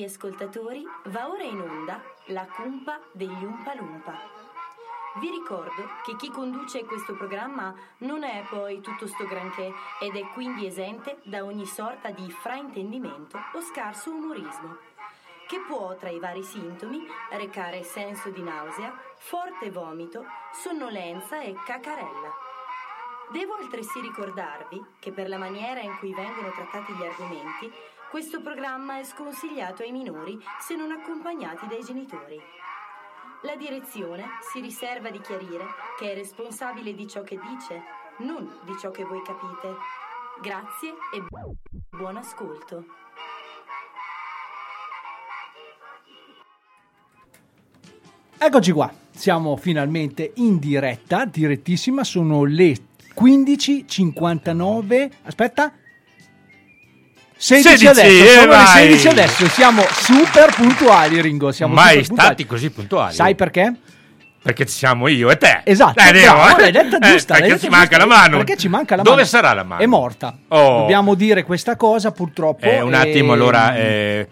Gentili ascoltatori, va ora in onda la cumpa degli Umpa Lumpa. Vi ricordo che chi conduce questo programma non è poi tutto sto granché ed è quindi esente da ogni sorta di fraintendimento o scarso umorismo, che può tra i vari sintomi recare senso di nausea, forte vomito, sonnolenza e cacarella. Devo altresì ricordarvi che per la maniera in cui vengono trattati gli argomenti, questo programma è sconsigliato ai minori se non accompagnati dai genitori. La direzione si riserva di chiarire che è responsabile di ciò che dice, non di ciò che voi capite. Grazie e buon ascolto. Eccoci qua, siamo finalmente in diretta, direttissima, sono le 15.59, aspetta, 16, 16, adesso, eh, sono le vai. 16 adesso, siamo super puntuali Ringo, siamo Mai super puntuali. stati così puntuali. Sai perché? Perché ci siamo io e te. Esatto, Eh, Neo, bravo, eh. l'hai detta Eh, giusta. l'hai perché ci manca giusta. la mano. Perché ci manca la Dove mano. sarà la mano? È morta. Oh. Dobbiamo dire questa cosa purtroppo. Eh, un e- attimo, allora, eh,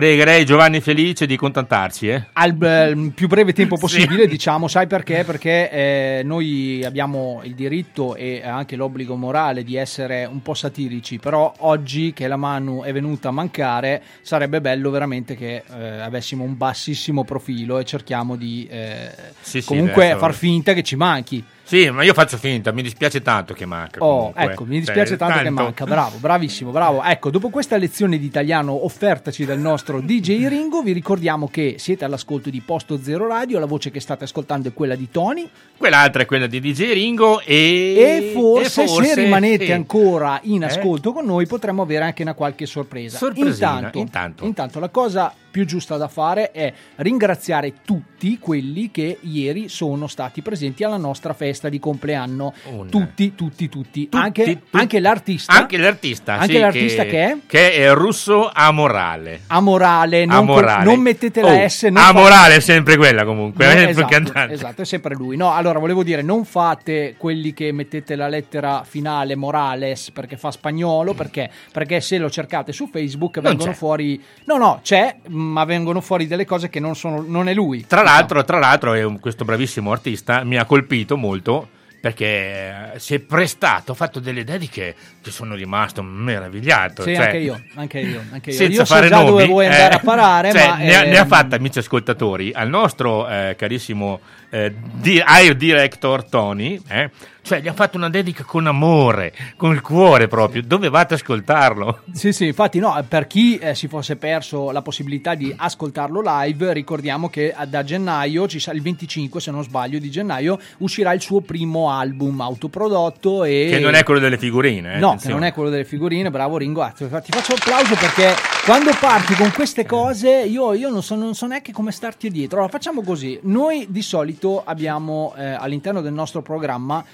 pregherei Giovanni Felice di contattarci, eh. al eh, più breve tempo Sì. possibile, diciamo, sai perché? Perché eh, noi abbiamo il diritto e anche l'obbligo morale di essere un po' satirici, però oggi che la Manu è venuta a mancare sarebbe bello veramente che eh, avessimo un bassissimo profilo e cerchiamo di eh, Sì, sì, comunque adesso- far finta che ci manchi. Sì, ma io faccio finta, mi dispiace tanto che manca. Oh, comunque. ecco, mi dispiace Cioè, tanto, che manca. Bravo, bravissimo, bravo. Ecco, dopo questa lezione di italiano offertaci dal nostro DJ Ringo, vi ricordiamo che siete all'ascolto di Posto Zero Radio, la voce che state ascoltando è quella di Tony. Quell'altra è quella di DJ Ringo e... E forse, e forse- se rimanete sì. ancora in Eh? ascolto con noi potremmo avere anche una qualche sorpresa. Intanto, intanto. intanto la cosa più giusta da fare è ringraziare tutti quelli che ieri sono stati presenti alla nostra festa di compleanno. Un- Tutti, tutti, tutti. Tutti, anche, tutti. anche l'artista. Anche l'artista, Anche sì, l'artista che è? Che è russo amorale. Amorale, non, Amorale. non mettete la Oh, S. Non amorale è sempre quella comunque, No, è sempre esatto, esatto, è sempre lui. No, allora volevo dire, non fate quelli che mettete la lettera finale Morales perché fa spagnolo, perché, perché se lo cercate su Facebook Non vengono c'è. fuori... No, no, c'è, ma vengono fuori delle cose che non, sono, non è lui. Tra l'altro, tra l'altro è questo bravissimo artista mi ha colpito molto perché eh, si è prestato, ha fatto delle dediche che sono rimasto meravigliato. Sì, cioè, anche io, anche io, anche io. Senza Io so fare già nomi, dove vuoi andare eh, a parare, cioè, ma... ne, ha, ne ha ehm, fatta, amici ascoltatori, al nostro eh, carissimo eh, di- Air Director Tony, eh, cioè gli ha fatto una dedica con amore, con il cuore proprio, dovevate ascoltarlo. Sì, sì, infatti no, per chi eh, si fosse perso la possibilità di ascoltarlo live, ricordiamo che eh, da gennaio, il 25 se non sbaglio di gennaio, uscirà il suo primo album autoprodotto e... Che non è quello delle figurine. eh, No, che attenzione. non è quello delle figurine, bravo Ringo. Ah, Ti faccio applauso perché quando parti con queste cose io, io non, so, non so neanche come starti dietro. Allora facciamo così, noi di solito abbiamo eh, all'interno del nostro programma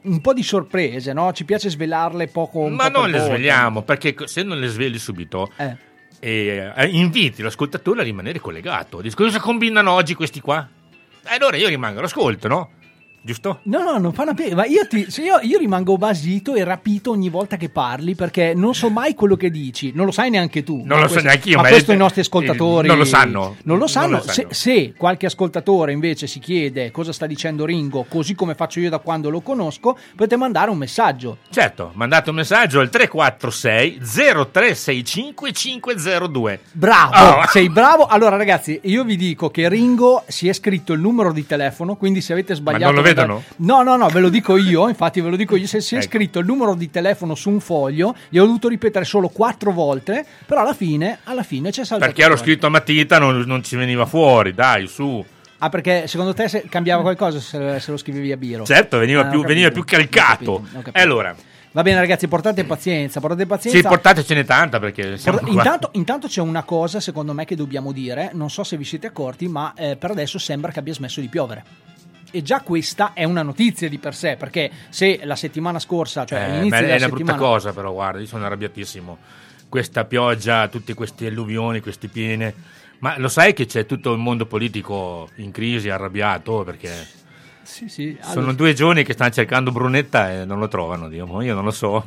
un po' di sorprese, no? Ci piace svelarle poco un Ma po' per non le svegliamo, perché se non le svegli subito, Eh. eh, eh, inviti l'ascoltatore a rimanere collegato. Dici, cosa combinano oggi questi qua? E allora io rimango all'ascolto, no? Giusto? No, no, non fa una. Ma io, ti- se io, io rimango basito e rapito ogni volta che parli perché non so mai quello che dici. Non lo sai neanche tu. Non lo so questo- neanche io, Ma, ma questo è- i nostri ascoltatori non lo sanno. Non lo sanno. Non lo Se, sanno. se qualche ascoltatore invece si chiede cosa sta dicendo Ringo, così come faccio io da quando lo conosco, potete mandare un messaggio. Certo, mandate un messaggio al 346 0365 502. Bravo, Oh. sei bravo. Allora, ragazzi, io vi dico che Ringo si è scritto il numero di telefono, quindi se avete sbagliato. Vedono? No, no, no, ve lo dico io. Infatti, ve lo dico io. Se si è Ecco. scritto il numero di telefono su un foglio, gli ho dovuto ripetere solo quattro volte. Però alla fine, alla fine c'è saltato. Perché ero scritto a matita, non, non ci veniva fuori, dai, su. Ah, perché secondo te se- cambiava qualcosa se, se lo scrivevi a Biro? Certo, veniva, Ah, più, veniva più ho caricato. capito, ho capito. E allora, Va bene, ragazzi, portate pazienza. Portate pazienza. sì, portatecene tanta perché siamo qua. Intanto, intanto c'è una cosa secondo me che dobbiamo dire, non so se vi siete accorti, ma eh, per adesso sembra che abbia smesso di piovere. E già questa è una notizia di per sé, perché se la settimana scorsa, cioè Eh, all'inizio beh, è della una settimana... brutta cosa, però, guarda, io sono arrabbiatissimo. Questa pioggia, tutte queste alluvioni, queste piene. Ma lo sai che c'è tutto il mondo politico in crisi, arrabbiato? Perché Sì, sì, sono due giorni che stanno cercando Brunetta e non lo trovano, Dio, mo, io non lo so.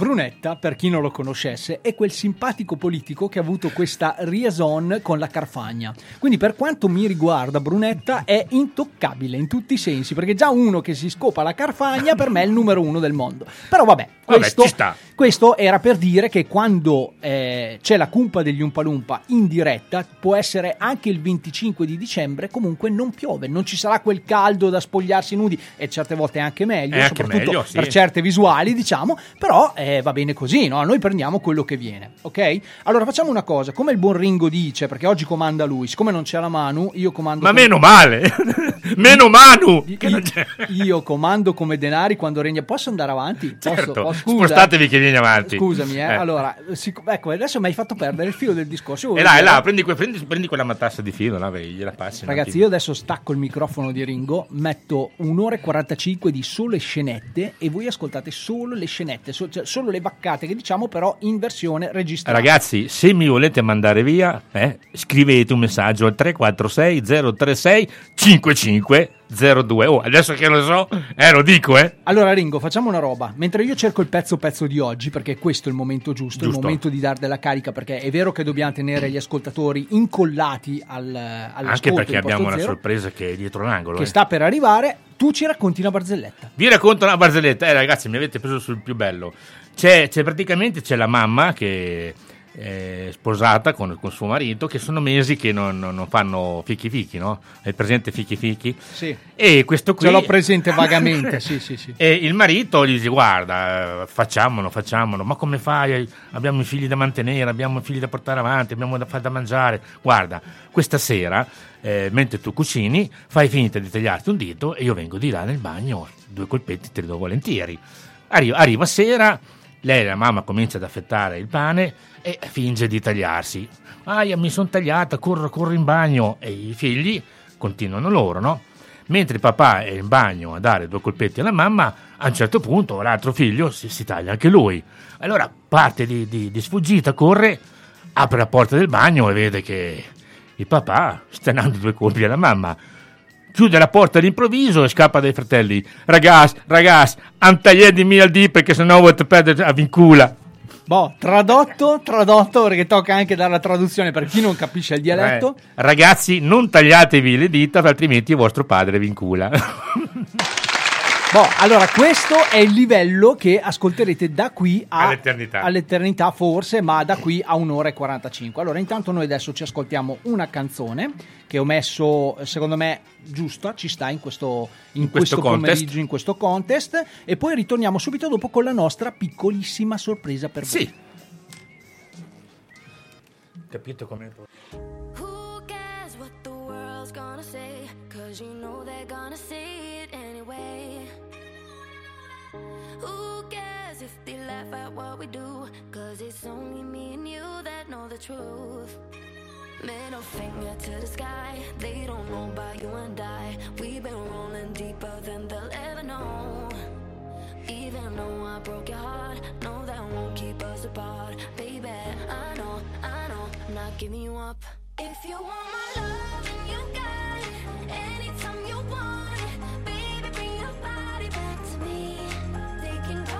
Brunetta, per chi non lo conoscesse, è quel simpatico politico che ha avuto questa liaison con la Carfagna. Quindi per quanto mi riguarda Brunetta è intoccabile in tutti i sensi, perché già uno che si scopa la Carfagna per me è il numero uno del mondo. Però vabbè, questo, Vabbè, ci sta. Questo era per dire che quando eh, c'è la cumpa degli Umpalumpa in diretta, può essere anche il 25 di dicembre, comunque non piove, non ci sarà quel caldo da spogliarsi nudi e certe volte è anche meglio, È anche soprattutto meglio, sì. per certe visuali, diciamo, però eh, va bene così, no? Noi prendiamo quello che viene, ok? Allora facciamo una cosa, come il buon Ringo dice, perché oggi comanda lui, siccome non c'è la Manu, io comando Ma come- meno male, meno Manu. io, io comando come denari quando regna. Posso andare avanti? Posso? Certo, Oh, scusa, spostatevi che vieni avanti. Scusami, eh. Eh. allora, sic- ecco, adesso mi hai fatto perdere il filo del discorso. E là, e là, prendi, que- prendi- prendi quella matassa di filo, là, vedi, gliela passi. Ragazzi, io adesso stacco il microfono di Ringo, metto un'ora e 45 di sole scenette e voi ascoltate solo le scenette, so- cioè solo le baccate che diciamo, però in versione registrata. Ragazzi, se mi volete mandare via, eh, scrivete un messaggio al 346 036 5502. Oh, adesso che lo so, eh, lo dico, eh. Allora, Ringo, facciamo una roba. Mentre io cerco il pezzo pezzo di oggi, perché questo è il momento giusto, Giusto. il momento di dar della carica, perché è vero che dobbiamo tenere gli ascoltatori incollati al, Anche perché abbiamo una sorpresa che è dietro l'angolo. che eh. sta per arrivare. Tu ci racconti una barzelletta. Vi racconto una barzelletta. Eh, ragazzi, mi avete preso sul più bello. C'è, c'è praticamente c'è la mamma che è sposata con, con suo marito, che sono mesi che non, non- fanno fichi fichi, no? È presente fichi fichi? Sì. E questo qui... Ce l'ho presente vagamente, sì, sì, sì. E il marito gli dice: Guarda, eh, facciamolo, facciamolo, ma come fai? Abbiamo i figli da mantenere, abbiamo i figli da portare avanti, abbiamo da fare da mangiare. Guarda, questa sera, eh, mentre tu cucini, fai finta di tagliarti un dito e io vengo di là nel bagno, due colpetti te li do volentieri. Arriva, arriva sera, lei, la mamma, comincia ad affettare il pane e finge di tagliarsi. Aia, mi sono tagliata, corro, corro in bagno. E i figli continuano loro, no? Mentre il papà è in bagno a dare due colpetti alla mamma, a un certo punto l'altro figlio si, si taglia anche lui. Allora parte di, di- di sfuggita, corre, apre la porta del bagno e vede che il papà sta dando due colpi alla mamma. Chiude la porta all'improvviso e scappa dai fratelli. Ragazzi, ragazzi, antagliedimi al di perché sennò vuoi perdere a vincula. Boh, tradotto, tradotto, perché tocca anche dare la traduzione per chi non capisce il dialetto. Eh, ragazzi, non tagliatevi le dita, altrimenti vostro padre vincula. Boh, allora questo è il livello che ascolterete da qui a- All'eternità. all'eternità forse, ma da qui a un'ora e 45. Allora intanto noi adesso ci ascoltiamo una canzone che ho messo, secondo me, giusta, ci sta in questo, in In questo questo contest. pomeriggio, in questo contest, e poi ritorniamo subito dopo con la nostra piccolissima sorpresa per voi. sì. Capito come... Who cares what the world's gonna say? Cause you know they're gonna say it anyway. Who cares if they laugh at what we do? Cause it's only me and you that know the truth. Middle finger to the sky, they don't know about you and I. We've been rolling deeper than they'll ever know. Even though I broke your heart, no, that won't keep us apart. Baby, I know, I know, I'm not giving you up. If you want my love, then you got it. Anytime you want it, baby, bring your body back to me can come.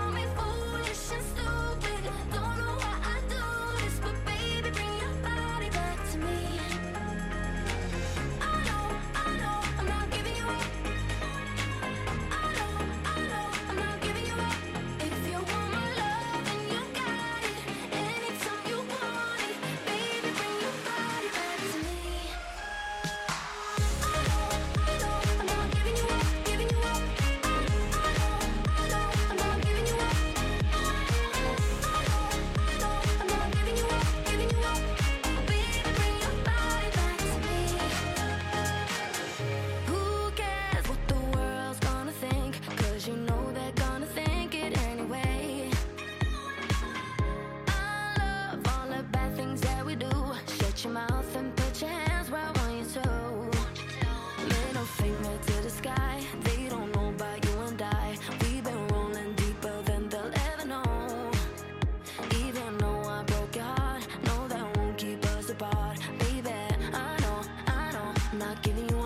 Not giving you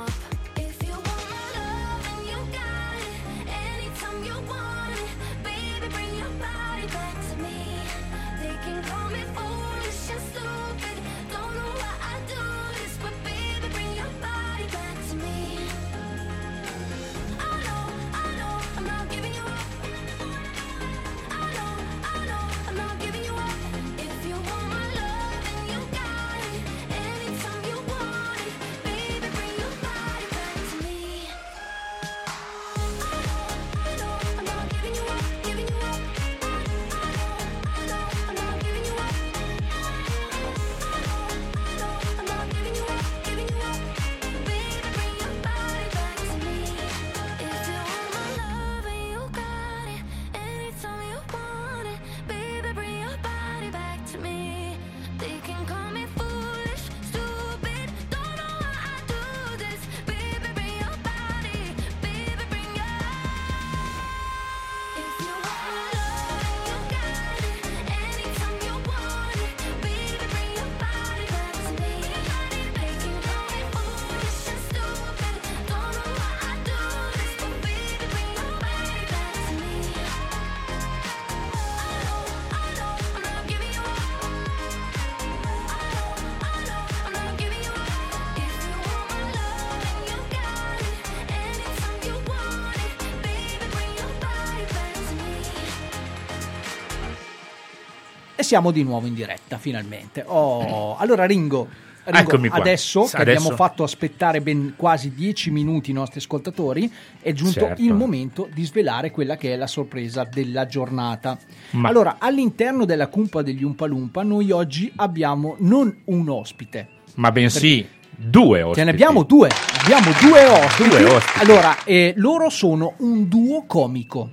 siamo di nuovo in diretta, finalmente. Oh, allora Ringo, Ringo, adesso che Adesso. abbiamo fatto aspettare ben quasi 10 minuti i nostri ascoltatori, è giunto Certo. il momento di svelare quella che è la sorpresa della giornata. Ma- Allora, all'interno della cumpa degli Umpalumpa, noi oggi abbiamo non un ospite, Ma bensì due ospiti. ce ne abbiamo due. Abbiamo due ospiti. Due ospiti. Allora, eh, loro sono un duo comico.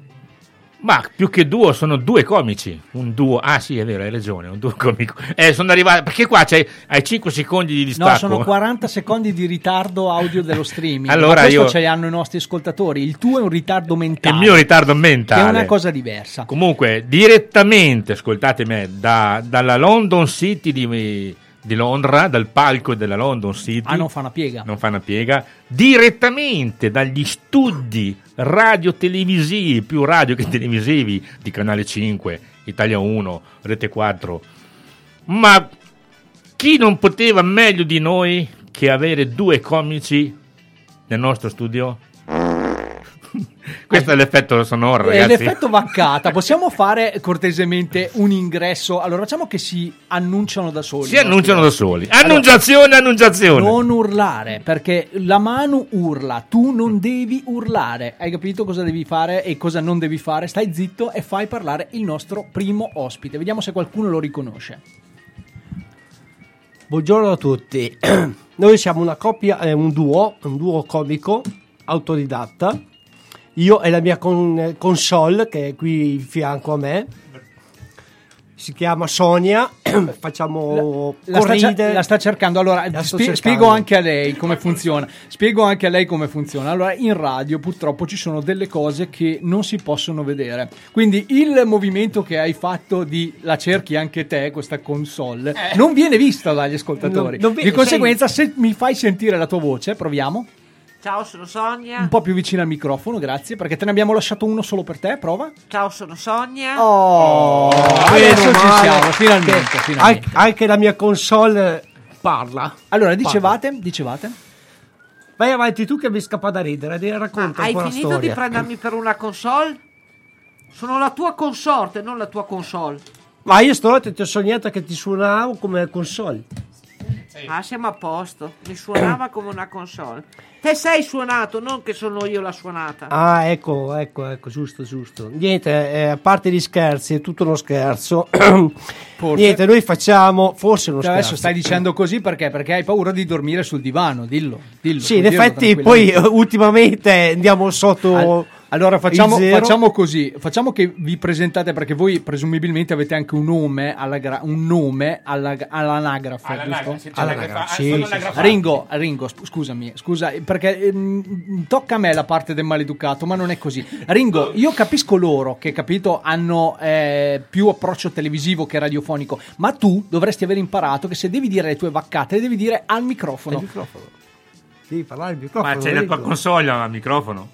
Ma più che duo, sono due comici. Un duo. Ah, sì, è vero, hai ragione. Un duo comico. Eh, sono arrivato. Perché qua c'hai, hai 5 secondi di distacco. No, sono 40 secondi di ritardo audio dello streaming. Allora questo io- ce li hanno i nostri ascoltatori. Il tuo è un ritardo mentale. il mio ritardo che mentale. è una cosa diversa. Comunque, direttamente, ascoltate me, da- dalla London City di, di Londra, dal palco della London City. Ah, non fa una piega. non fa una piega, direttamente dagli studi radio televisivi, più radio che televisivi, di Canale 5, Italia 1, Rete 4. Ma chi non poteva meglio di noi che avere due comici nel nostro studio? Questo è l'effetto sonoro, È ragazzi. l'effetto vaccata. Possiamo fare cortesemente un ingresso? Allora, facciamo che si annunciano da soli. Si annunciano da soli. Annunciazione, annunciazione. Non urlare, perché la Manu urla, tu non devi urlare. Hai capito cosa devi fare e cosa non devi fare? Stai zitto e fai parlare il nostro primo ospite. Vediamo se qualcuno lo riconosce. Buongiorno a tutti. Noi siamo una coppia, eh, un duo, un duo comico autodidatta. Io e la mia con- console che è qui in fianco a me. Si chiama Sonia. Facciamo La sta, cer- corride. la sta cercando. Allora, La spie- cercando. spiego anche a lei come funziona. Spiego anche a lei come funziona. Allora, in radio purtroppo ci sono delle cose che non si possono vedere. Quindi il movimento che hai fatto di la cerchi anche te, questa console, non viene vista dagli ascoltatori. Non- non vi- di conseguenza, se mi fai sentire la tua voce, proviamo. Ciao, sono Sonia. Un po' più vicino al microfono, grazie, perché te ne abbiamo lasciato uno solo per te. Prova. Ciao, sono Sonia. Oh, adesso Meno ci siamo, finalmente. finalmente. Anche, la mia console parla. Allora, dicevate, dicevate? Vai avanti tu che mi scappa da ridere. Racconta Hai finito di storia. prendermi per una console? Sono la tua consorte, non la tua console. Ma io stanotte ti ho sognato che ti suonavo come console. Ah, siamo a posto. Mi suonava come una console. Te sei suonato, non che sono io la suonata. Ah, ecco, ecco, ecco, giusto, giusto. Niente, eh, a parte gli scherzi, è tutto uno scherzo. Forse. Niente, noi facciamo forse uno Cioè, scherzo. adesso stai dicendo così perché? Perché hai paura di dormire sul divano, dillo. dillo Sì, in effetti poi eh, ultimamente andiamo sotto Al- allora facciamo, facciamo così, facciamo che vi presentate perché voi presumibilmente avete anche un nome, alla gra- un nome alla- all'anagrafe, giusto? All'anagrafe, sì, sì, sì. Ringo, Ringo, sp- scusami, scusa, perché ehm, tocca a me la parte del maleducato, ma non è così. Ringo, io capisco loro che, capito, hanno eh, più approccio televisivo che radiofonico, ma tu dovresti aver imparato che se devi dire le tue vaccate, le devi dire al microfono. Il microfono. Devi parlare al microfono. Ma c'è la tua console al microfono?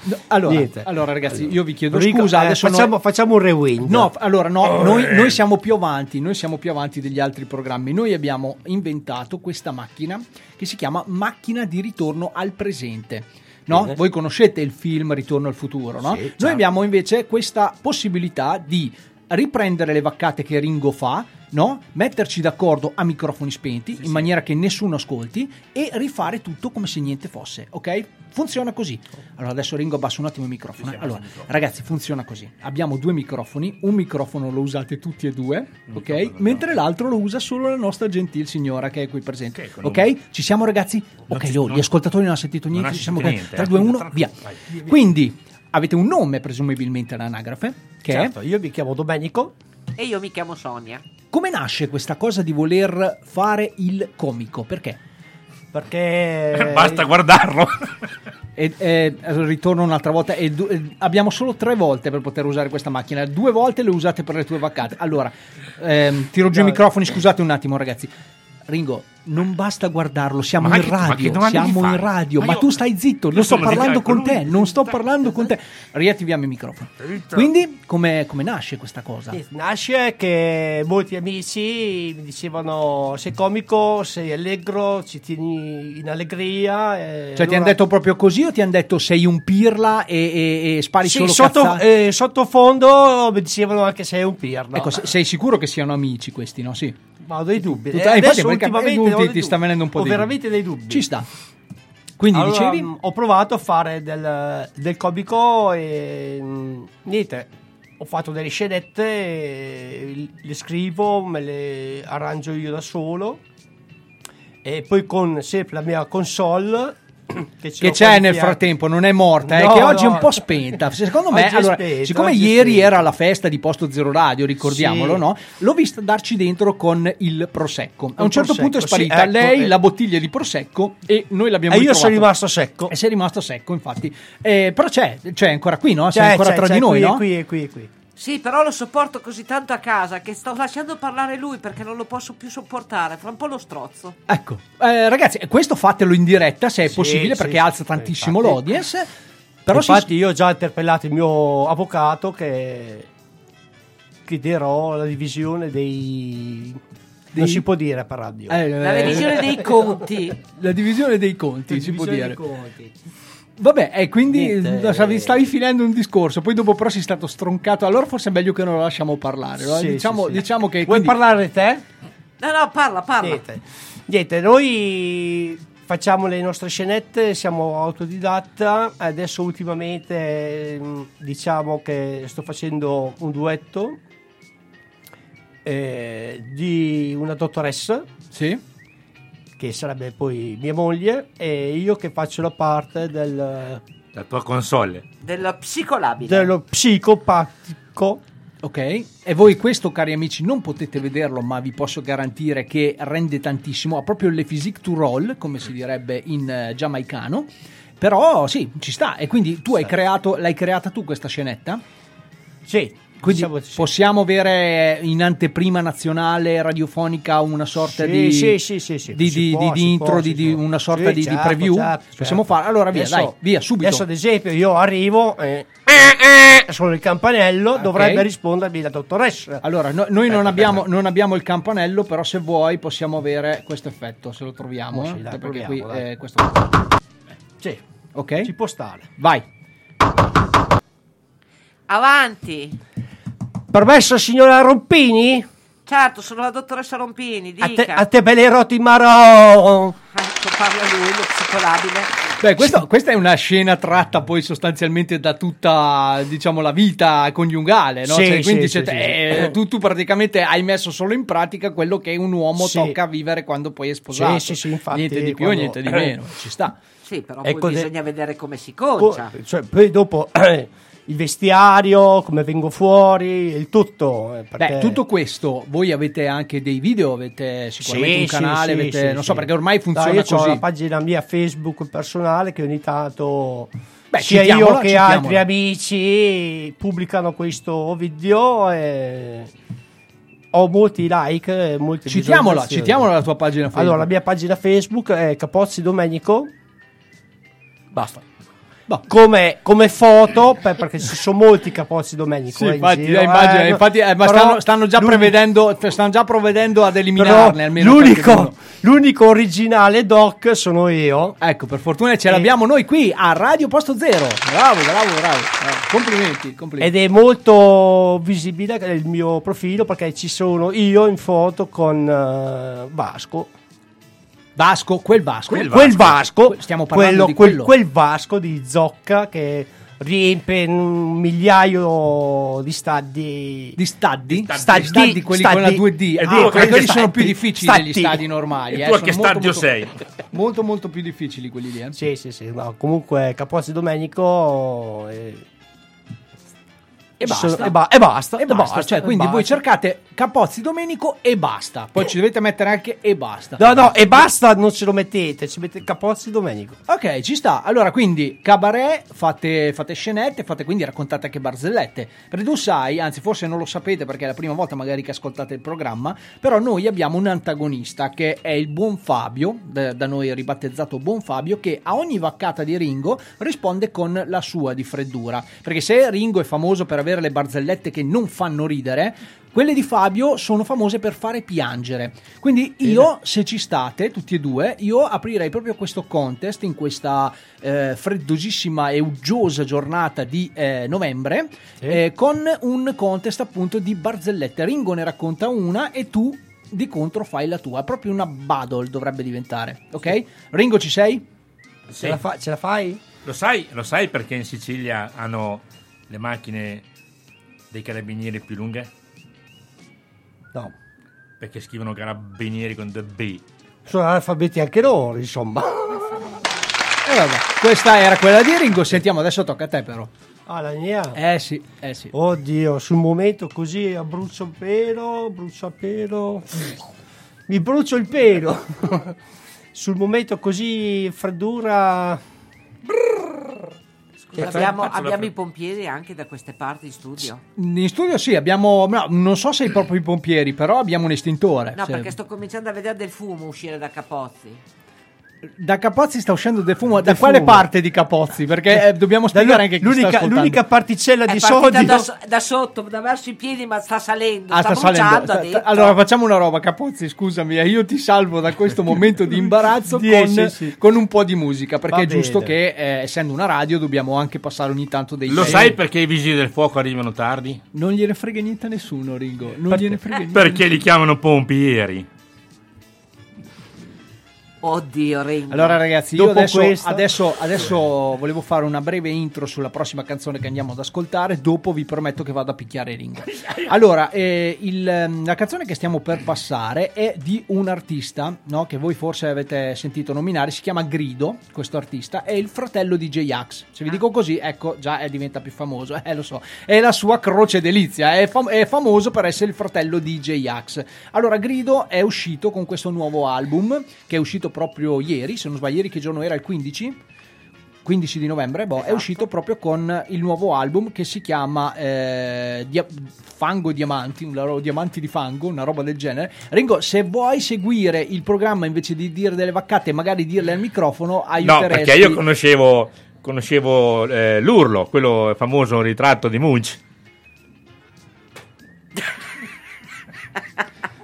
No, Allora, Niente. allora, ragazzi, io vi chiedo Ringo, scusa. eh, facciamo, noi- facciamo un rewind. No, allora no, noi, noi siamo più avanti, noi siamo più avanti degli altri programmi. Noi abbiamo inventato questa macchina che si chiama macchina di ritorno al presente. No? Voi conoscete il film Ritorno al futuro, no? Sì, Noi certo. abbiamo invece questa possibilità di riprendere le vaccate che Ringo fa, no? Metterci d'accordo a microfoni spenti in maniera che nessuno ascolti e rifare tutto come se niente fosse, ok? Funziona così. Allora adesso Ringo abbassa un attimo il microfono. eh. Allora, ragazzi, funziona così. Abbiamo due microfoni, un microfono lo usate tutti e due, ok? Mentre l'altro lo usa solo la nostra gentil signora che è qui presente. Ok? Ci siamo ragazzi? Ok, non- gli ascoltatori non hanno sentito niente, ci siamo sentito ok. niente, 3 2 eh. 1, via. Quindi avete un nome presumibilmente all'anagrafe che Certo, è io mi chiamo Domenico. E io mi chiamo Sonia. come nasce questa cosa di voler fare il comico? Perché? Perché Basta guardarlo. E, e, ritorno un'altra volta. E du- e abbiamo solo tre volte per poter usare questa macchina. Due volte le usate per le tue vaccate. Allora, ehm, tiro giù i No. microfoni. Scusate un attimo, ragazzi. Ringo, non basta guardarlo, siamo Ma in che- ma radio, mi siamo in radio, Ma ma io- tu stai zitto, io non sto parlando con te, non sto parlando con te. Riattiviamo il microfono. Quindi, come, come nasce questa cosa? Sì, Nasce che molti amici mi dicevano sei comico, sei allegro, ci tieni in allegria. e Cioè, ti hanno allora- detto proprio così o ti hanno detto sei un pirla e, e- e spari Sì, solo sotto, cazzate? eh, sottofondo mi dicevano anche sei un pirla. Ecco, se- sei sicuro che siano amici questi, no? Sì. Ma ho dei dubbi. Tut- Eh, eh, infatti, ultimamente ho ti- dubbi. sta venendo un po' Ho di veramente dei dubbi. Ci sta. Quindi Allora, dicevi? mh, ho provato a fare del, del comico e mh, niente. Ho fatto delle scenette, le scrivo, me le arrangio io da solo. E poi con sempre la mia console. Che, c'è nel frattempo, non è morta, è No, che oggi è un po' spenta. Secondo me, allora, spenta, siccome ieri spenta. era la festa di Posto Zero Radio, ricordiamolo, Sì. no? L'ho vista darci dentro con il prosecco. A un Il certo punto è Prosecco, sì, sparita ecco, lei, eh. la bottiglia di prosecco e noi l'abbiamo E io sono ritrovato. rimasto secco. E sei rimasto secco, infatti. Eh, però c'è, c'è ancora qui, no? Sei C'è, ancora c'è, tra c'è, di noi, qui, no? Qui, qui, qui. Sì, però lo sopporto così tanto a casa che sto lasciando parlare lui perché non lo posso più sopportare. Fra un po' lo strozzo. Ecco, Eh, ragazzi, questo fatelo in diretta se è Sì, possibile sì, perché sì, alza sì, tantissimo infatti. l'audience. Però si- Infatti, io ho già interpellato il mio avvocato che chiederò la divisione dei. Dei- Non si può dire per radio. eh, La revisione dei conti. La divisione dei conti, La si può divisione dire. dei conti. Vabbè, e quindi Niente. eh, stavi, stavi finendo un discorso, poi dopo però sei stato stroncato, allora forse è meglio che non lo lasciamo parlare. Sì, diciamo, sì, sì. diciamo che... Vuoi quindi- parlare te? No, no, parla, parla. Niente. Niente, noi facciamo le nostre scenette, siamo autodidatta. Adesso ultimamente mm, diciamo che sto facendo un duetto eh, di una dottoressa Sì? Che sarebbe poi mia moglie e io che faccio la parte del, La tua console. Dello psicolabile. dello psicopatico Ok, e voi questo cari amici non potete vederlo ma vi posso garantire che rende tantissimo, ha proprio le physique to roll come si direbbe in eh, giamaicano, però sì, ci sta e quindi tu hai creato, l'hai creata tu questa scenetta? sì, Quindi diciamo di sì. possiamo avere in anteprima nazionale radiofonica una sorta Sì, di, sì, sì, sì, sì. di, di- di- di intro, può, di, di una sorta Sì, di, di certo, preview? certo, Possiamo certo. fare? Allora via, Adesso- dai, via, subito. Adesso ad esempio io arrivo e sono il campanello, Ok. dovrebbe rispondermi la dottoressa. Allora, no- noi non abbiamo, non abbiamo il campanello, però se vuoi possiamo avere questo effetto, se lo troviamo. Oh, eh, sì, dai, perché proviamo, qui eh, questo... Sì, Ok? ci può stare. Vai. Avanti. Permesso signora Rompini? Certo, sono la dottoressa Rompini, A dica. te, a te belle roti marò. Ecco, parla lui, lo psicolabile. Beh, questo- questa è una scena tratta poi sostanzialmente da tutta, diciamo, la vita coniugale, no? Sì, Cioè, quindi sì, sì, eh, sì. Tu, tu praticamente hai messo solo in pratica quello che un uomo Sì. tocca vivere quando poi è sposato. Sì, sì, sì, infatti, niente di più, quando- niente di meno, ci sta. Sì, però Ecco, poi de- bisogna vedere come si Co- concia. cioè, poi dopo il vestiario, come vengo fuori, il tutto. eh, perché- Beh, tutto questo, voi avete anche dei video, avete sicuramente Sì, un canale, sì, avete, sì, non so perché ormai funziona No, io ho così. la pagina mia Facebook personale che ogni tanto Beh, sia io che altri amici pubblicano questo video e ho molti like e molte Citiamola, citiamola la tua pagina Facebook. Allora, la mia pagina Facebook è Capozzi Domenico Basta. Boh. come, come foto per- perché ci sono molti Capozzi Domenico Sì, eh, in infatti, giro, eh, immagino, eh, infatti, eh, ma stanno, stanno già stanno già provvedendo ad eliminarne almeno l'unico, l'unico originale doc sono io Ecco, per fortuna ce Eh. l'abbiamo noi qui a Radio Posto Zero. Bravo, bravo, bravo. Eh, complimenti, complimenti. Ed è molto visibile il mio profilo perché ci sono io in foto con eh, Vasco. Vasco, quel Vasco. Quel Quel Vasco, Stiamo parlando quello, di quel, quello. quel Vasco di Zocca che riempie un migliaio di stadi. Di stadi? Stadi. Stadi, quelli con la Stadi. 2D. E Ah, tu quelli che sono stadi? più difficili Stadi. degli stadi normali. E eh, tu a sono che molto, stadio molto- sei? Molto, molto più difficili quelli lì. eh. Sì, sì, sì. no, comunque Capozzi Domenico. eh, E basta. sono- e, ba- e basta. E basta, cioè, e quindi voi basta. cercate Capozzi Domenico e basta. Poi ci dovete mettere anche e basta. No, no, e basta, non ce lo mettete, ci mettete Capozzi Domenico. Ok, ci sta. Allora, quindi cabaret, fate, fate scenette, fate quindi raccontate anche barzellette. Perché tu sai, anzi, forse non lo sapete perché è la prima volta magari che ascoltate il programma, però noi abbiamo un antagonista che è il buon Fabio, da, da noi ribattezzato Buon Fabio, che a ogni vaccata di Ringo risponde con la sua di freddura. Perché se Ringo è famoso per avere le barzellette che non fanno ridere, quelle di Fabio sono famose per fare piangere. Quindi io, se ci state, tutti e due, io aprirei proprio questo contest in questa eh, freddosissima e uggiosa giornata di eh, novembre eh, con un contest appunto di barzellette. Ringo ne racconta una e tu di contro fai la tua. Proprio una battle dovrebbe diventare, ok? Ringo ci sei? Sì. Ce, la fa- ce la fai? Lo sai, lo sai perché in Sicilia hanno le macchine dei carabinieri più lunghe? No. Perché scrivono carabinieri con the B. Sono analfabeti anche loro, insomma. E vabbè, questa era quella di Ringo. Sentiamo, adesso tocca a te però. Ah, la mia? Eh sì, eh sì. Oddio, sul momento così abbrucio il pelo, brucio il pelo. Mi brucio il pelo. sul momento così freddura. Scusa, abbiamo, abbiamo i pompieri anche da queste parti in studio. In studio sì, abbiamo, no, non so se proprio i pompieri, però abbiamo un estintore. No, Se- perché sto cominciando a vedere del fumo uscire da Capozzi. Da Capozzi sta uscendo del fumo. Da quale fumo. parte di Capozzi? Perché eh, dobbiamo spiegare anche chi l'unica, l'unica particella di sodio. da, da sotto, da verso i piedi, ma sta salendo. Ah, sta, sta salendo. Sta-. Allora facciamo una roba, Capozzi, scusami, eh, io ti salvo da questo momento di imbarazzo con, sì, sì. con un po' di musica, perché Va è giusto bene. che, eh, essendo una radio, dobbiamo anche passare ogni tanto dei Lo sai perché i vigili del fuoco arrivano tardi? Non gliene frega niente a nessuno, Ringo. Non Perché? gliene frega niente. Perché li chiamano pompieri. Oddio, Ringo. Allora ragazzi, io adesso, questa- adesso, adesso volevo fare una breve intro sulla prossima canzone che andiamo ad ascoltare, dopo vi prometto che vado a picchiare Ringo. Allora, eh, il, ehm, la canzone che stiamo per passare è di un artista no, che voi forse avete sentito nominare, si chiama Grido, questo artista, è il fratello di J-Ax. Se vi dico così, ecco, già è, diventa più famoso, eh, lo so. È la sua croce delizia, è, fam- è famoso per essere il fratello di J-Ax. Allora, Grido è uscito con questo nuovo album, che è uscito proprio ieri, se non sbaglio, ieri che giorno era il 15? 15 di novembre, boh, è uscito proprio con il nuovo album che si chiama eh, Dia- Fango Diamanti, una ro- Diamanti di Fango, una roba del genere. Ringo, se vuoi seguire il programma invece di dire delle vaccate e magari dirle al microfono, No, aiuteresti. perché io conoscevo, conoscevo eh, l'urlo, quello famoso ritratto di Munch.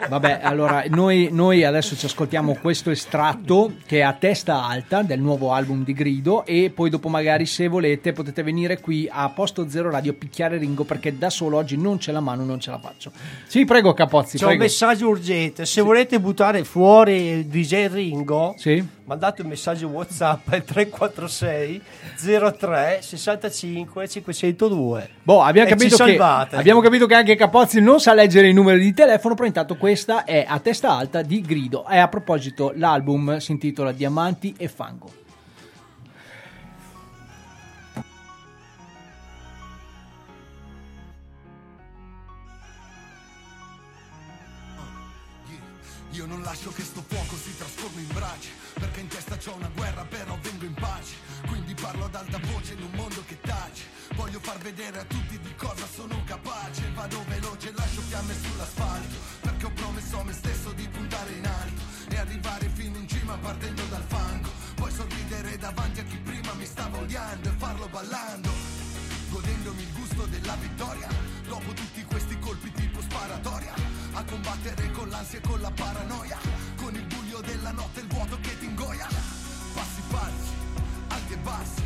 Vabbè, allora noi, noi adesso ci ascoltiamo questo estratto che è a testa alta del nuovo album di Grido e poi dopo magari se volete potete venire qui a Posto Zero Radio a picchiare Ringo perché da solo oggi non ce la mano, non ce la faccio. Sì, prego Capozzi, C'è un prego. messaggio urgente. Se volete buttare fuori il DJ Ringo, Sì? Mandate un messaggio WhatsApp al 346 03 65 502. Boh, abbiamo E capito, ci che, abbiamo capito che anche Capozzi non sa leggere i numeri di telefono, però intanto questa è a testa alta di Grido. E a proposito, l'album si intitola Diamanti e Fango. Io non lascio che sto fuoco si trasformi in brace Perché in testa c'ho una guerra però vengo in pace. Quindi parlo ad alta voce in un mondo che tace. Voglio far vedere a tutti di cosa sono capace. Vado veloce, lascio fiamme sull'asfalto. Perché ho promesso a me stesso di puntare in alto E arrivare fino in cima partendo dal fango. Poi sorridere davanti a chi prima mi stava odiando E farlo ballando. Godendomi il gusto della vittoria. Dopo tutti questi colpi tipo sparatoria. A combattere con l'ansia e con la paranoia Della notte e il vuoto che ti ingoia. Passi falsi, alti e bassi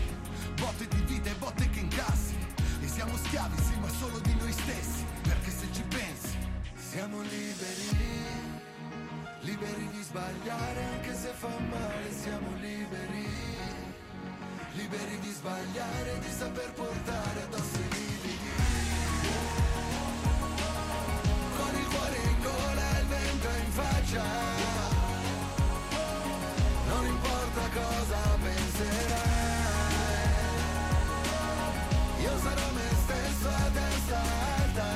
Botte di vita e botte che incassi. E siamo schiavi sì ma solo di noi stessi Perché se ci pensi Siamo liberi Liberi di sbagliare anche se fa male Siamo liberi. Liberi di sbagliare, di saper portare addosso i lividi Con il cuore in gola e il vento in faccia cosa penserai. Io sarò me stesso a testa alta.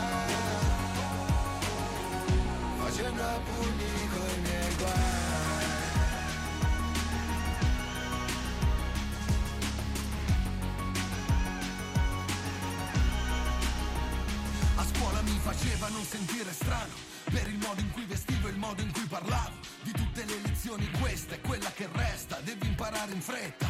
Facendo a pugni coi miei guai. A scuola mi faceva non sentire strano per il modo in cui vestivo e il modo in cui parlavo. Di tutte le lezioni questa è quella che resta, devi imparare in fretta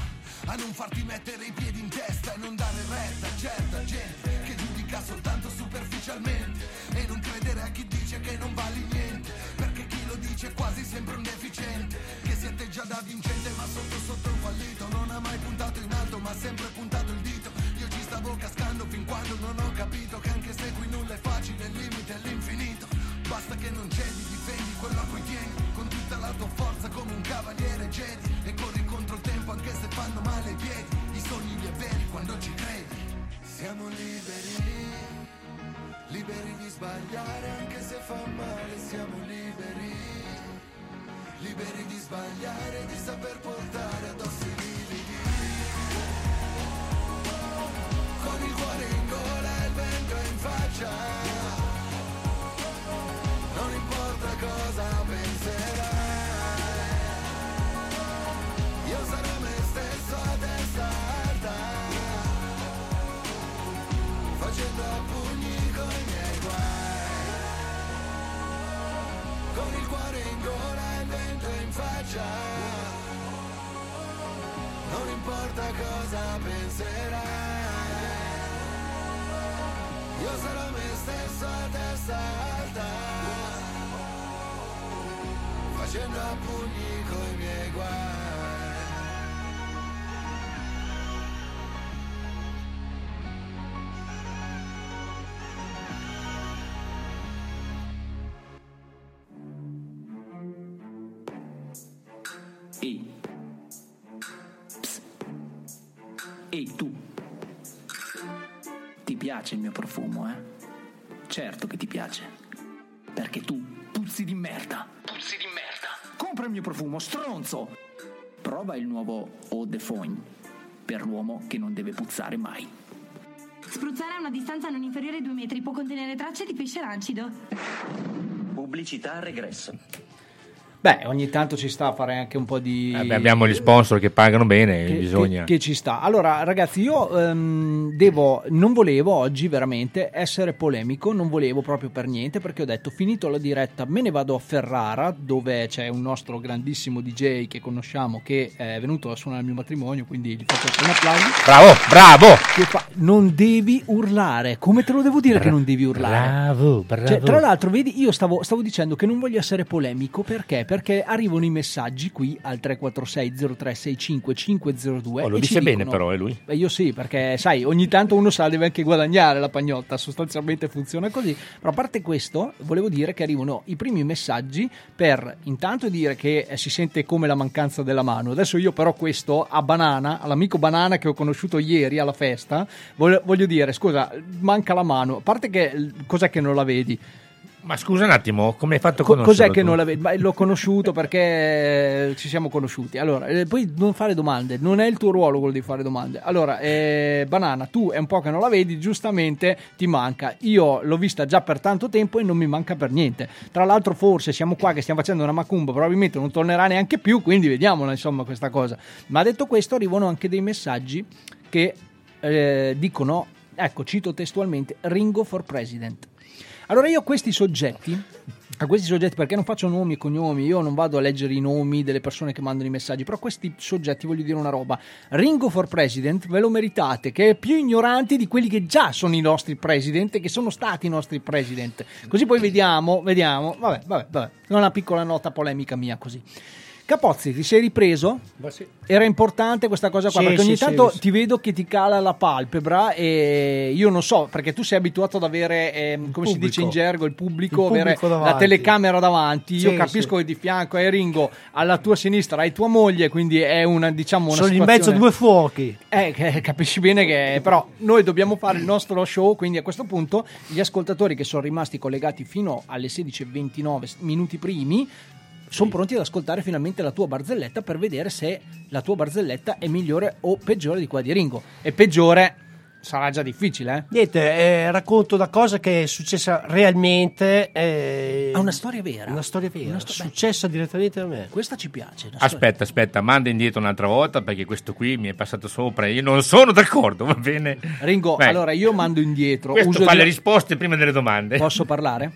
a non farti mettere i piedi in testa e non dare retta a certa gente che giudica soltanto superficialmente e non credere a chi dice che non vali niente, perché chi lo dice è quasi sempre un deficiente che si atteggia da vincente ma sotto sotto un fallito, non ha mai puntato in alto ma ha sempre puntato il dito. Io ci stavo cascando fin quando non ho capito che che non cedi, difendi quello a cui tieni. Con tutta la tua forza come un cavaliere Jedi E corri contro il tempo anche se fanno male i piedi. I sogni li è veri quando ci credi. Siamo liberi Liberi di sbagliare anche se fa male Siamo liberi. Liberi di sbagliare Di saper portare addosso i lividi Con il cuore in gola e il vento in faccia cosa penserai, io sarò me stesso a testa alta, facendo pugni con i miei guai, con il cuore in gola e il vento in faccia, non importa cosa penserai. Io sarò me stesso a testa alta Facendo a pugni coi miei guai Ehi. Psst. Ehi tu. Ti piace il mio profumo, eh? Certo che ti piace. Perché tu puzzi di merda. Puzzi di merda. Compra il mio profumo, stronzo. Prova il nuovo Eau de Fogne. Per l'uomo che non deve puzzare mai. Spruzzare a una distanza non inferiore ai due metri può contenere tracce di pesce rancido. Pubblicità a regresso. Beh, ogni tanto ci sta a fare anche un po' di... Eh beh, abbiamo gli sponsor che pagano bene, che, bisogna. che- che ci sta. Allora, ragazzi, io ehm, devo, non volevo oggi veramente essere polemico, non volevo proprio per niente, perché ho detto, finito la diretta, me ne vado a Ferrara, dove c'è un nostro grandissimo DJ che conosciamo, che è venuto a suonare al mio matrimonio, quindi gli faccio un applauso. Bravo, bravo! Che fa- non devi urlare, come te lo devo dire che non devi urlare? Bravo, bravo. Cioè, tra l'altro, vedi, io stavo, stavo dicendo che non voglio essere polemico perché? Perché arrivano i messaggi qui al 346 0365 502. Oh, lo dice bene dicono- però, è lui. Beh, io sì, perché sai, ogni tanto uno sa deve anche guadagnare la pagnotta, sostanzialmente funziona così. Però a parte questo, volevo dire che arrivano i primi messaggi per intanto dire che eh, si sente come la mancanza della mano. Adesso io però questo a Banana, all'amico Banana che ho conosciuto ieri alla festa, voglio, voglio dire, scusa, manca la mano. A parte che cos'è che non la vedi? Ma scusa un attimo, come hai fatto a Co- conoscerlo cos'è che tu? non la vedi? Ma l'ho conosciuto perché ci siamo conosciuti. Allora, eh, poi non fare domande, non è il tuo ruolo quello di fare domande. Allora, eh, Banana, tu è un po' che non la vedi, giustamente ti manca. Io l'ho vista già per tanto tempo e non mi manca per niente. Tra l'altro, forse siamo qua che stiamo facendo una macumba, probabilmente non tornerà neanche più, quindi vediamola insomma questa cosa. Ma detto questo, arrivano anche dei messaggi che eh, dicono, ecco, cito testualmente, Ringo for President. Allora io questi soggetti, a questi soggetti, perché non faccio nomi e cognomi, io non vado a leggere i nomi delle persone che mandano i messaggi, però questi soggetti voglio dire una roba. Ringo for President ve lo meritate, che è più ignoranti di quelli che già sono i nostri president che sono stati i nostri president. Così poi vediamo, vediamo, vabbè, vabbè, vabbè, una piccola nota polemica mia così. Capozzi, ti sei ripreso? Era importante questa cosa qua Sì, perché ogni sì, tanto sì, sì. ti vedo che ti cala la palpebra e io non so perché tu sei abituato ad avere, ehm, come si pubblico. dice in gergo, il pubblico, Il pubblico avere la davanti. telecamera davanti. Io Sì, capisco sì. che di fianco hai Ringo, alla tua sinistra hai tua moglie, quindi è una diciamo una Sono in situazione- mezzo a due fuochi. eh, che- capisci bene che però noi dobbiamo fare il nostro show, quindi a questo punto gli ascoltatori che sono rimasti collegati fino alle 16.29 minuti primi sono pronti ad ascoltare finalmente la tua barzelletta per vedere se la tua barzelletta è migliore o peggiore di quella di Ringo. E peggiore sarà già difficile, eh? Niente, eh, racconto una cosa che è successa realmente. eh, Ha una storia vera. Una storia vera, Una sto- beh. successa direttamente a me. Questa ci piace. Aspetta, aspetta, manda indietro un'altra volta perché questo qui mi è passato sopra e io non sono d'accordo, va bene? Ringo, Beh, allora io mando indietro. questo uso fa di- le risposte prima delle domande. Posso parlare?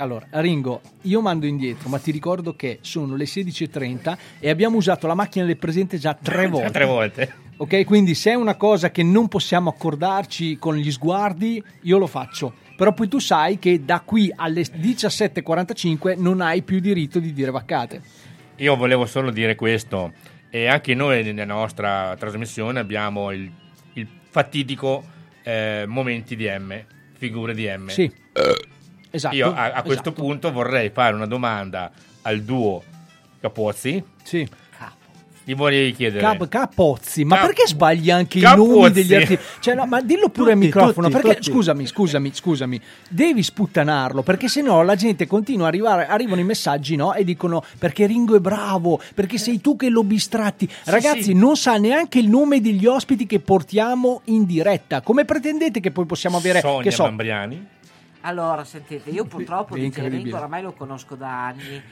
Allora, Ringo, io mando indietro, ma ti ricordo che sono le 16.30 e abbiamo usato la macchina del presente già tre volte. Tre volte. Ok, quindi se è una cosa che non possiamo accordarci con gli sguardi, io lo faccio. Però poi tu sai che da qui alle 17.45 non hai più diritto di dire vaccate. Io volevo solo dire questo, e anche noi nella nostra trasmissione abbiamo il, il fatidico eh, momenti di M, figure di M. Sì. Esatto. Io a, a questo esatto. punto vorrei fare una domanda al duo Capozzi. Sì. Gli vorrei chiedere. Cap- Capozzi, ma Cap- perché sbagli anche i Capozzi. nomi degli artisti? Cioè, no, ma dillo pure al Tutti, microfono, tutti, perché tutti. scusami, scusami, scusami, devi sputtanarlo, perché sennò la gente continua a arrivare, arrivano i messaggi, no? E dicono perché Ringo è bravo, perché sei tu che lo bistratti. Ragazzi, sì. non sa neanche il nome degli ospiti che portiamo in diretta. Come pretendete che poi possiamo avere Sonia che so, Mambriani. Allora, sentite, io purtroppo di. Ringo oramai lo conosco da anni.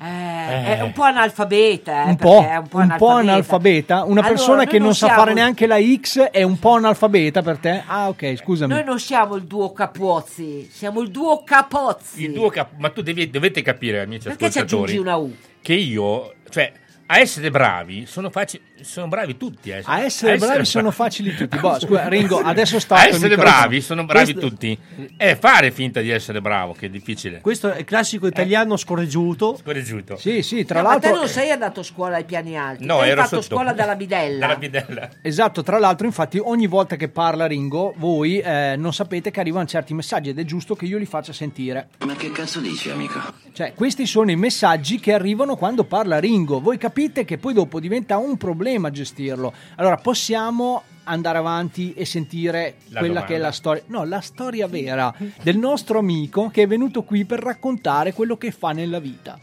Eh, Eh. È un po' analfabeta. eh, un po', perché è un po' un po' analfabeta, una Allora, persona che non sa siamo fare il- neanche la X è un po' analfabeta per te? Ah, ok, scusami. Noi non siamo il duo Capozzi, siamo il duo Capozzi. Il duo cap- ma tu devi- dovete capire, amici Perché ci ascoltatori, aggiungi una U? che io, cioè, a essere bravi, sono, facili, sono bravi tutti. eh. A essere bravi sono facili tutti. Boh, scusa, Ringo, adesso sta A essere bravi, sono bravi tutti. È fare finta di essere bravo, che è difficile. Questo è il classico italiano scorreggiuto. Scorreggiuto. Sì, sì, tra No, ma te l'altro non sei andato a scuola ai piani alti, No, hai ero fatto sotto. scuola dalla bidella. Dalla bidella. Esatto, tra l'altro, infatti, ogni volta che parla Ringo, voi eh, non sapete che arrivano certi messaggi ed è giusto che io li faccia sentire. Ma che cazzo dici, amico? Cioè, questi sono i messaggi che arrivano quando parla Ringo. Voi capite che poi dopo diventa un problema gestirlo. Allora, possiamo andare avanti e sentire La quella domanda. che è la storia, no, la storia vera del nostro amico che è venuto qui per raccontare quello che fa nella vita.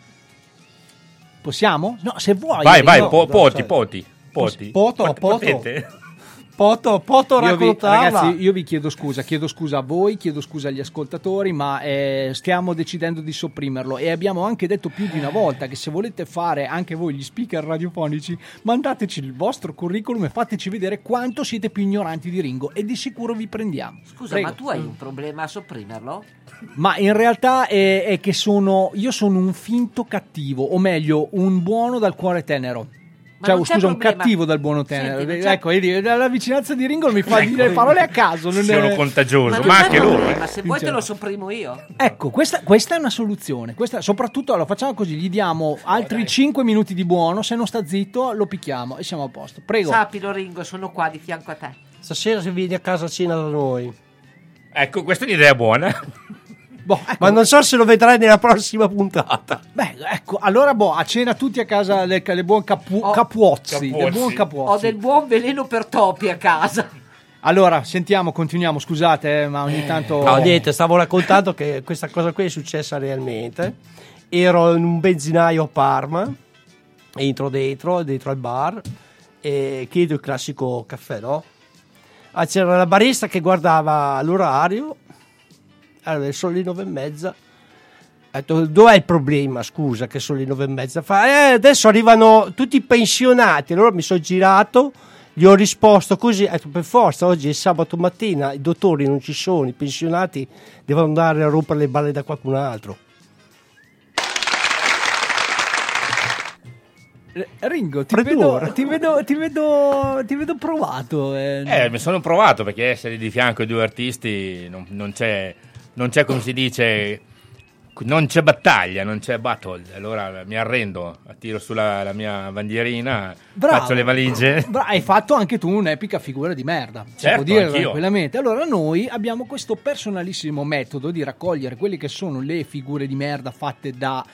Possiamo? No, se vuoi. Vai, vai, Ringo. po- poti, poti. Poti. poto, Pot- poto. Poto, poto Io vi, ragazzi, io vi chiedo scusa, chiedo scusa a voi, chiedo scusa agli ascoltatori, ma eh, stiamo decidendo di sopprimerlo e abbiamo anche detto più di una volta che se volete fare anche voi gli speaker radiofonici, mandateci il vostro curriculum e fateci vedere quanto siete più ignoranti di Ringo e di sicuro vi prendiamo. Scusa, Prego. ma tu hai un problema a sopprimerlo? Ma in realtà è, è che sono io sono un finto cattivo, o meglio, un buono dal cuore tenero. Ma Cioè, scusa, un cattivo dal buono tenero. Senti, ecco, vedi, la vicinanza di Ringo mi fa dire parole a caso. Non Sono è... contagioso, ma c'è anche loro. problema, eh. se vuoi te lo sopprimo io. Ecco, questa, questa è una soluzione. Questa, soprattutto, allora, facciamo così: gli diamo altri 5 minuti di buono. Se non sta zitto, lo picchiamo e siamo a posto. Prego. Sappilo, Ringo, sono qua di fianco a te. Stasera se vieni a casa a cena da noi. Ecco, questa è un'idea buona. Boh, ecco. Ma non so se lo vedrai nella prossima puntata. Beh, ecco, allora, boh, a cena tutti a casa del, del buon capu- Oh. Capuozzi. Capuozzi. buon Ho Capuozzi. del buon veleno per topi a casa. Allora, sentiamo, continuiamo. Scusate, eh, ma ogni tanto. No, niente, stavo raccontando che questa cosa qui è successa realmente. Ero in un benzinaio a Parma, entro dentro, dentro al bar, e chiedo il classico caffè, no? Ah, c'era la barista che guardava l'orario, allora sono le nove e mezza. Ho detto, dov'è il problema, scusa, che sono le nove e mezza? Fa, eh, adesso arrivano tutti i pensionati. Allora mi sono girato, gli ho risposto così, detto, per forza, oggi è sabato mattina, i dottori non ci sono, i pensionati devono andare a rompere le balle da qualcun altro. Eh, Ringo, ti vedo, ti, vedo, ti, vedo, ti vedo provato. eh. Eh, mi sono provato perché essere di fianco ai due artisti non, non c'è, non c'è, come si dice, non c'è battaglia, non c'è battle. Allora mi arrendo, tiro sulla la mia bandierina, Bravo. faccio le valigie. Bra- hai fatto anche tu un'epica figura di merda. si Certo, può dire tranquillamente. Allora, noi abbiamo questo personalissimo metodo di raccogliere quelle che sono le figure di merda fatte da.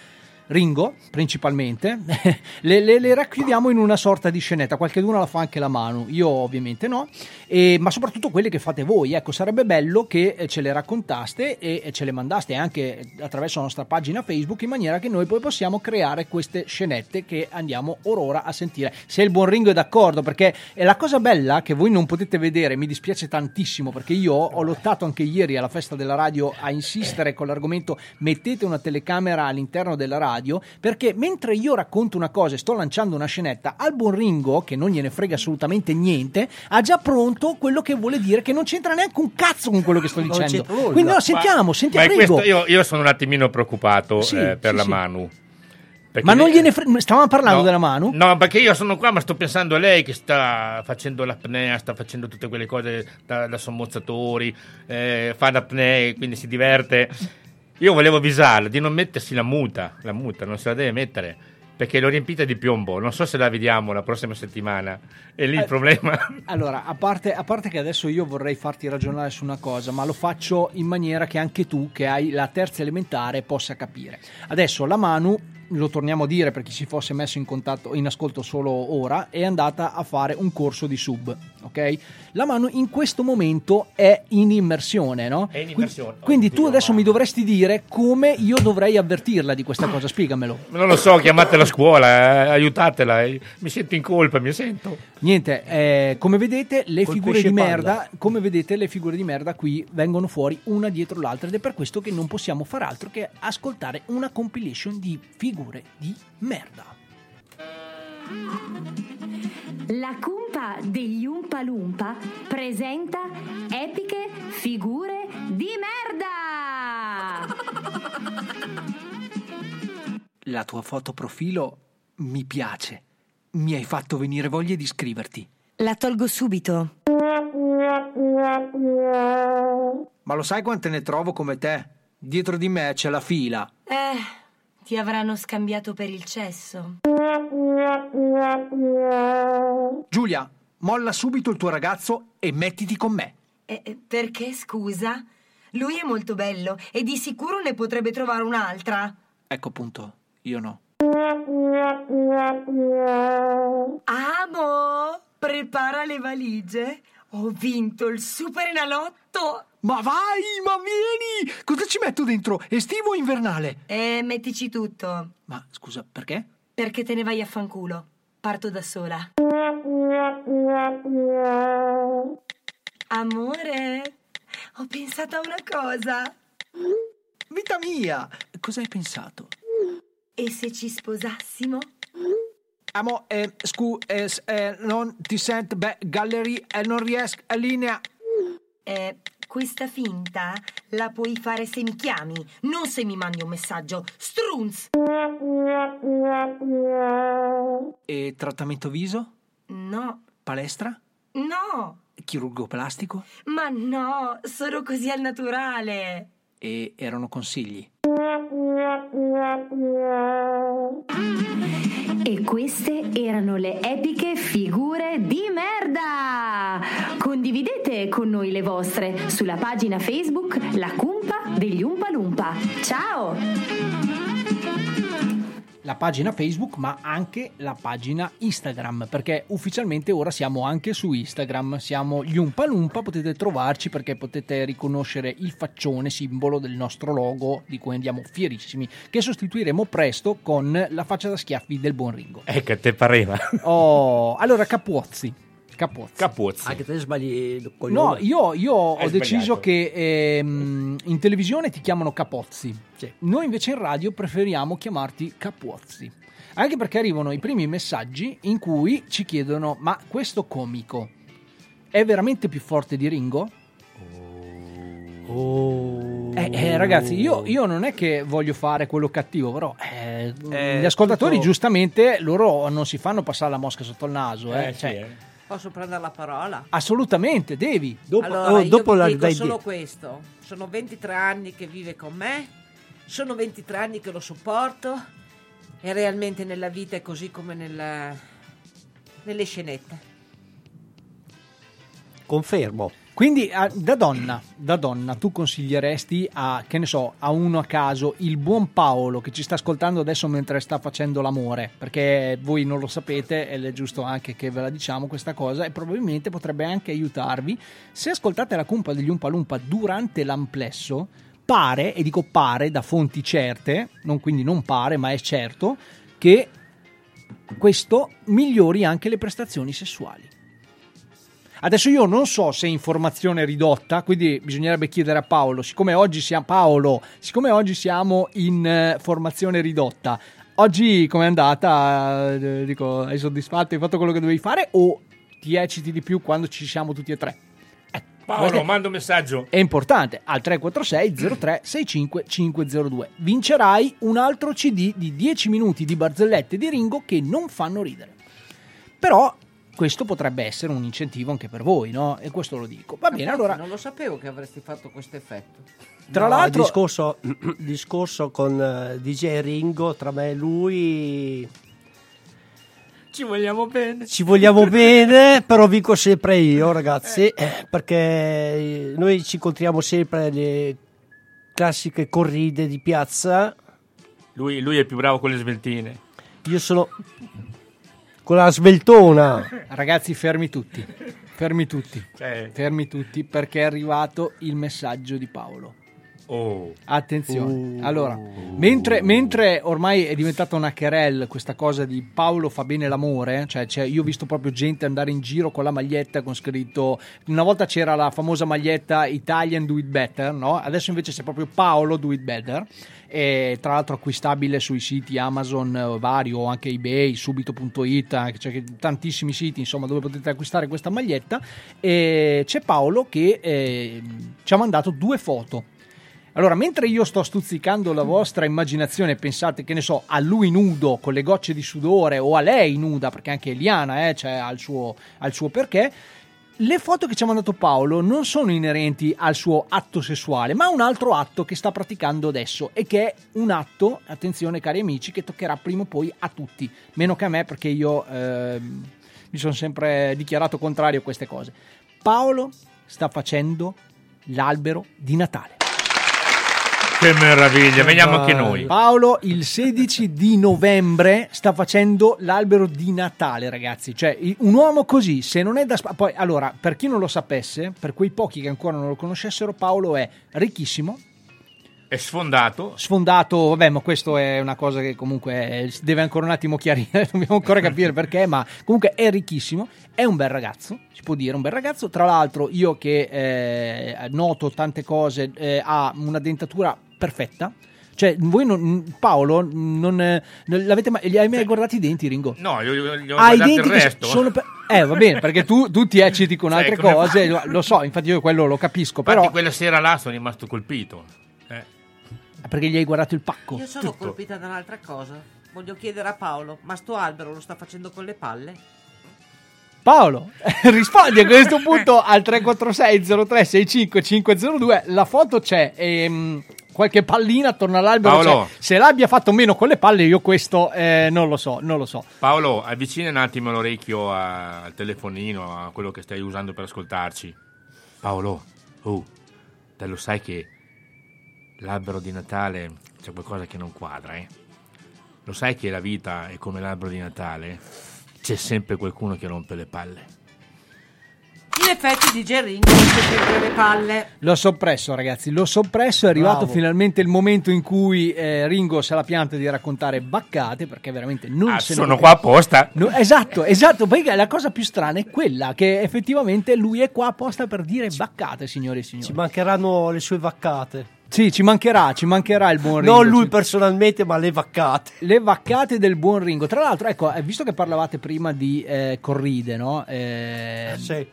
Ringo, principalmente, le, le- le racchiudiamo in una sorta di scenetta. Qualcuno la fa anche la mano, io ovviamente no, E- ma soprattutto quelle che fate voi. Ecco, sarebbe bello che eh, ce le raccontaste e ce le mandaste anche attraverso la nostra pagina Facebook in maniera che noi poi possiamo creare queste scenette che andiamo or ora a sentire. Se il buon Ringo è d'accordo, perché è la cosa bella che voi non potete vedere, mi dispiace tantissimo perché io ho lottato anche ieri alla festa della radio a insistere con l'argomento mettete una telecamera all'interno della radio radio, perché mentre io racconto una cosa e sto lanciando una scenetta, al buon Ringo, che non gliene frega assolutamente niente, ha già pronto quello che vuole dire, che non c'entra neanche un cazzo con quello che sto dicendo. Quindi no, sentiamo, sentiamo, prego. questo- io, io sono un attimino preoccupato Sì, eh, per sì, la sì. Manu. Perché Ma non gliene frega, stavamo parlando No, della mano? No, perché io sono qua, ma sto pensando a lei che sta facendo l'apnea, sta facendo tutte quelle cose da, da sommozzatori, eh, fa l'apnea, quindi si diverte. Io volevo avvisarla di non mettersi la muta, la muta non se la deve mettere, perché l'ho riempita di piombo. Non so se la vediamo la prossima settimana. E lì il Eh, problema... Allora, a parte, a parte che adesso io vorrei farti ragionare su una cosa, ma lo faccio in maniera che anche tu, che hai la terza elementare, possa capire. Adesso la Manu, lo torniamo a dire per chi si fosse messo in contatto, in ascolto solo ora, è andata a fare un corso di sub, ok? La Manu in questo momento è in immersione, no? È in immersione. Qui- Quindi tu adesso mi dovresti dire come io dovrei avvertirla di questa cosa, spiegamelo. Non lo so, chiamate la scuola, eh, aiutatela. eh. Mi sento in colpa, mi sento. Niente, eh, come vedete le Col figure di palla. merda, come vedete le figure di merda qui vengono fuori una dietro l'altra ed è per questo che non possiamo far altro che ascoltare una compilation di figure di merda. La cumpa degli Umpa Lumpa presenta epiche figure di merda! La tua foto profilo mi piace. Mi hai fatto venire voglia di scriverti. La tolgo subito. Ma lo sai quante ne trovo come te? Dietro di me c'è la fila. Eh, ti avranno scambiato per il cesso. Giulia, molla subito il tuo ragazzo e mettiti con me. Eh, perché, scusa? Lui è molto bello e di sicuro ne potrebbe trovare un'altra. Ecco appunto, io no. Amo, prepara le valigie. Ho vinto il super enalotto. Ma vai, ma vieni! Cosa ci metto dentro? Estivo o invernale? E mettici tutto, Ma scusa, perché? perché te ne vai a fanculo. Parto da sola. Amore, ho pensato a una cosa. Vita mia! Cosa hai pensato? E se ci sposassimo? Amo, eh, scu, eh, eh, non ti sento, beh, gallery, eh, non riesco, a linea. Eh, questa finta la puoi fare se mi chiami, non se mi mandi un messaggio. Strunz! E trattamento viso? No, Palestra? no, Chirurgo plastico? ma no, sono così al naturale. E erano consigli. E queste erano le epiche figure di merda! Condividete con noi le vostre sulla pagina Facebook La Cumpa degli Umpa Lumpa. Ciao! La pagina Facebook, ma anche la pagina Instagram, perché ufficialmente ora siamo anche su Instagram. Siamo gli Umpa Lumpa, potete trovarci perché potete riconoscere il faccione, simbolo del nostro logo, di cui andiamo fierissimi, che sostituiremo presto con la faccia da schiaffi del buon Ringo. Ecco, te pareva. Oh, allora Capuozzi. Capuozzi. Capuzzi. Anche te sbagli col No, io, io ho Hai deciso sbagliato. che ehm, in televisione ti chiamano Capozzi. Noi invece in radio preferiamo chiamarti Capuozzi. Anche perché arrivano i primi messaggi in cui ci chiedono: ma questo comico è veramente più forte di Ringo? Oh. Eh, eh, ragazzi, io, io non è che voglio fare quello cattivo, però eh, Eh, gli ascoltatori tutto- giustamente loro non si fanno passare la mosca sotto il naso. Eh, Eh, sì, cioè, eh. Posso prendere la parola? Assolutamente, devi. Dopo, allora, oh, io dopo la dico dai solo di- questo. Sono 23 anni che vive con me, sono 23 anni che lo sopporto e realmente nella vita è così come nella- nelle scenette. Confermo. Quindi ah, da donna, da donna, tu consiglieresti a, che ne so, a uno a caso, il buon Paolo che ci sta ascoltando adesso mentre sta facendo l'amore, perché voi non lo sapete ed è giusto anche che ve la diciamo questa cosa e probabilmente potrebbe anche aiutarvi. Se ascoltate la cumpa degli Umpa Lumpa durante l'amplesso, pare, e dico pare da fonti certe, non, quindi non pare ma è certo, che questo migliori anche le prestazioni sessuali. Adesso io non so se è informazione ridotta, quindi bisognerebbe chiedere a Paolo, siccome oggi siamo, Paolo, siccome oggi siamo in eh, formazione ridotta, oggi com'è andata? Eh, dico, hai soddisfatto, hai fatto quello che dovevi fare o ti ecciti di più quando ci siamo tutti e tre? Paolo, Perché- manda un messaggio. È importante, al 346 03 65 502. Vincerai un altro CD di 10 minuti di barzellette di Ringo che non fanno ridere. Però questo potrebbe essere un incentivo anche per voi, no? E questo lo dico. Va bene, Infatti, allora, Non lo sapevo che avresti fatto questo effetto. tra No, l'altro... il discorso, discorso con eh, DJ Ringo tra me e lui Ci vogliamo bene. ci vogliamo bene però vinco sempre io ragazzi eh, perché noi ci incontriamo sempre alle classiche corride di piazza Lui, lui è più bravo con le sveltine. io sono con la sveltona Ragazzi, fermi tutti. Fermi tutti. Cioè, Fermi tutti perché è arrivato il messaggio di Paolo. Oh. Attenzione. Allora, mentre, mentre ormai è diventata una querelle questa cosa di Paolo fa bene l'amore, cioè, cioè, io ho visto proprio gente andare in giro con la maglietta con scritto una volta c'era la famosa maglietta Italian do it better, no? Adesso invece c'è proprio Paolo do it better. E tra l'altro acquistabile sui siti Amazon eh, vari o anche eBay, subito.it, che- tantissimi siti insomma dove potete acquistare questa maglietta. E c'è Paolo che eh, ci ha mandato due foto. Allora, mentre io sto stuzzicando la vostra immaginazione, pensate che ne so, a lui nudo con le gocce di sudore o a lei nuda, perché anche Eliana eh, cioè, ha, il suo, ha il suo perché. Le foto che ci ha mandato Paolo non sono inerenti al suo atto sessuale, ma a un altro atto che sta praticando adesso e che è un atto, attenzione cari amici, che toccherà prima o poi a tutti, meno che a me perché io ehm, mi sono sempre dichiarato contrario a queste cose. Paolo sta facendo l'albero di Natale. Che meraviglia, veniamo anche noi. Paolo il 16 di novembre sta facendo l'albero di Natale, ragazzi. Cioè, un uomo così, se non è da... spa- Poi, allora, per chi non lo sapesse, per quei pochi che ancora non lo conoscessero, Paolo è ricchissimo, È sfondato. sfondato, vabbè, ma questo è una cosa che comunque eh, deve ancora un attimo chiarire, dobbiamo ancora capire perché, ma comunque è ricchissimo, è un bel ragazzo, si può dire, un bel ragazzo. Tra l'altro, io che eh, noto tante cose, eh, ha una dentatura perfetta. Cioè, voi non, Paolo, non, non- l'avete mai, li hai mai guardati i denti, Ringo? No, io, io, io ho Hai i guardato denti il che resto. sono per- Eh, va bene, perché tu, tu ti ecciti con altre come cose, fa? lo so, infatti io quello lo capisco, Infatti però quella sera là sono rimasto colpito. Eh. perché gli hai guardato il pacco. Io sono tutto. colpita da un'altra cosa. Voglio chiedere a Paolo, ma sto albero lo sta facendo con le palle? Paolo, rispondi a questo punto al 346 03 65 502. La foto c'è. ehm, qualche pallina attorno all'albero. Paolo. c'è. Se l'abbia fatto meno con le palle, io questo eh, non lo so. Non lo so. Paolo, avvicina un attimo l'orecchio a- al telefonino, a quello che stai usando per ascoltarci. Paolo, oh, te lo sai che l'albero di Natale c'è qualcosa che non quadra, eh? Lo sai che la vita è come l'albero di Natale? C'è sempre qualcuno che rompe le palle. In effetti DJ Ringo rompe sempre le palle. L'ho soppresso, ragazzi. L'ho soppresso. È arrivato Bravo. finalmente il momento in cui eh, Ringo se la pianta di raccontare baccate. Perché veramente non Ah, se ne sono può- qua apposta. No, esatto, esatto. Perché la cosa più strana è quella che effettivamente lui è qua apposta per dire baccate, signore e signori. ci mancheranno le sue vaccate Sì, ci mancherà, ci mancherà il buon Ringo. non lui personalmente ma le vaccate Le vaccate del buon Ringo. Tra l'altro, ecco, eh, visto che parlavate prima di eh, corride, no? Eh, Sì.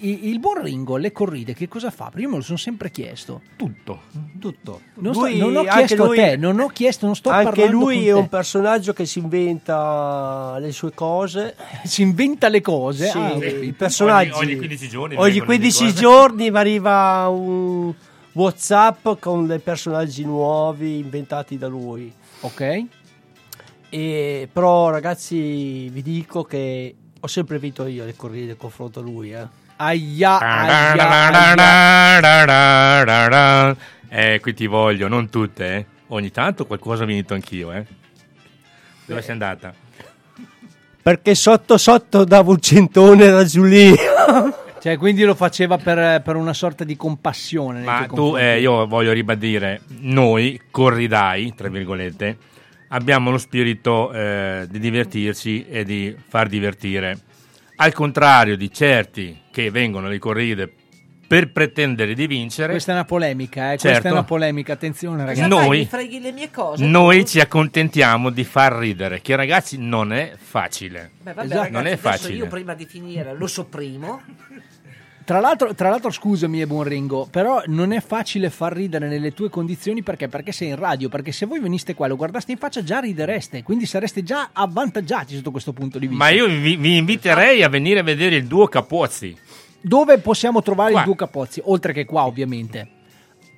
Il buon Ringo, le corride, che cosa fa? Perché io me lo sono sempre chiesto. Tutto. Tutto. Non, sto- Lui- non ho anche chiesto lui- a te, non ho chiesto, non sto anche parlando lui con è un personaggio che si inventa le sue cose Si inventa le cose. Sì, ah, i personaggi Ogni- ogni 15 giorni ogni vengono 15 di cose. giorni mi arriva un whatsapp con dei personaggi nuovi inventati da lui ok. e, però ragazzi vi dico che ho sempre vinto io le corride confronto a lui eh. Aia, aia, aia. Eh, qui ti voglio, non tutte, eh. Ogni tanto qualcosa ho vinto anch'io, eh. Dove sei andata? perché sotto sotto davo un centone da Giulia Cioè, quindi lo faceva per, per una sorta di compassione. Ma tu, eh, io voglio ribadire, noi corridai, tra virgolette, abbiamo lo spirito eh, di divertirci e di far divertire Al contrario di certi che vengono alle corride per pretendere di vincere, Questa è una polemica, eh? questa Certo. è una polemica, attenzione ragazzi. Noi- Mi freghi le mie cose? noi ci accontentiamo di far ridere, che ragazzi non è facile. Beh, vabbè, Esatto. ragazzi, Non è adesso facile. Io prima di finire lo sopprimo. Tra l'altro, tra l'altro, scusami, e buon Ringo, però non è facile far ridere nelle tue condizioni perché? Perché sei in radio. Perché se voi veniste qua e lo guardaste in faccia, già ridereste, quindi sareste già avvantaggiati sotto questo punto di vista. Ma io vi, vi inviterei a venire a vedere il duo Capozzi. Dove possiamo trovare Qua. il Duo Capozzi? Oltre che qua, ovviamente.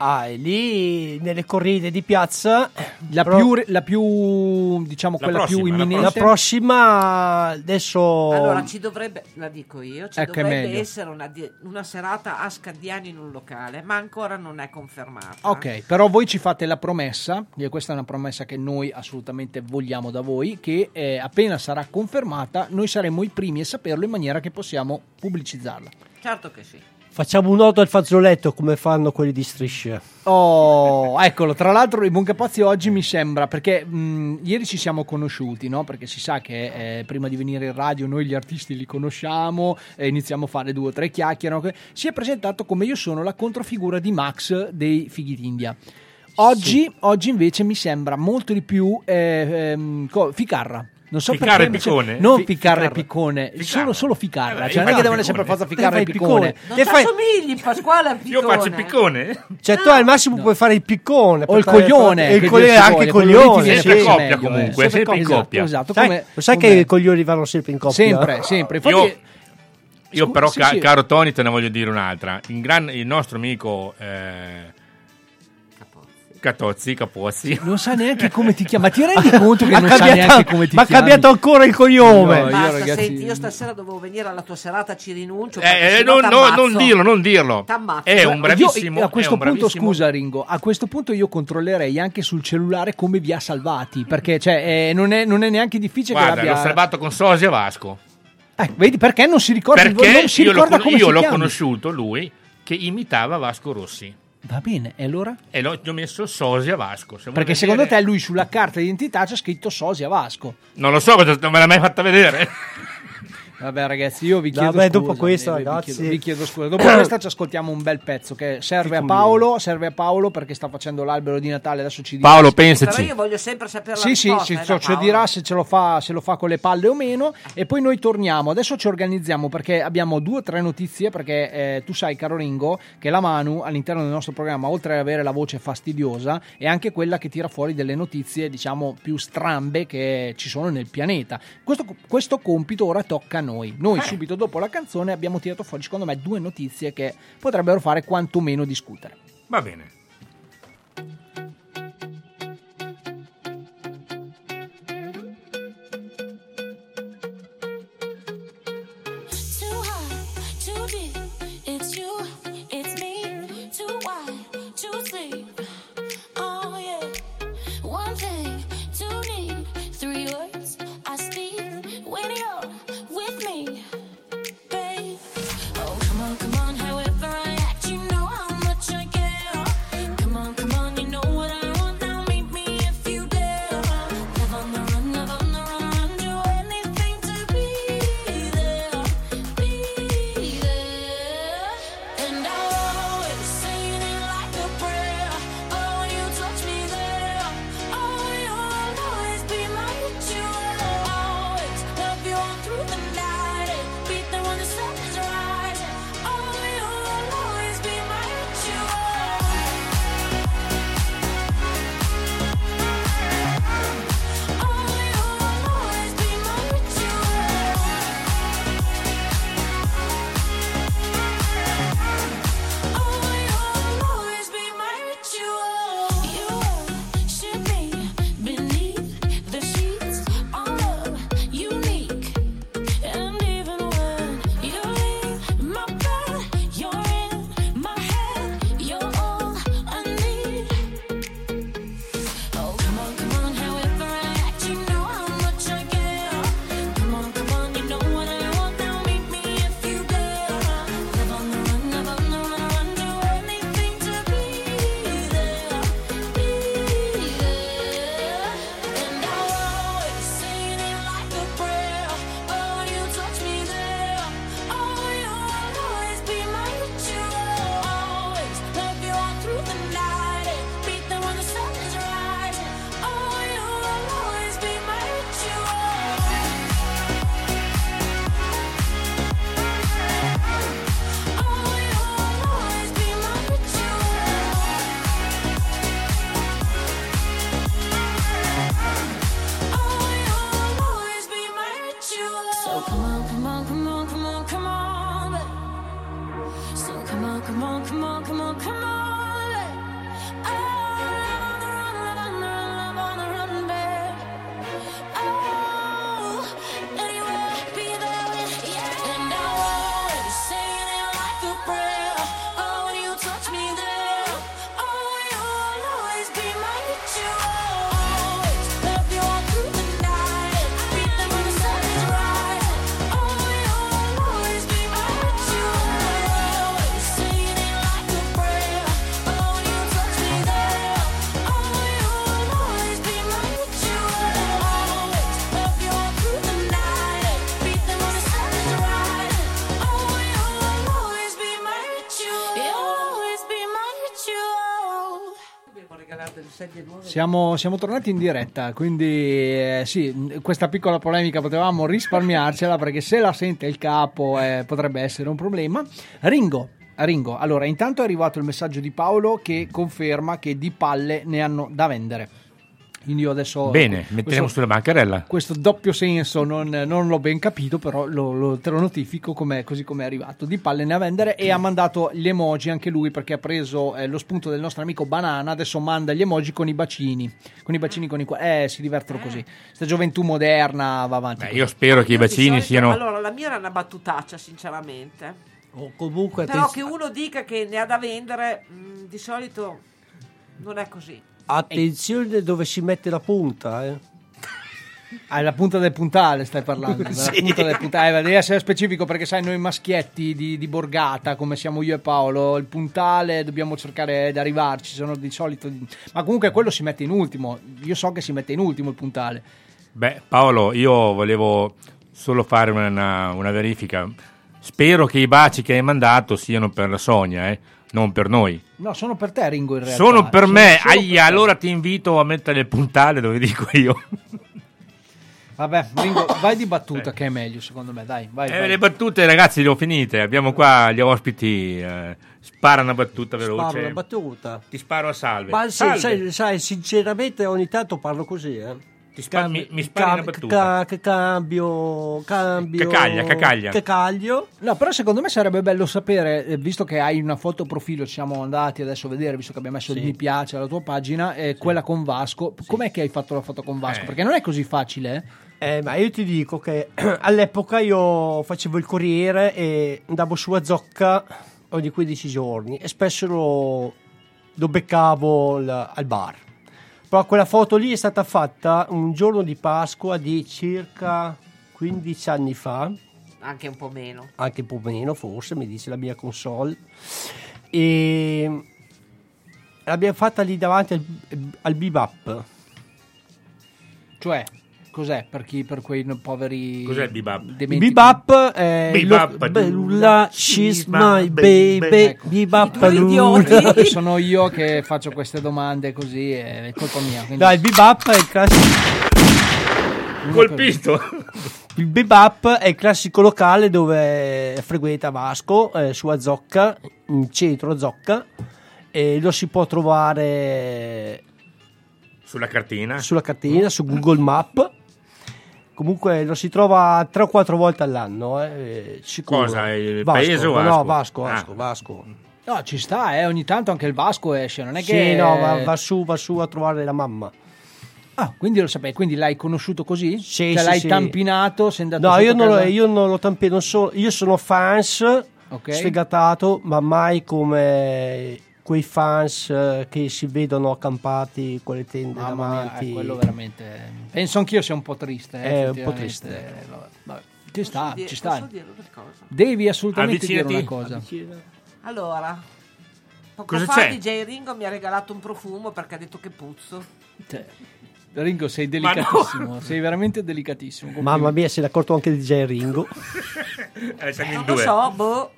Ah, e lì nelle corride di piazza. La però- più, la più, diciamo, La quella più prossima, la imminente. La prossima adesso. Allora, ci dovrebbe, la dico io, ci Ecco, dovrebbe essere una, una serata a Scandiani in un locale, ma ancora non è confermata. Ok, però voi ci fate la promessa, e questa è una promessa che noi assolutamente vogliamo da voi, che eh, appena sarà confermata noi saremo i primi a saperlo in maniera che possiamo pubblicizzarla. Certo che sì. Facciamo un nodo al fazzoletto come fanno quelli di strisce. Oh, eccolo, tra l'altro i Buoncapozzi oggi mi sembra, perché mh, ieri ci siamo conosciuti, no? Perché si sa che eh, prima di venire in radio noi gli artisti li conosciamo, e iniziamo a fare due o tre chiacchiere, no? si è presentato come io sono la controfigura di Max dei Fighi d'India. Oggi, oggi invece mi sembra molto di più eh, ehm, Ficarra. Non so Ficarra perché Piccone? Non Fi- Ficarra e Ficarra. Piccone, Ficarra. solo, solo Ficarra. Eh cioè, io non è che devono essere per forza Ficarra Te e Piccone. Piccone. Non ti fai- assomigli, Pasquale, al Io piccone. faccio il piccone. Cioè, tu al massimo puoi fare il piccone. O il coglione, il coglione, anche coglione. Sempre coppia comunque, sempre in esatto, coppia. Esatto, Sai, come- lo sai come- che i coglioni vanno sempre in coppia? Sempre, sempre. Infatti, Io, io però, sì, ca- sì. caro Tony, te ne voglio dire un'altra. Il nostro amico eh, Catozzi, Capozzi, non sa neanche come ti chiama. Ma ti rendi conto che non ha sa cambiato- neanche come ti ma ha cambiato ancora il cognome. No, io, Basta, ragazzi- senti, io stasera dovevo venire alla tua serata, ci rinuncio. Eh, eh, no, t'ammazzo. non dirlo, non dirlo. T'ammazzo. È un Io- bravissimo. a questo punto, bravissimo- scusa Ringo, a questo punto io controllerei anche sul cellulare come vi ha salvati, perché cioè, eh, non, è, non è neanche difficile Guarda, che l'abbia... l'ho salvato con Sosia Vasco. Eh, vedi perché non si ricorda, Perché non si io, l'ho, ricorda con- come io si l'ho chiami. conosciuto, lui, che imitava Vasco Rossi. Va bene, e allora? E l'ho, messo Sosia Vasco. Se Perché vedere- secondo te lui sulla carta d'identità c'è scritto Sosia Vasco. Non lo so, non me l'ha mai fatta vedere. Vabbè ragazzi, io vi chiedo Vabbè, scusa. dopo questo, vi- vi ragazzi. chiedo- Vi chiedo scusa. Dopo questa ci ascoltiamo un bel pezzo che serve a Paolo, serve a Paolo perché sta facendo l'albero di Natale, adesso ci dirà Paolo, se- Però pensaci. io voglio sempre sapere la Sì, sì, risposta. sì, eh, da ce lo Paolo. dirà se, ce lo fa, se lo fa con le palle o meno. E poi noi torniamo. Adesso ci organizziamo perché abbiamo due o tre notizie. Perché eh, tu sai, caro Ringo, che la Manu all'interno del nostro programma, oltre ad avere la voce fastidiosa, è anche quella che tira fuori delle notizie, diciamo, più strambe che ci sono nel pianeta. Questo, questo compito ora tocca a noi. Noi, subito dopo la canzone, abbiamo tirato fuori, secondo me, due notizie che potrebbero fare quantomeno discutere. Va bene. Siamo, siamo tornati in diretta, quindi eh, sì, questa piccola polemica potevamo risparmiarcela perché se la sente il capo eh, potrebbe essere un problema. Ringo, Ringo, allora intanto è arrivato il messaggio di Paolo che conferma che di palle ne hanno da vendere. Quindi io adesso... Bene, metteremo questo- sulla bancarella. questo doppio senso non, non l'ho ben capito, però lo, lo- te lo notifico com'è- così come è arrivato. Di palle ne ha a vendere e ha mandato gli emoji anche lui perché ha preso eh, lo spunto del nostro amico Banana. Adesso manda gli emoji con i bacini, con i bacini con i quali eh, si divertono così. Sta gioventù moderna va avanti. Beh, io spero che i vaccini solito- siano. Allora, la mia era una battutaccia, sinceramente. O comunque Però attenz- che uno dica che ne ha da vendere, mh, di solito non è così. Attenzione dove si mette la punta. Eh. Ah, la punta del puntale stai parlando. Sì. punta del puntale. Eh, devi essere specifico perché sai, noi maschietti di, di Borgata, come siamo io e Paolo, il puntale dobbiamo cercare di arrivarci. Sono di solito. Ma comunque quello si mette in ultimo. Io so che si mette in ultimo il puntale. Beh, Paolo, io volevo solo fare una, una verifica. Spero che i baci che hai mandato siano per la Sonia, eh, non per noi. No, sono per te, Ringo. In realtà. Sono per Sono me. solo per Aia, te. allora ti invito a mettere il puntale dove dico io. Vabbè, Ringo, vai di battuta che è meglio secondo me. Dai, vai. Eh, vai. le battute, ragazzi, le ho finite. Abbiamo qua gli ospiti. eh, spara una battuta veloce. Sparo una battuta. Ti sparo a salve. Ma sì, Salve. sai, sai, sinceramente ogni tanto parlo così, eh. Ti spa- mi, mi spari una battuta. ca- che cambio, cambio. Cacaglia, cacaglia. Che caglio. No, però secondo me sarebbe bello sapere, eh, visto che hai una foto profilo, ci siamo andati adesso a vedere, visto che abbiamo messo il Sì. mi piace alla tua pagina, eh, quella con Vasco. Com'è che hai fatto la foto con Vasco? Eh. Perché non è così facile, eh? Eh, ma io ti dico che all'epoca io facevo il corriere e andavo su a Zocca ogni 15 giorni e spesso lo, lo beccavo al- al bar. Però quella foto lì è stata fatta un giorno di Pasqua di circa 15 anni fa, Anche un po' meno. anche un po' meno forse, mi dice la mia console. E l'abbiamo fatta lì davanti al, al Bebop. Cioè, cos'è per chi, per quei poveri Cos'è il bebop? dementi? Bebop è Bebop, Lula, she's my baby, Ecco. Bebop. Sono io che faccio queste domande così, e è colpa mia. quindi- No, il Bebop è il classico, Colpito. il Bebop è il classico locale dove frequenta Vasco, eh, su Zocca, in centro Zocca, e lo si può trovare Sulla cartina. sulla cartina, su Google Map. Comunque lo si trova 3 o 4 volte all'anno, eh, sicuro. Cosa, il Vasco, paese o No, Vasco? Vasco, Ah. Vasco, Vasco. No, ci sta, eh, ogni tanto anche il Vasco esce, non è Sì, che... no, va, va su, va su a trovare la mamma. Ah, quindi lo sapevi, quindi l'hai conosciuto così? Sì, Cioè sì, l'hai sì. tampinato, sei andato No, io non, lo, io non lo tampino, non so- io sono fans Ok. sfegatato, ma mai come quei fans eh, che si vedono accampati con le tende Mamma mia, davanti. eh, quello veramente... Penso anch'io sia un po' triste. eh, È un po' triste. Eh, vabbè. Ci sta, dire- ci sta. posso dire una cosa? Devi assolutamente Avvicinati. dire una cosa. Allora, poco Cosa fa c'è? DJ Ringo mi ha regalato un profumo perché ha detto che puzzo. Cioè, Ringo, sei Ma no. delicatissimo, sei veramente delicatissimo. Mamma mia, se l'ha accorto anche DJ Ringo. Eh, siamo in Non lo due. so, boh.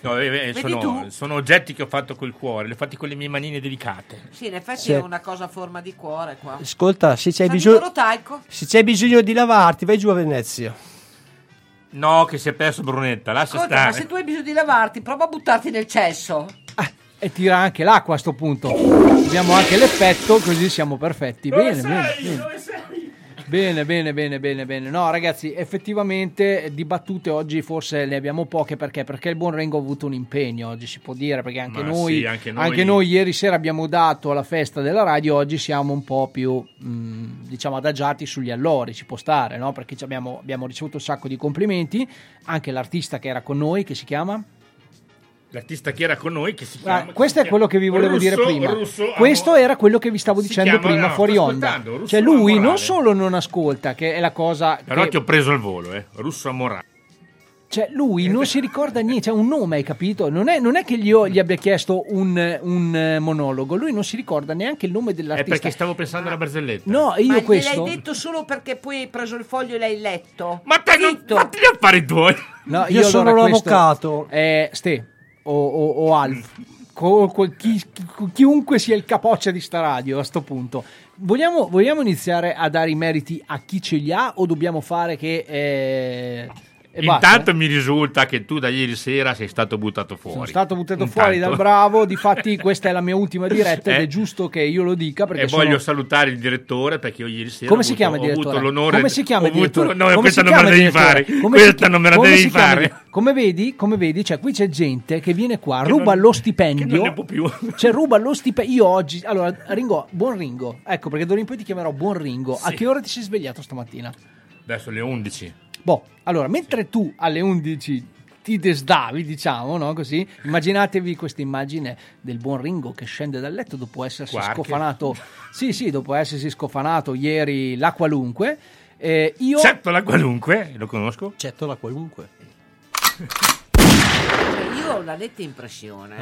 No, eh, eh, sono, sono oggetti che ho fatto col cuore, li ho fatti con le mie manine delicate. Sì, in effetti Sì. è una cosa a forma di cuore qua. Ascolta, se di bisogno, se c'hai bisogno di lavarti, vai giù a Venezia. No, che si è perso Brunetta, lascia Ascolta, ma stare. se tu hai bisogno di lavarti, prova a buttarti nel cesso. E tira anche l'acqua a sto punto. Abbiamo anche l'effetto, così siamo perfetti. Bene, bene, bene. Bene, bene, bene, bene, bene. No, ragazzi, effettivamente eh, di battute oggi forse ne abbiamo poche perché? Perché il buon Rengo ha avuto un impegno, oggi si può dire, perché anche, noi, sì, anche noi- noi ieri sera abbiamo dato alla festa della radio, oggi siamo un po' più, mh, diciamo, adagiati sugli allori, ci può stare, no? Perché abbiamo, abbiamo ricevuto un sacco di complimenti, anche l'artista che era con noi, che si chiama... L'artista che era con noi, che si Ah, chiama... questo è quello che vi volevo Russo- dire prima. Russo- questo amo- era quello che vi stavo dicendo chiama- prima, no, fuori sto onda. ascoltando, Russo Cioè, lui Amorale. non solo non ascolta, che è la cosa. Però che- ti ho preso al volo, eh. Russo Amorale. Cioè, lui non si ricorda niente, cioè un nome, hai capito? Non è, non è che gli, io gli abbia chiesto un, un, eh, monologo, lui non si ricorda neanche il nome È dell'artista. perché stavo pensando alla barzelletta. No, io Ma questo. gliel'hai detto solo perché poi hai preso il foglio e l'hai letto? Ma te non fatti gli affari tuoi. No, Io sono allora questo l'avvocato. È Ste o, o, o Alf. Chi- chi- chiunque sia il capoccia di sta radio a sto punto. Vogliamo, vogliamo iniziare a dare i meriti a chi ce li ha o dobbiamo fare che... eh, e basta? Intanto mi risulta che tu da ieri sera sei stato buttato fuori. Sono stato buttato Intanto. fuori dal bravo, difatti questa è la mia ultima diretta ed Eh. è giusto che io lo dica E sono- voglio salutare il direttore perché io ieri sera Come ho si avuto, chiama ho avuto l'onore Come si chiama avuto- direttore? No, Come questa si non me la chiama devi fare. Come Questa chi- non me la come devi chiama fare. di- Come vedi, come vedi, cioè qui c'è gente che viene qua, Che ruba non- lo che stipendio. non ne può più. Cioè ruba lo stipendio. Io oggi, allora, Ringo, buon Ringo. Ecco, perché d'ora in poi ti chiamerò buon Ringo. A Sì. che ora ti sei svegliato stamattina? Adesso le 11. Boh, allora, mentre tu alle 11 ti desdavi, diciamo, no? Così, immaginatevi questa immagine del buon Ringo che scende dal letto dopo essersi Quark. scofanato. Sì, sì, dopo essersi scofanato ieri la qualunque. Eh, io Certo la qualunque, lo conosco. Certo la qualunque. Io ho la netta impressione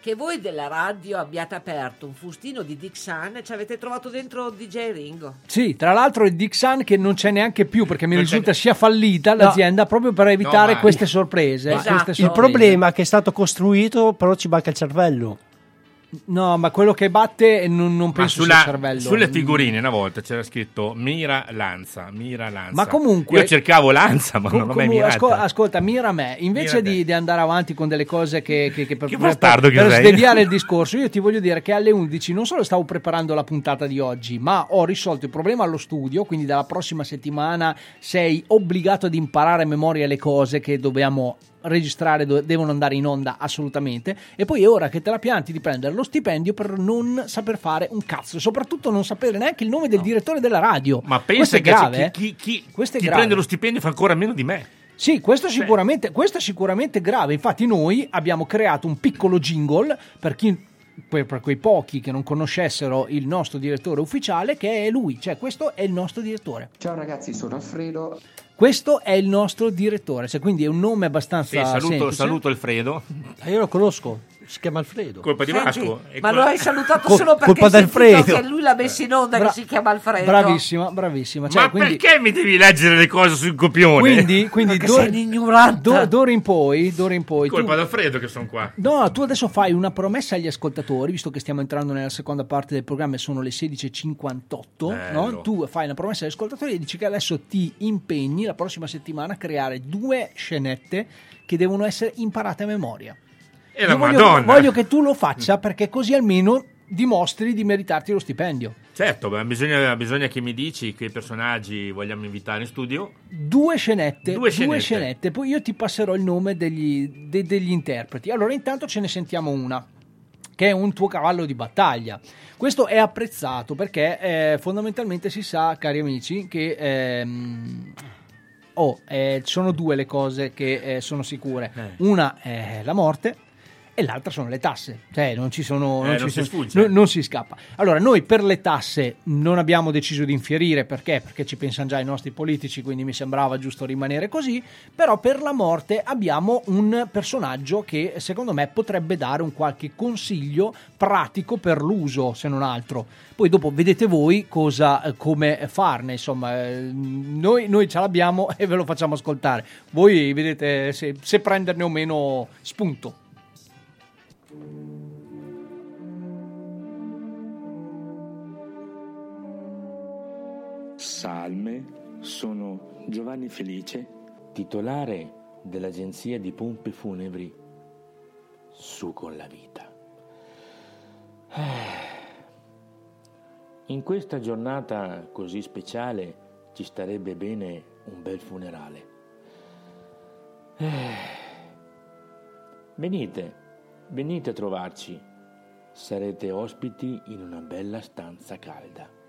che voi della radio abbiate aperto un fustino di Dick Sun e ci avete trovato dentro DJ Ringo. Sì, tra l'altro il Dixon che non c'è neanche più perché mi Non c'è- risulta sia fallita l'azienda proprio per evitare No, queste sorprese. Esatto. queste Il sorprese. problema è che è stato costruito, però ci manca il cervello. No, ma quello che batte non, non penso sulla- sia il cervello. sulle figurine una volta c'era scritto Mira Lanza, Mira Lanza. Ma comunque- Io cercavo Lanza, ma Com- non l'ho mai mirata. ascol- ascolta, mira me, invece Mira di, di andare avanti con delle cose che, che- che per, Che per- per- per sdeviare il discorso, io ti voglio dire che alle 11 non solo stavo preparando la puntata di oggi, ma ho risolto il problema allo studio, quindi dalla prossima settimana sei obbligato ad imparare a memoria le cose che dobbiamo registrare, do- devono andare in onda assolutamente e poi è ora che te la pianti di prendere lo stipendio per non saper fare un cazzo e soprattutto non sapere neanche il nome del direttore della radio. Ma pensa che grave, eh? chi, chi- chi- è chi grave. prende lo stipendio fa ancora meno di me. Sì, questo sicuramente, questo è sicuramente grave. Infatti, noi abbiamo creato un piccolo jingle per chi. Per quei pochi che non conoscessero il nostro direttore ufficiale, che è lui, cioè questo è il nostro direttore. Ciao ragazzi, sono Alfredo. Questo è il nostro direttore, cioè quindi è un nome abbastanza Sì, saluto, semplice. saluto Alfredo. Ah, io lo conosco, si chiama Alfredo. Colpa di Senti, Vasco. E ma lo hai salutato Col- solo perché colpa hai sentito che lui l'ha messo in onda Bra- che si chiama Alfredo. Bravissima, bravissima. Cioè, Ma quindi, perché mi devi leggere le cose sul copione? quindi, quindi d'ora- d'ora- d'ora in poi, d'ora in poi tu- Colpa d'Alfredo che sono qua. No, tu adesso fai una promessa agli ascoltatori, visto che stiamo entrando nella seconda parte del programma e sono le 16.58, Bello. no? tu fai una promessa agli ascoltatori e dici che adesso ti impegni la prossima settimana a creare due scenette che devono essere imparate a memoria. E la Io voglio, Madonna. voglio che tu lo faccia perché così almeno dimostri di meritarti lo stipendio. Certo, ma bisogna, bisogna che mi dici che personaggi vogliamo invitare in studio. Due scenette, Due due scenette. scenette, poi io ti passerò il nome degli, de- degli interpreti. Allora, intanto ce ne sentiamo una, che è un tuo cavallo di battaglia. Questo è apprezzato perché eh, fondamentalmente si sa, cari amici, che ehm, oh, eh, sono due le cose che eh, sono sicure. Eh. Una è la morte e l'altra sono le tasse. Cioè, non ci sono. Eh, non non ci si sono- no- non si scappa. Allora, noi per le tasse non abbiamo deciso di infierire perché? Perché ci pensano già i nostri politici, quindi mi sembrava giusto rimanere così. Però per la morte abbiamo un personaggio che secondo me potrebbe dare un qualche consiglio pratico per l'uso, se non altro. Poi dopo vedete voi cosa, eh, come farne. Insomma, eh, noi, noi ce l'abbiamo e ve lo facciamo ascoltare. Voi vedete se, se prenderne o meno spunto. Salme, sono Giovanni Felice, titolare dell'agenzia di pompe funebri Su con la vita. Eh, In questa giornata così speciale ci starebbe bene un bel funerale. Eh, Venite, venite a trovarci. Sarete ospiti in una bella stanza calda.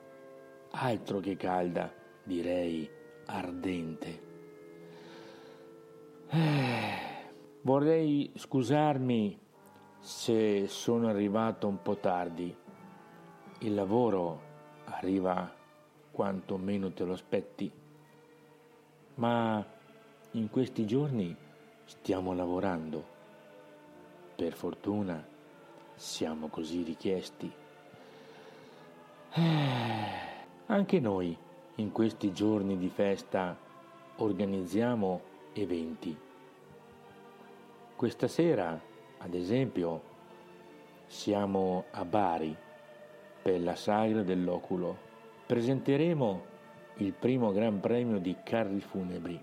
Altro che calda, direi ardente. Eh, vorrei scusarmi se sono arrivato un po' tardi. Il lavoro arriva quanto meno te lo aspetti. Ma in questi giorni stiamo lavorando. Per fortuna siamo così richiesti. Eh, anche noi in questi giorni di festa organizziamo eventi. Questa sera, ad esempio, siamo a Bari per la sagra dell'oculo. Presenteremo il primo Gran Premio di carri funebri.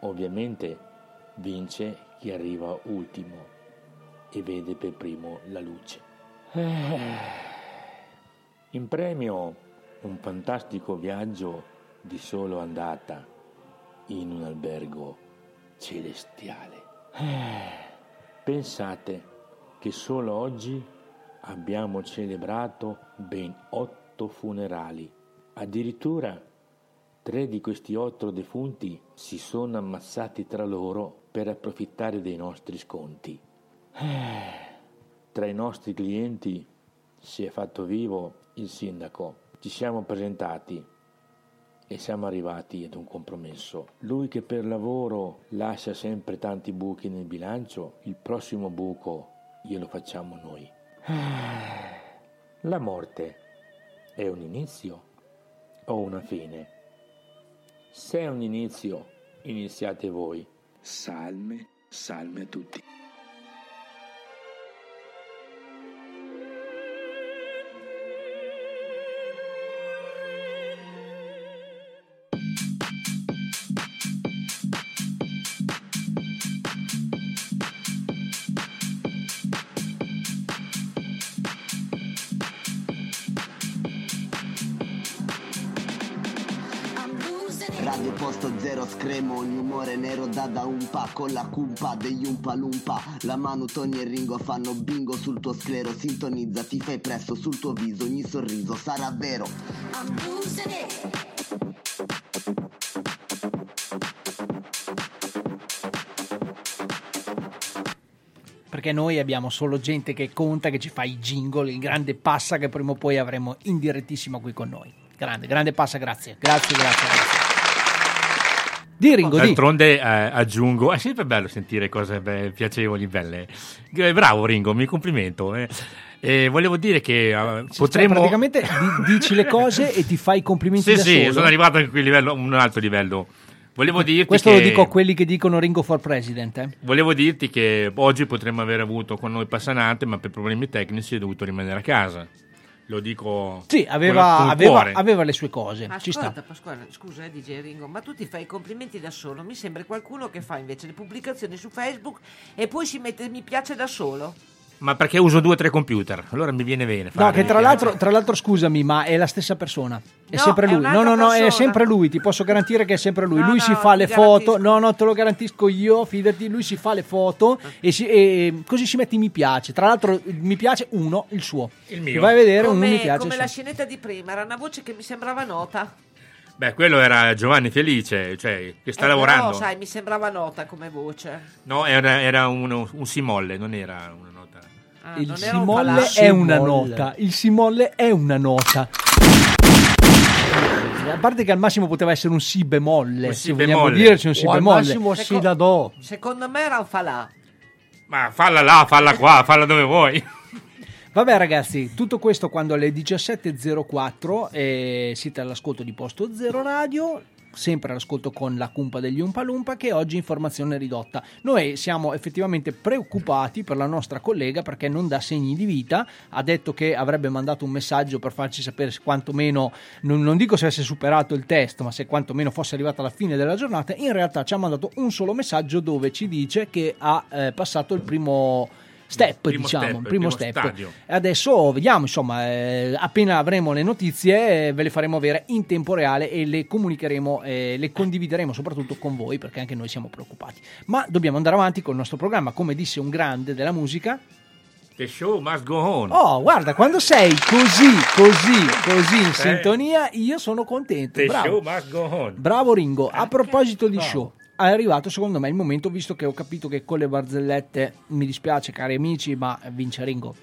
Ovviamente vince chi arriva ultimo e vede per primo la luce. Eh, In premio un fantastico viaggio di solo andata in un albergo celestiale. Eh, Pensate che solo oggi abbiamo celebrato ben otto funerali. Addirittura tre di questi otto defunti si sono ammazzati tra loro per approfittare dei nostri sconti. Eh, Tra i nostri clienti si è fatto vivo il sindaco. Ci siamo presentati e siamo arrivati ad un compromesso. Lui che per lavoro lascia sempre tanti buchi nel bilancio, il prossimo buco glielo facciamo noi. La morte è un inizio o una fine? Se è un inizio, iniziate voi. Salme, salme a tutti. Umore nero da da umpa Con la cumpa degli umpa lumpa La mano Tony e Ringo fanno bingo sul tuo sclero Sintonizza, ti fai presto sul tuo viso Ogni sorriso sarà vero Perché noi abbiamo solo gente che conta, che ci fa i jingle, il grande passa che prima o poi avremo in direttissimo qui con noi. Grande, grande passa, grazie. Grazie, grazie, grazie. Di Ringo, di. D'altronde eh, aggiungo, è sempre bello sentire cose be- piacevoli, belle. Eh, Bravo Ringo, mi complimento. eh. E volevo dire che eh, Cioè, potremmo... praticamente di- dici le cose e ti fai i complimenti Sì, sì, solo. sono arrivato a livello, un altro livello. Volevo dirti Questo che... lo dico a quelli che dicono Ringo for President. eh. Volevo dirti che oggi potremmo aver avuto con noi Passanante, ma per problemi tecnici è dovuto rimanere a casa. Lo dico Sì, con- aveva, aveva- aveva le sue cose. Ma Ci sta. ascolta, Pasquale, scusa, eh, DJ Ringo, ma tu ti fai i complimenti da solo? Mi sembra qualcuno che fa invece le pubblicazioni su Facebook e poi si mette mi piace da solo. Ma perché uso due o tre computer, allora mi viene bene. No, fare, che tra l'altro, tra l'altro, scusami, ma è la stessa persona. È No, sempre è lui. un'altra No, no, no, è persona. sempre lui. Ti posso garantire che è sempre lui. No, lui no, si fa le foto. garantisco. No, no, te lo garantisco io. Fidati, lui si fa le foto e, si- e così si mette mi piace. Tra l'altro, mi piace uno, il suo. Il mio. Ti vai a vedere un Come, mi piace. come la scenetta di prima, era una voce che mi sembrava nota. Beh, quello era Giovanni Felice, cioè, che sta Eh, lavorando. Però, sai, mi sembrava nota come voce. No, era, era uno- un simolle, non era una nota. Ah, Il simolle palazzo. è una nota. Il simolle è una nota. A parte che al massimo poteva essere un si bemolle. Un se si vogliamo bemolle. dirci un si o al bemolle. massimo si Seco- da do. Secondo me era un falà. Ma falla là, falla qua, falla dove vuoi. Vabbè ragazzi, tutto questo quando alle 17.04 eh, siete all'ascolto di Posto Zero Radio, sempre all'ascolto con la cumpa degli Umpalumpa che oggi informazione ridotta. Noi siamo effettivamente preoccupati per la nostra collega perché non dà segni di vita, ha detto che avrebbe mandato un messaggio per farci sapere se quantomeno, non, non dico se avesse superato il test, ma se quantomeno fosse arrivata alla fine della giornata, in realtà ci ha mandato un solo messaggio dove ci dice che ha eh, passato il primo step, Primo diciamo, step, primo primo step. stadio. E Adesso vediamo, insomma, eh, appena avremo le notizie eh, ve le faremo avere in tempo reale e le comunicheremo, eh, le condivideremo soprattutto con voi perché anche noi siamo preoccupati. Ma dobbiamo andare avanti col nostro programma, come disse un grande della musica. The show must go on. Oh, guarda, quando sei così, così, così in Eh. sintonia, io sono contento. The Bravo. show must go on. Bravo Ringo, a proposito di bravo. show, è arrivato secondo me il momento, visto che ho capito che con le barzellette mi dispiace cari amici, ma vince Ringo.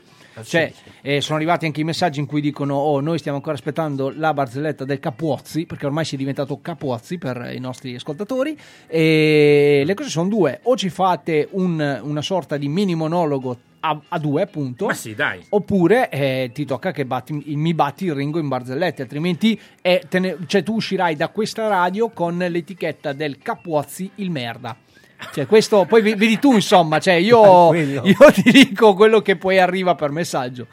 Cioè, eh, sono arrivati anche i messaggi in cui dicono: Oh, noi stiamo ancora aspettando la barzelletta del Capuozzi, perché ormai si è diventato Capuozzi per i nostri ascoltatori. E le cose sono due: o ci fate un- una sorta di mini monologo a, a due, appunto. Ma sì, dai. Oppure eh, ti tocca che batti- mi batti il ringo in barzellette, altrimenti eh, te ne- cioè, tu uscirai da questa radio con l'etichetta del Capuozzi il merda. Cioè, questo poi vedi tu, insomma, cioè, io, io ti dico quello che poi arriva per messaggio.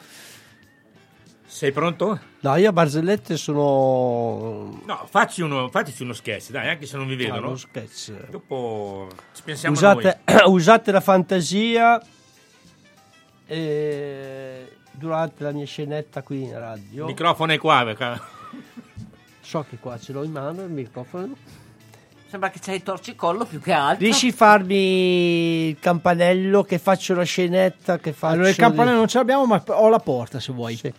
Sei pronto? No, io a barzellette sono... No, facci uno, fateci uno sketch, dai, anche se non vi Ah, vedono. uno sketch. Dopo ci pensiamo Usate, noi. usate la fantasia eh, durante la mia scenetta qui in radio. Il microfono è qua. perché- So che qua ce l'ho in mano il microfono. Sembra che c'hai il torcicollo più che altro. Riesci a farmi il campanello che faccio la scenetta che faccio Allora, il campanello non ce l'abbiamo, ma ho la porta se vuoi. Eh,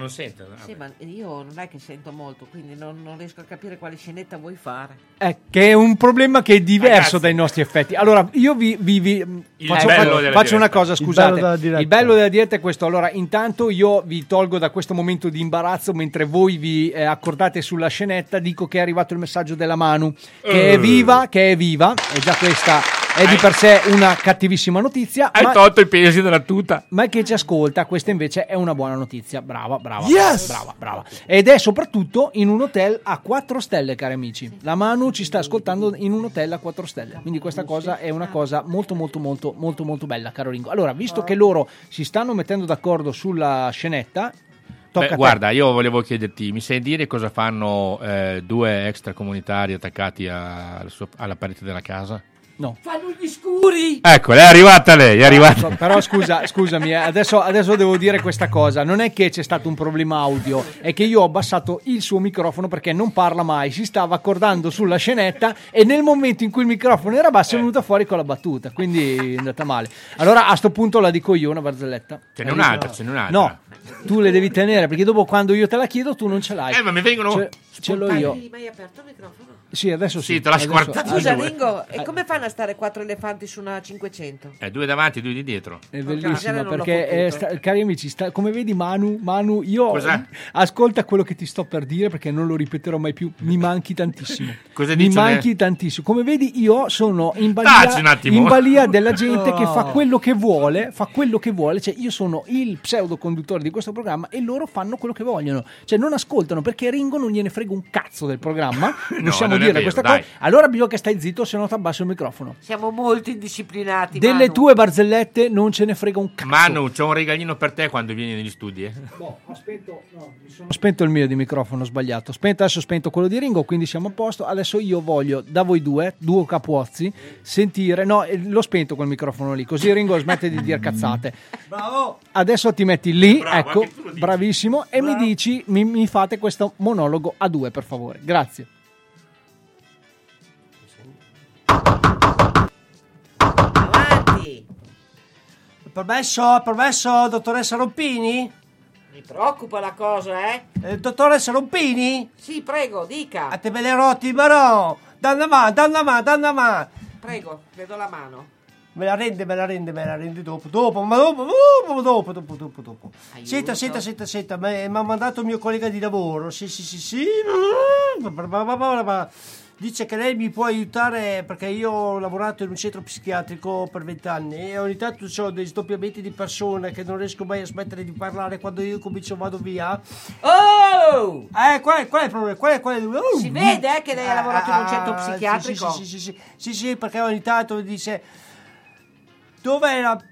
non sento. no? Sì, ma io non è che sento molto, quindi non, non riesco a capire quale scenetta vuoi fare. Eh, che è un problema che è diverso Ragazzi. dai nostri effetti. Allora, io vi, vi- vi- Il faccio, bello faccio- una cosa, Il scusate. bello della diretta. Il bello della diretta è questo. Allora, intanto io vi tolgo da questo momento di imbarazzo mentre voi vi eh, accordate sulla scenetta. Dico che è arrivato il messaggio della Manu, che Eh. è viva, che è viva. E già questa è di per sé una cattivissima notizia. Hai ma- tolto i pesi della tuta. ma che ci ascolta, questa invece è una buona notizia. Brava, brava, Yes! brava, brava. Ed è soprattutto in un hotel a 4 stelle, cari amici. La Manu ci sta ascoltando in un hotel a 4 stelle. Quindi questa cosa è una cosa molto, molto, molto, molto, molto bella, caro Ringo. Allora, visto che loro si stanno mettendo d'accordo sulla scenetta, Beh, guarda, io volevo chiederti, mi sai dire cosa fanno eh, due extracomunitari attaccati a- alla parete della casa? No. Fanno gli scuri! Ecco, è arrivata lei, è arrivata. So- Però scusa, scusami, eh, adesso, adesso devo dire questa cosa. Non è che c'è stato un problema audio, è che io ho abbassato il suo microfono perché non parla mai, si stava accordando sulla scenetta e nel momento in cui il microfono era basso è venuta fuori con la battuta, quindi è andata male. Allora a sto punto la dico io una barzelletta. Ce n'è un'altra, ce n'è un'altra. No, tu le devi tenere perché dopo quando io te la chiedo tu non ce l'hai. Eh, ma mi vengono... Ce, ce l'ho io. Hai mai aperto il microfono? Sì, adesso sì. Sì, te adesso- guardare. Scusa Ringo, e come fanno a stare quattro elefanti su una 500? Eh, due davanti, due di dietro. È l'ho perché, eh, sta- cari amici, sta- come vedi Manu, Manu, io Cos'è? ascolta quello che ti sto per dire perché non lo ripeterò mai più, mi manchi tantissimo. Cosa mi dice manchi tantissimo. Come vedi io sono in balia, Taci un attimo. in balia della gente che fa No. quello che vuole, fa quello che vuole, cioè io sono il pseudo conduttore di questo programma e loro fanno quello che vogliono, cioè non ascoltano perché Ringo non gliene frega un cazzo del programma, possiamo non è dire vero, questa dai. cosa. Allora bisogna che stai zitto se no ti abbasso il microfono. Siamo molto indisciplinati. Delle Manu. tue barzellette non ce ne frega un cazzo. Manu, c'ho un regalino per te quando vieni negli studi. Eh? Ho spento il mio di microfono, ho sbagliato. Spento, adesso ho spento quello di Ringo, quindi siamo a posto. Adesso io voglio da voi due, due capuozzi, sentire. No, eh, l'ho spento quel microfono lì, così Ringo smette di dire cazzate. Bravo! Adesso ti metti lì, Bravo, ecco, bravissimo, e mi dici, mi, mi fate questo monologo a due, per favore. Grazie. Avanti! Permesso, permesso, dottoressa Rompini? Mi preoccupa la cosa, eh? Eh, dottoressa Rompini? Sì, prego, dica. A te me le rotti, ma no! Danna mano, danna mano, danna mano! Prego, vedo la mano. Me la rende, me la rende, me la rende dopo, dopo, ma dopo, dopo, dopo, dopo, dopo, dopo. Senta, senta, senta, senta, mi ha mandato il mio collega di lavoro, sì, sì, sì, sì. Dice che lei mi può aiutare perché io ho lavorato in un centro psichiatrico per vent'anni e ogni tanto ho dei sdoppiamenti di persone che non riesco mai a smettere di parlare quando io comincio vado via. Oh! Eh, qual è, qual è il problema? Qual è, qual è? Oh, Si vede, eh, che lei ha lavorato in un centro ah, sì, psichiatrico. Sì, sì, sì, sì, sì, sì, perché ogni tanto mi dice dov'era,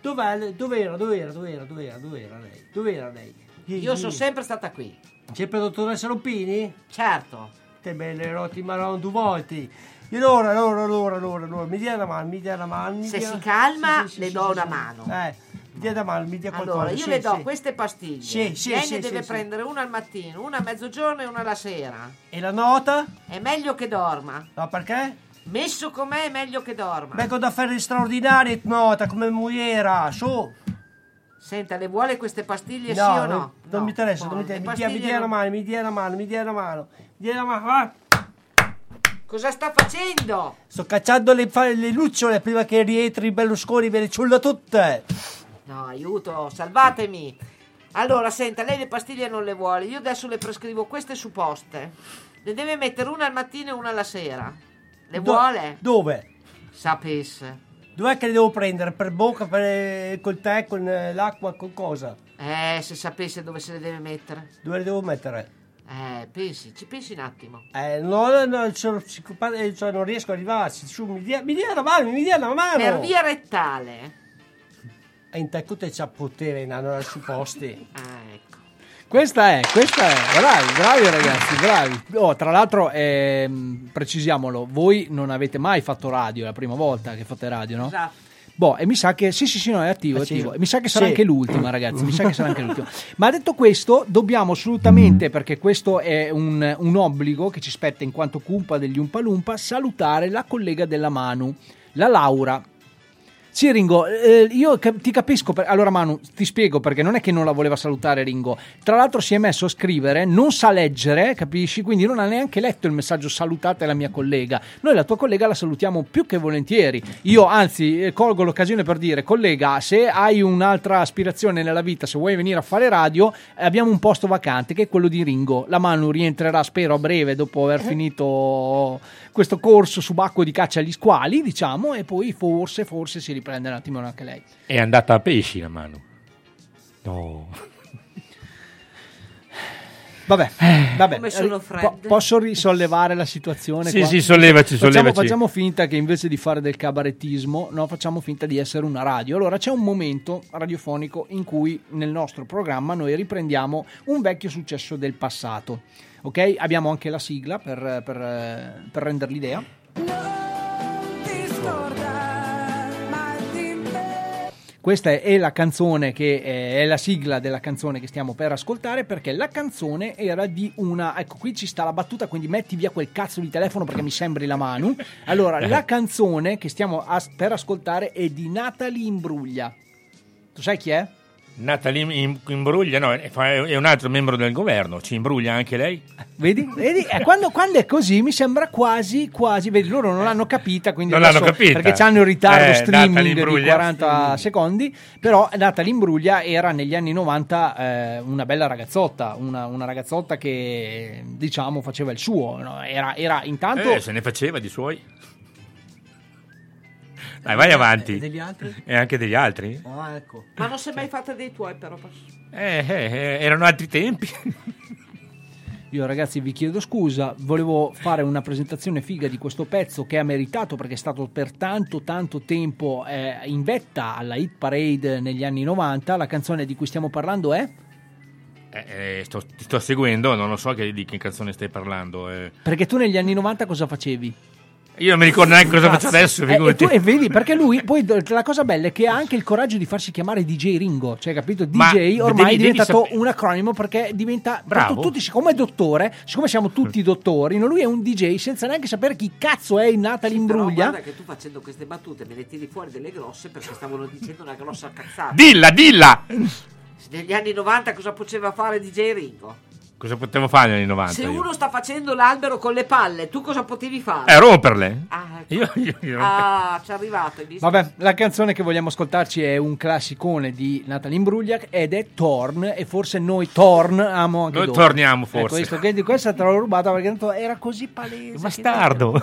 dov'era, dov'era, dov'era, dov'era, dov'era, dov'era lei? Dov'era lei? Io sono sempre stata qui. Sempre dottoressa Rompini? Certo. Te belle rotti marron due volte. E allora, allora, allora, allora, allora, mi dia una mano, mi dia una mano. Se dia- si calma, Sì, sì, le sì, do una mano. Eh, mi dia una mano, mi dia qualcosa. Allora, io le do queste pastiglie. Sì, sì, Lei ne deve prendere una al mattino, una a mezzogiorno e una la sera. E la nota? È meglio che dorma. No, perché? Messo com'è è meglio che dorma. Vengo da fare straordinari, nota, come mogliera, su. Senta, le vuole queste pastiglie No, sì o non- no? non mi interessa, non mi, interessa. mi dia, mi dia una non- mano, mi dia una mano, mi dia una mano. Una mano, va. Cosa sta facendo? Sto cacciando le, le lucciole prima che rientri Berlusconi ve le ciulla tutte. No, aiuto, salvatemi. Allora, senta, lei le pastiglie non le vuole. Io adesso le prescrivo queste supposte. Ne deve mettere una al mattino e una alla sera. Le Do- vuole? Dove? Sapesse. Dov'è che le devo prendere? Per bocca, per, eh, col tè, con eh, l'acqua, con cosa? Eh, se sapesse dove se le deve mettere. Dove le devo mettere? Eh, pensi, ci pensi un attimo. Eh, no, no, no, sono psicopata, eh, cioè, non riesco a arrivarci. Su, mi dia, mi dia una mano, mi dia una mano. Per via rettale. E in te tutte c'ha potere, nanno, su posti. Ah, ecco. Questa è, questa è, bravi, bravi ragazzi, bravi. Oh, tra l'altro, ehm, precisiamolo, voi non avete mai fatto radio, è la prima volta che fate radio, no? Esatto. Boh, e mi sa che sì, sì, sì, no, è attivo, è attivo. E mi sa che sarà Sì. anche l'ultima, ragazzi. Mi sa che sarà anche l'ultima. Ma detto questo, dobbiamo assolutamente, perché questo è un, un obbligo che ci spetta in quanto cumpa degli Umpalumpa, salutare la collega della Manu, la Laura. Sì, Ringo, eh, io cap- ti capisco. per- Allora, Manu, ti spiego perché non è che non la voleva salutare Ringo. Tra l'altro, si è messo a scrivere, non sa leggere, capisci? Quindi non ha neanche letto il messaggio salutate la mia collega. Noi la tua collega la salutiamo più che volentieri. Io, anzi, eh, colgo l'occasione per dire, collega, se hai un'altra aspirazione nella vita, se vuoi venire a fare radio, eh, abbiamo un posto vacante che è quello di Ringo. La Manu rientrerà, spero, a breve dopo aver finito questo corso subacqueo di caccia agli squali, diciamo, e poi forse, forse si riprende un attimo anche lei. È andata a pesci la mano. No. Vabbè, vabbè. Come sono Eh, fredde. po- posso risollevare la situazione? Sì, qua? sì, sollevaci, Facciamo- sollevaci. Facciamo finta che invece di fare del cabarettismo, no, facciamo finta di essere una radio. Allora c'è un momento radiofonico in cui nel nostro programma noi riprendiamo un vecchio successo del passato. Ok? Abbiamo anche la sigla per, per, per rendere l'idea. Questa è- la canzone che eh, è la sigla della canzone che stiamo per ascoltare perché la canzone era di una ecco qui ci sta la battuta quindi metti via quel cazzo di telefono perché mi sembri la mano allora la canzone che stiamo as- per ascoltare è di Natalie Imbruglia tu sai chi è? Natalie imbruglia, no, è un altro membro del governo, ci imbruglia anche lei? Vedi? Vedi? Eh, quando, quando è così mi sembra quasi, quasi, vedi, loro non l'hanno capita, quindi Non l'hanno capita. perché hanno il ritardo Eh, streaming di Imbruglia. 40 secondi, però Natalie Imbruglia era negli anni 90 eh, una bella ragazzotta, una, una ragazzotta che diciamo faceva il suo, no? era, era intanto... Eh, se ne faceva di suoi. Dai, vai avanti. E degli altri? E anche degli altri? Ah, ecco. Ma non si è mai fatta dei tuoi, però. Eh, eh, eh, erano altri tempi. Io ragazzi vi chiedo scusa, volevo fare una presentazione figa di questo pezzo che ha meritato perché è stato per tanto tanto tempo eh, in vetta alla hit parade negli anni 90, la canzone di cui stiamo parlando è... Eh, eh, sto- ti sto seguendo, non lo so che, di che canzone stai parlando. eh. Perché tu negli anni 90 cosa facevi? Io non mi ricordo neanche cosa faccio adesso, Eh, e, tu- e vedi, perché lui, poi la cosa bella è che ha anche il coraggio di farsi chiamare DJ Ringo, cioè capito? DJ Ma ormai devi- è diventato un acronimo perché diventa... Bravo. tu- tutti, siccome è dottore, siccome siamo tutti dottori, no, lui è un DJ senza neanche sapere chi cazzo è Natalie Però Imbruglia. guarda che tu facendo queste battute me ne tiri fuori delle grosse perché stavano dicendo una grossa cazzata. Dilla, dilla! Negli anni 90 cosa poteva fare DJ Ringo? Cosa potevo fare negli anni 90? Se io? uno sta facendo l'albero con le palle, tu cosa potevi fare? Eh, romperle? Ah, ecco. Io, io, io Ah, ci è arrivato, hai visto? Vabbè, la canzone che vogliamo ascoltarci è un classicone di Natalie Imbruglia ed è Torn e forse noi Torn amo anche Noi dopo. torniamo, Ecco, forse. visto che di questa te l'ho rubata perché tanto era così palese. che- Bastardo.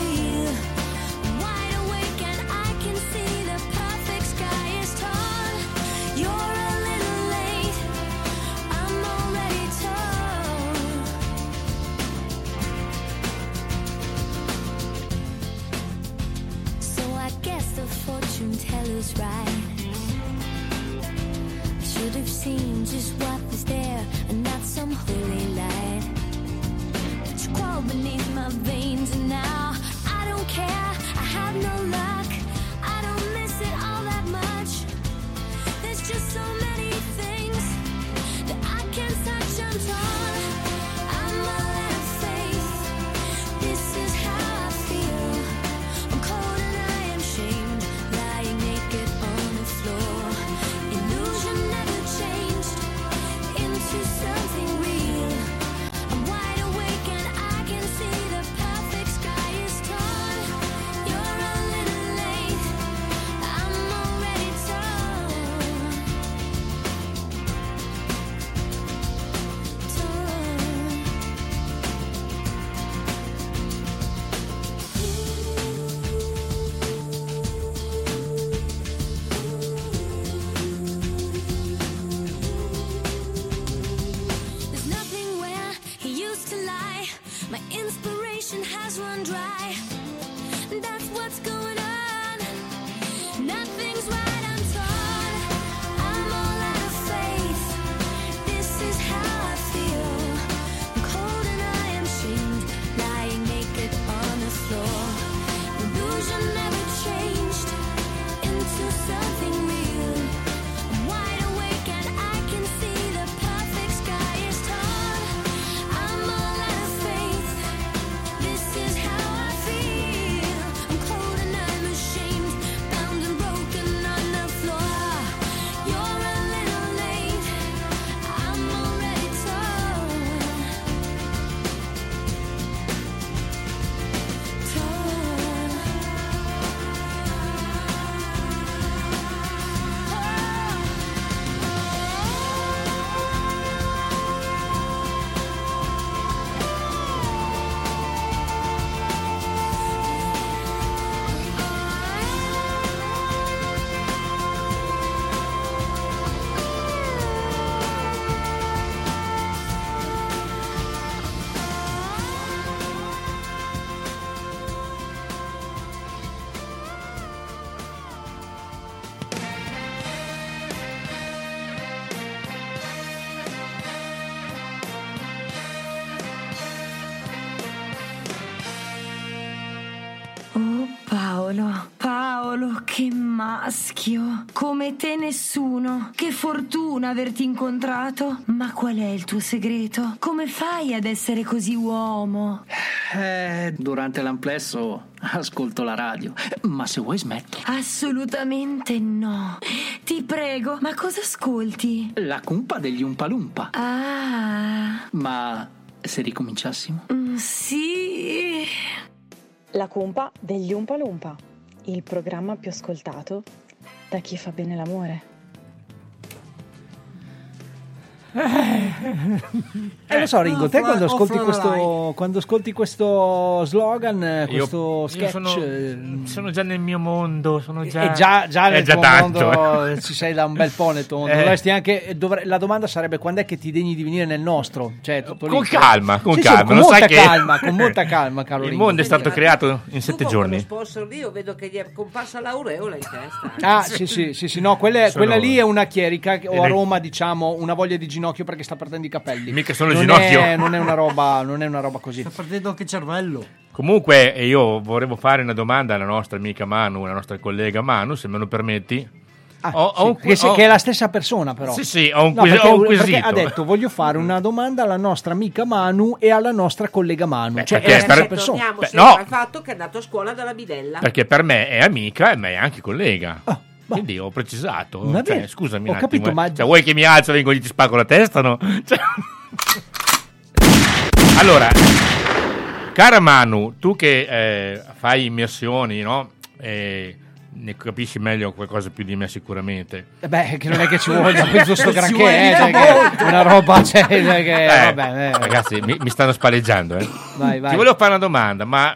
fortune right. I should have seen just what was there and not some holy light. But you crawl beneath my veins and now I don't care. I have no luck. I don't miss it all that much. There's just so many Come te nessuno! Che fortuna averti incontrato! Ma qual è il tuo segreto? Come fai ad essere così uomo? Eh, durante l'amplesso ascolto la radio, ma se vuoi smetto. Assolutamente no. Ti prego, ma cosa ascolti? La cumpa degli Umpalumpa. Ah, Ma se ricominciassimo? mm, sì. La cumpa degli Umpa Lumpa, il programma più ascoltato da chi fa bene l'amore. Eh, lo so, Ringo, te quando ascolti, off- questo, quando ascolti questo slogan, eh, questo io sketch, sono, eh, sono già nel mio mondo, sono già... e già, già è nel già tuo tanto. mondo eh, ci sei da un bel po' nel tuo. Eh. Anche, dovre- la domanda sarebbe quando è che ti degni di venire nel nostro? Cioè, lì. Con calma, con Sì, sì, calma, con lo molta sai che- calma, con molta calma, caro Il Ringo. mondo è stato creato in sette giorni. Sponsor lì, io vedo che gli è comparsa l'aureola in testa. Ah, sì, sì, sì, sì, no, quella, quella lì è una chierica o a Roma, diciamo, una voglia di ginocchio perché sta perdendo i capelli. Mica solo il non ginocchio. È, non è una roba, non è una roba così. Sta perdendo anche cervello. Comunque, io vorrei fare una domanda alla nostra amica Manu, alla nostra collega Manu, se me lo permetti. ho, ho un, Che, se- ho- che è la stessa persona, però. Sì, sì, ho un, No, perché, ho un perché quesito. ha detto voglio fare una domanda alla nostra amica Manu e alla nostra collega Manu. cioè, è la stessa per- persona. Beh, no. al fatto che è andato a scuola dalla bidella. Perché per me è amica e me è anche collega. Quindi ho precisato. Cioè, scusami Ho attimo. capito, eh. ma- Cioè, vuoi che mi alzo e vengo lì ti spacco la testa? No? Cioè- allora, cara Manu, tu che eh, fai immersioni, no? E ne capisci meglio qualcosa più di me sicuramente. Eh Beh, che non è che ci voglia penso sto Ci granché, eh, vuole cioè una roba, cioè, cioè che, Eh, vabbè, eh. Ragazzi, mi, mi stanno spalleggiando. Eh. Vai, vai. Ti volevo fare una domanda, ma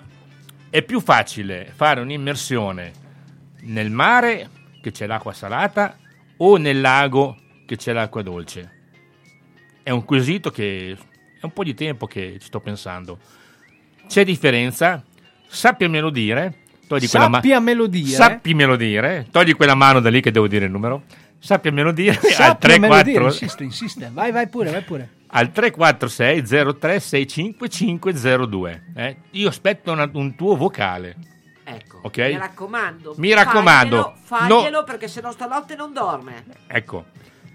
è più facile fare un'immersione nel mare che c'è l'acqua salata o nel lago che c'è l'acqua dolce? È un quesito che è un po' di tempo che ci sto pensando. C'è differenza? Sappiamelo dire. Togli quella ma- Sappiamelo dire. Sappimelo dire. Togli quella mano da lì che devo dire il numero. Sappiamelo dire al Sappiamelo 34 dire, insiste, insiste. Vai, vai pure, vai pure. al 346 03 65502. Eh? Io aspetto una- un tuo vocale. Ecco, Ok? mi raccomando. Mi raccomando, Faglielo, no- faglielo perché se no stanotte non dorme. Ecco.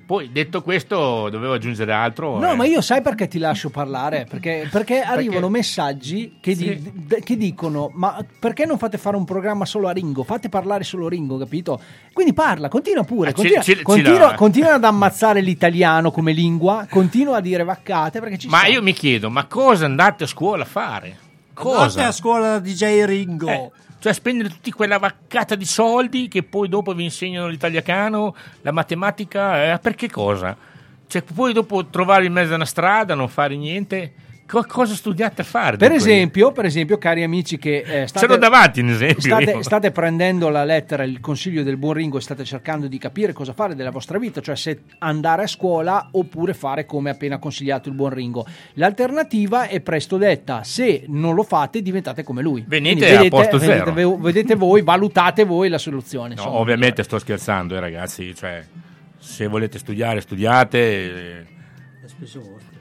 Poi detto questo, dovevo aggiungere altro. No, eh. ma io sai perché ti lascio parlare? Perché, perché arrivano messaggi che, di- d- che dicono: Ma perché non fate fare un programma solo a Ringo? Fate parlare solo Ringo, capito? Quindi parla, continua pure. Ah, ci- Continua, ci- ci continua- la- continua ad ammazzare l'italiano come lingua, continua a dire vaccate perché ci Ma sta. io mi chiedo, ma cosa andate a scuola a fare? Cosa? Andate a scuola da DJ Ringo. Eh, cioè spendere tutti quella vaccata di soldi che poi dopo vi insegnano l'italiano, la matematica, eh, per cosa? Cioè poi dopo trovarvi in mezzo a una strada, non fare niente, co- cosa studiate a fare? Per esempio, per esempio, cari amici che eh, state, davanti state, state prendendo la lettera, il consiglio del buon Ringo e state cercando di capire cosa fare della vostra vita, cioè se andare a scuola oppure fare come appena consigliato il buon Ringo. L'alternativa è presto detta, se non lo fate diventate come lui. Venite Quindi a posto vedete, zero. ve- vedete voi, valutate voi la soluzione. No, ovviamente sto scherzando, eh, ragazzi. Cioè, se volete studiare, studiate. eh,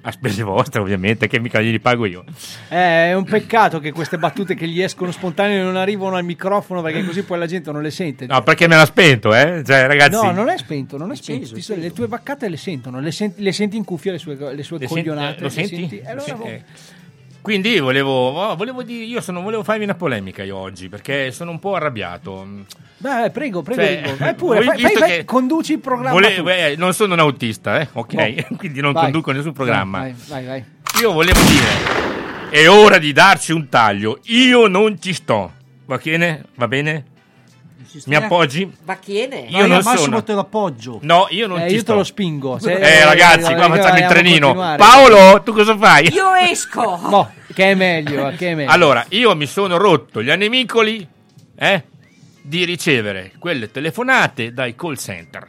A spese vostre, ovviamente, che mica glieli pago io. Eh, è un peccato che queste battute che gli escono spontanee non arrivano al microfono perché così poi la gente non le sente. No, perché me l'ha spento, eh? Cioè, ragazzi. No, non è spento, non è spento. So- acceso. Le tue vaccate le sentono, le senti, le senti in cuffia le sue, le sue Le senti- coglionate. eh, lo le senti? E allora Lo senti? boh. Eh. Quindi volevo, oh, volevo dire, io sono, volevo farvi una polemica io oggi perché sono un po' arrabbiato. Beh, prego, prego, Cioè. Vai pure, fai, fai- fai- che- conduci il programma. Vole- tu. eh, non sono un autista, eh? ok? Boh. Quindi non Vai. conduco nessun programma. Vai, vai, vai. Io volevo dire, è ora di darci un taglio. Io non ci sto. Va bene? Va bene? Mi appoggi? Va chiene? Io non Massimo sono. te l'appoggio. No, io non Eh, ci io sto. te lo spingo. Se- eh, ragazzi, qua eh, facciamo il vogliamo trenino. Paolo, tu cosa fai? Io esco! Boh, che è meglio, che è meglio. Allora, io mi sono rotto gli anemicoli eh, di ricevere quelle telefonate dai call center.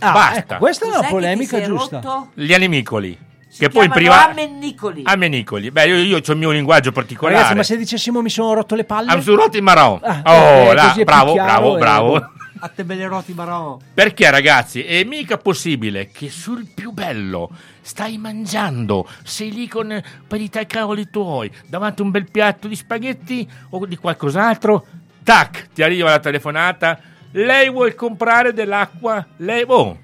Ah, Basta. ecco, questa è una polemica giusta. rotto? Gli anemicoli. Che poi in privato... ammennicoli. Amenicoli. Beh, io, io ho il mio linguaggio particolare. Ragazzi, ma se dicessimo mi sono rotto le palle? I'm su rotti marò. Ah, oh, ok, là, bravo, bravo, e- bravo. A te belle roti marò. Perché ragazzi, è mica possibile che sul più bello stai mangiando, sei lì con per i tai cavoli tuoi, davanti a un bel piatto di spaghetti o di qualcos'altro, tac, ti arriva la telefonata, lei vuole comprare dell'acqua, lei, oh,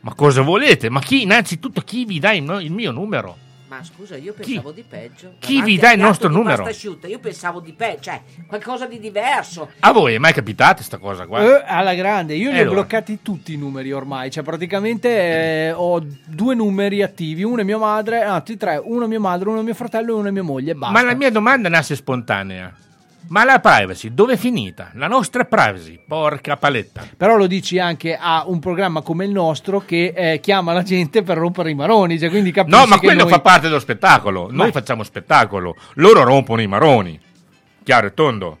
ma cosa volete? Ma chi, innanzitutto, chi vi dà il, mio numero? Ma scusa, io pensavo di peggio. Chi Davanti vi dà il nostro numero? asciutta, io pensavo di peggio, cioè qualcosa di diverso. A voi è mai capitata sta cosa qua? Eh, alla grande, io li E ho allora? bloccati tutti i numeri ormai, cioè praticamente eh, ho due numeri attivi, uno è mia madre, anzi tre, uno è mia madre, uno è mio fratello e uno è mia moglie, basta. Ma la mia domanda nasce spontanea. Ma la privacy, dove è finita? La nostra privacy, porca paletta. Però lo dici anche a un programma come il nostro che eh, chiama la gente per rompere i maroni, cioè quindi capisci No, ma quello noi- fa parte dello spettacolo. Noi Ma- facciamo spettacolo. Loro rompono i maroni. Chiaro e tondo.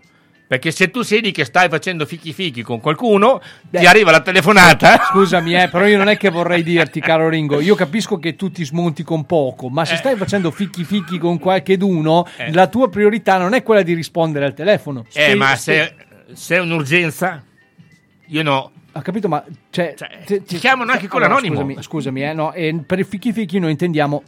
Perché se tu sei lì che stai facendo fichi fichi con qualcuno, ti arriva la telefonata. Scusami, eh, però io non è che vorrei dirti, caro Ringo, io capisco che tu ti smonti con poco, ma se stai facendo ficchi ficchi con qualcheduno, Eh. la tua priorità non è quella di rispondere al telefono. Eh, Spe- ma se, se è un'urgenza, io no. Ha capito, ma cioè, ti chiamano anche con l'anonimo. Scusami, scusami eh, no, eh, per i fichi fichi noi intendiamo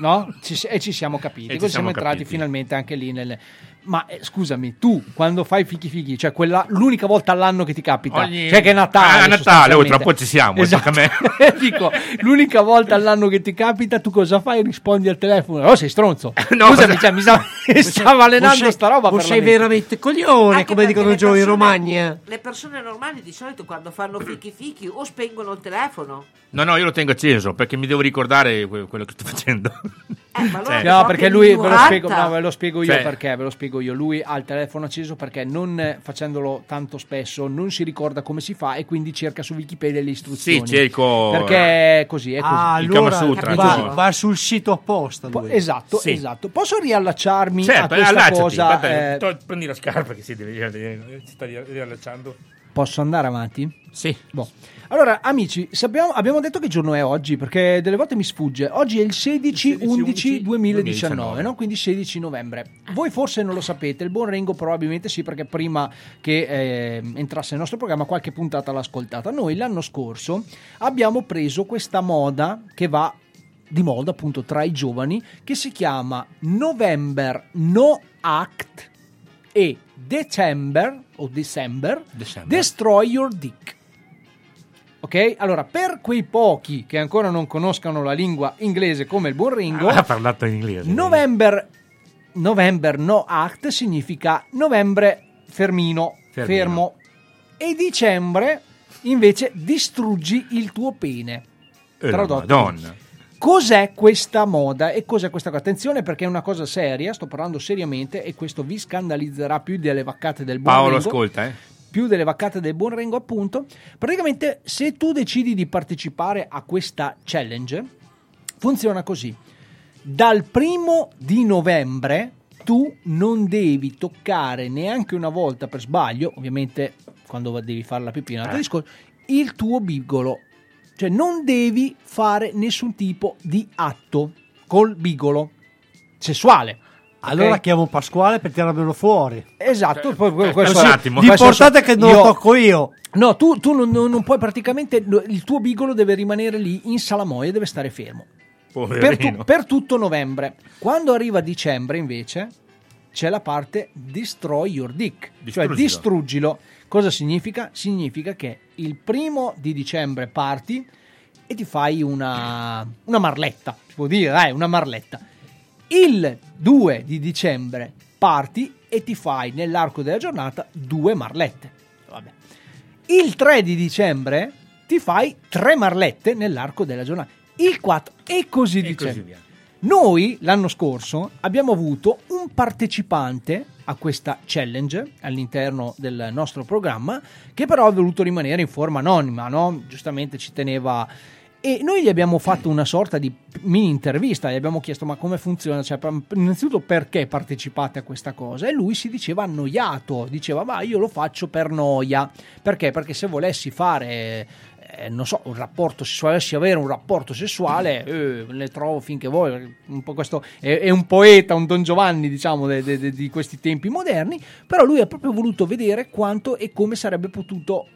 no? Ci e ci siamo capiti. E ci Così siamo siamo entrati capiti. finalmente anche lì nelle... Ma eh, scusami, tu quando fai fichi fichi, cioè quella, l'unica volta all'anno che ti capita, Ogni- cioè che è Natale. Ah, Natale, oh, tra un po' ci siamo, Esatto. tocca a Dico, l'unica volta all'anno che ti capita, tu cosa fai? Rispondi al telefono. Oh, sei stronzo. No, Scusami, cioè, mi stava, mi stava allenando sei- sta roba la sei mente. veramente coglione, Anche come dicono giù in Romagna. Le persone normali di solito quando fanno fichi fichi o spengono il telefono. No, no, io lo tengo acceso perché mi devo ricordare que- quello che sto facendo. Eh, ma allora Cioè- No, perché lui ve lo, spiego, no, ve lo spiego io Cioè- perché ve lo spiego io. Lui ha il telefono acceso perché non eh, facendolo tanto spesso non si ricorda come si fa e quindi cerca su Wikipedia le istruzioni. Sì, cerco- Perché è così, è così. Ah, allora Sutra, va, va sul sito apposta. Po- esatto, Sì. esatto. Posso riallacciarmi a Certo, questa allacciati. cosa? aspetta, eh, to- prendi la scarpa che si deve, deve- si sta ri- riallacciando. posso andare avanti? Sì. Boh. Allora, amici, sappiamo- abbiamo detto che giorno è oggi perché delle volte mi sfugge. Oggi è il 16-11-2019, no? quindi 16 novembre. Voi forse non lo sapete, il buon Rengo probabilmente sì, perché prima che eh, entrasse nel nostro programma qualche puntata l'ha ascoltata. Noi l'anno scorso abbiamo preso questa moda che va di moda appunto tra i giovani che si chiama November No Act e December o December, December. Destroy Your Dick. Ok? Allora, per quei pochi che ancora non conoscano la lingua inglese come il buon Ringo, Ha parlato in inglese. November, November No Act significa novembre fermino, Fermino. fermo, e dicembre invece distruggi il tuo pene. Eh, Tradotto. Madonna. Cos'è questa moda e cos'è questa cosa? Attenzione perché è una cosa seria, sto parlando seriamente e questo vi scandalizzerà più delle vaccate del buon Paolo, Ringo ascolta, eh. Più delle vaccate del buon Rengo, appunto. Praticamente, se tu decidi di partecipare a questa challenge, funziona così: dal primo di novembre tu non devi toccare neanche una volta per sbaglio, ovviamente quando devi fare la altro Eh. discorso, il tuo bigolo. Cioè, non devi fare nessun tipo di atto col bigolo sessuale. Allora ok? chiamo Pasquale per tirarmelo fuori. Esatto, poi que- Eh, questo un attimo. L'importante è che non io- lo tocco io. No, tu, tu non, non- puoi praticamente. Il tuo bigolo deve rimanere lì in salamoia, deve stare fermo. Per, tu- per tutto novembre. Quando arriva dicembre, invece, c'è la parte destroy your dick. Cioè Distruggilo. distruggilo. Cosa significa? Significa che il primo di dicembre parti e ti fai una, una marletta. Si può dire, dai, una marletta. Il 2 di dicembre parti e ti fai nell'arco della giornata due marlette. Vabbè. Il 3 di dicembre ti fai tre marlette nell'arco della giornata. Il 4 e così E dicendo. così via. Noi l'anno scorso abbiamo avuto un partecipante a questa challenge all'interno del nostro programma che però ha voluto rimanere in forma anonima, no? Giustamente ci teneva e noi gli abbiamo fatto una sorta di mini intervista, gli abbiamo chiesto ma come funziona, cioè, innanzitutto perché partecipate a questa cosa e lui si diceva annoiato, diceva ma io lo faccio per noia, perché? Perché se volessi fare eh, non so, un rapporto, se volessi avere un rapporto sessuale, eh, ne trovo finché vuoi. Un questo è, è un poeta, un Don Giovanni, diciamo, de- de- de- di questi tempi moderni. Però lui ha proprio voluto vedere quanto e come sarebbe potuto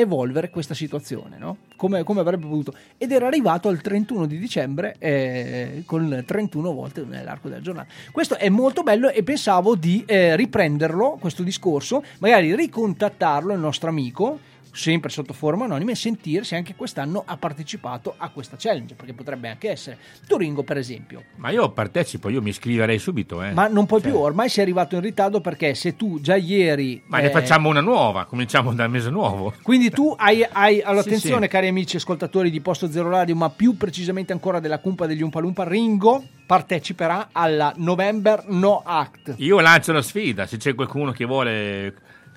evolvere questa situazione, no? Come, come avrebbe potuto. Ed era arrivato al 31 di dicembre eh, con 31 volte nell'arco della giornata. Questo è molto bello e pensavo di eh, riprenderlo, questo discorso, magari ricontattarlo, il nostro amico, sempre sotto forma anonima, e sentire se anche quest'anno ha partecipato a questa challenge, perché potrebbe anche essere. Turingo, per esempio. Ma io partecipo, io mi iscriverei subito. Eh. Ma non puoi Cioè, più, ormai sei arrivato in ritardo perché se tu già ieri... Ma ne eh, facciamo una nuova, cominciamo dal mese nuovo. Quindi tu hai, hai allora, Sì, attenzione sì. cari amici ascoltatori di Posto Zero Radio, ma più precisamente ancora della cumpa degli Umpalumpa, Ringo parteciperà alla November No Act. Io lancio la sfida, se c'è qualcuno che vuole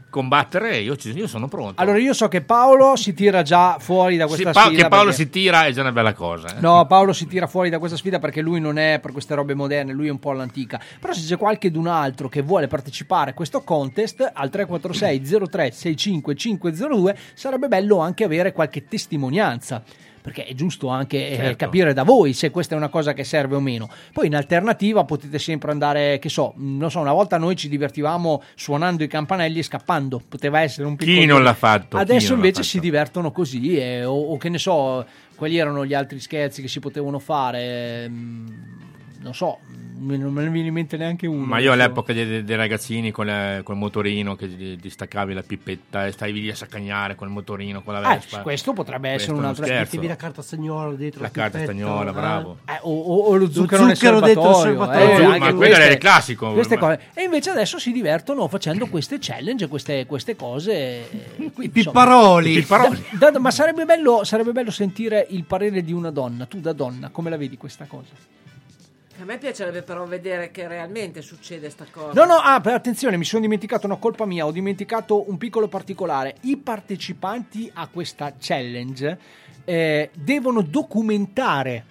combattere, io, ci- io sono pronto. Allora io so che Paolo si tira già fuori da Sì, questa Pa- sfida. che Paolo perché- si tira è già una bella cosa. eh. No, Paolo si tira fuori da questa sfida perché lui non è per queste robe moderne, lui è un po' all'antica. Però se c'è qualcun altro che vuole partecipare a questo contest al 346 03 65 502 sarebbe bello anche avere qualche testimonianza. Perché è giusto anche eh, Certo. capire da voi se questa è una cosa che serve o meno. Poi in alternativa potete sempre andare, che so, mh, non so, una volta noi ci divertivamo suonando i campanelli e scappando. Poteva essere un piccolo. Chi non l'ha fatto? Adesso invece fatto? si divertono così, eh, o, o che ne so, quali erano gli altri scherzi che si potevano fare. ehm, non so, non me ne viene in mente neanche uno. Ma io all'epoca dei, dei- dei ragazzini con la- col motorino che ti, ti staccavi la pipetta e stavi lì a saccagnare col motorino, con la Eh, Vespa. questo potrebbe essere Questo è un uno altro scherzo. Mettevi la carta stagnola dietro. La carta stagnola, eh. bravo. Eh, o, o- o lo zucchero, zucchero nel dentro il serbatoio, eh, Ma anche quello era il classico, queste cose. E invece adesso si divertono facendo queste challenge, queste, queste cose. eh, I pipparoli. Da- da- ma sarebbe bello, sarebbe bello sentire il parere di una donna. Tu da donna, come la vedi questa cosa? A me piacerebbe però vedere che realmente succede sta cosa. No, no, ah, attenzione, mi sono dimenticato una colpa mia, ho dimenticato un piccolo particolare. I partecipanti a questa challenge eh, devono documentare,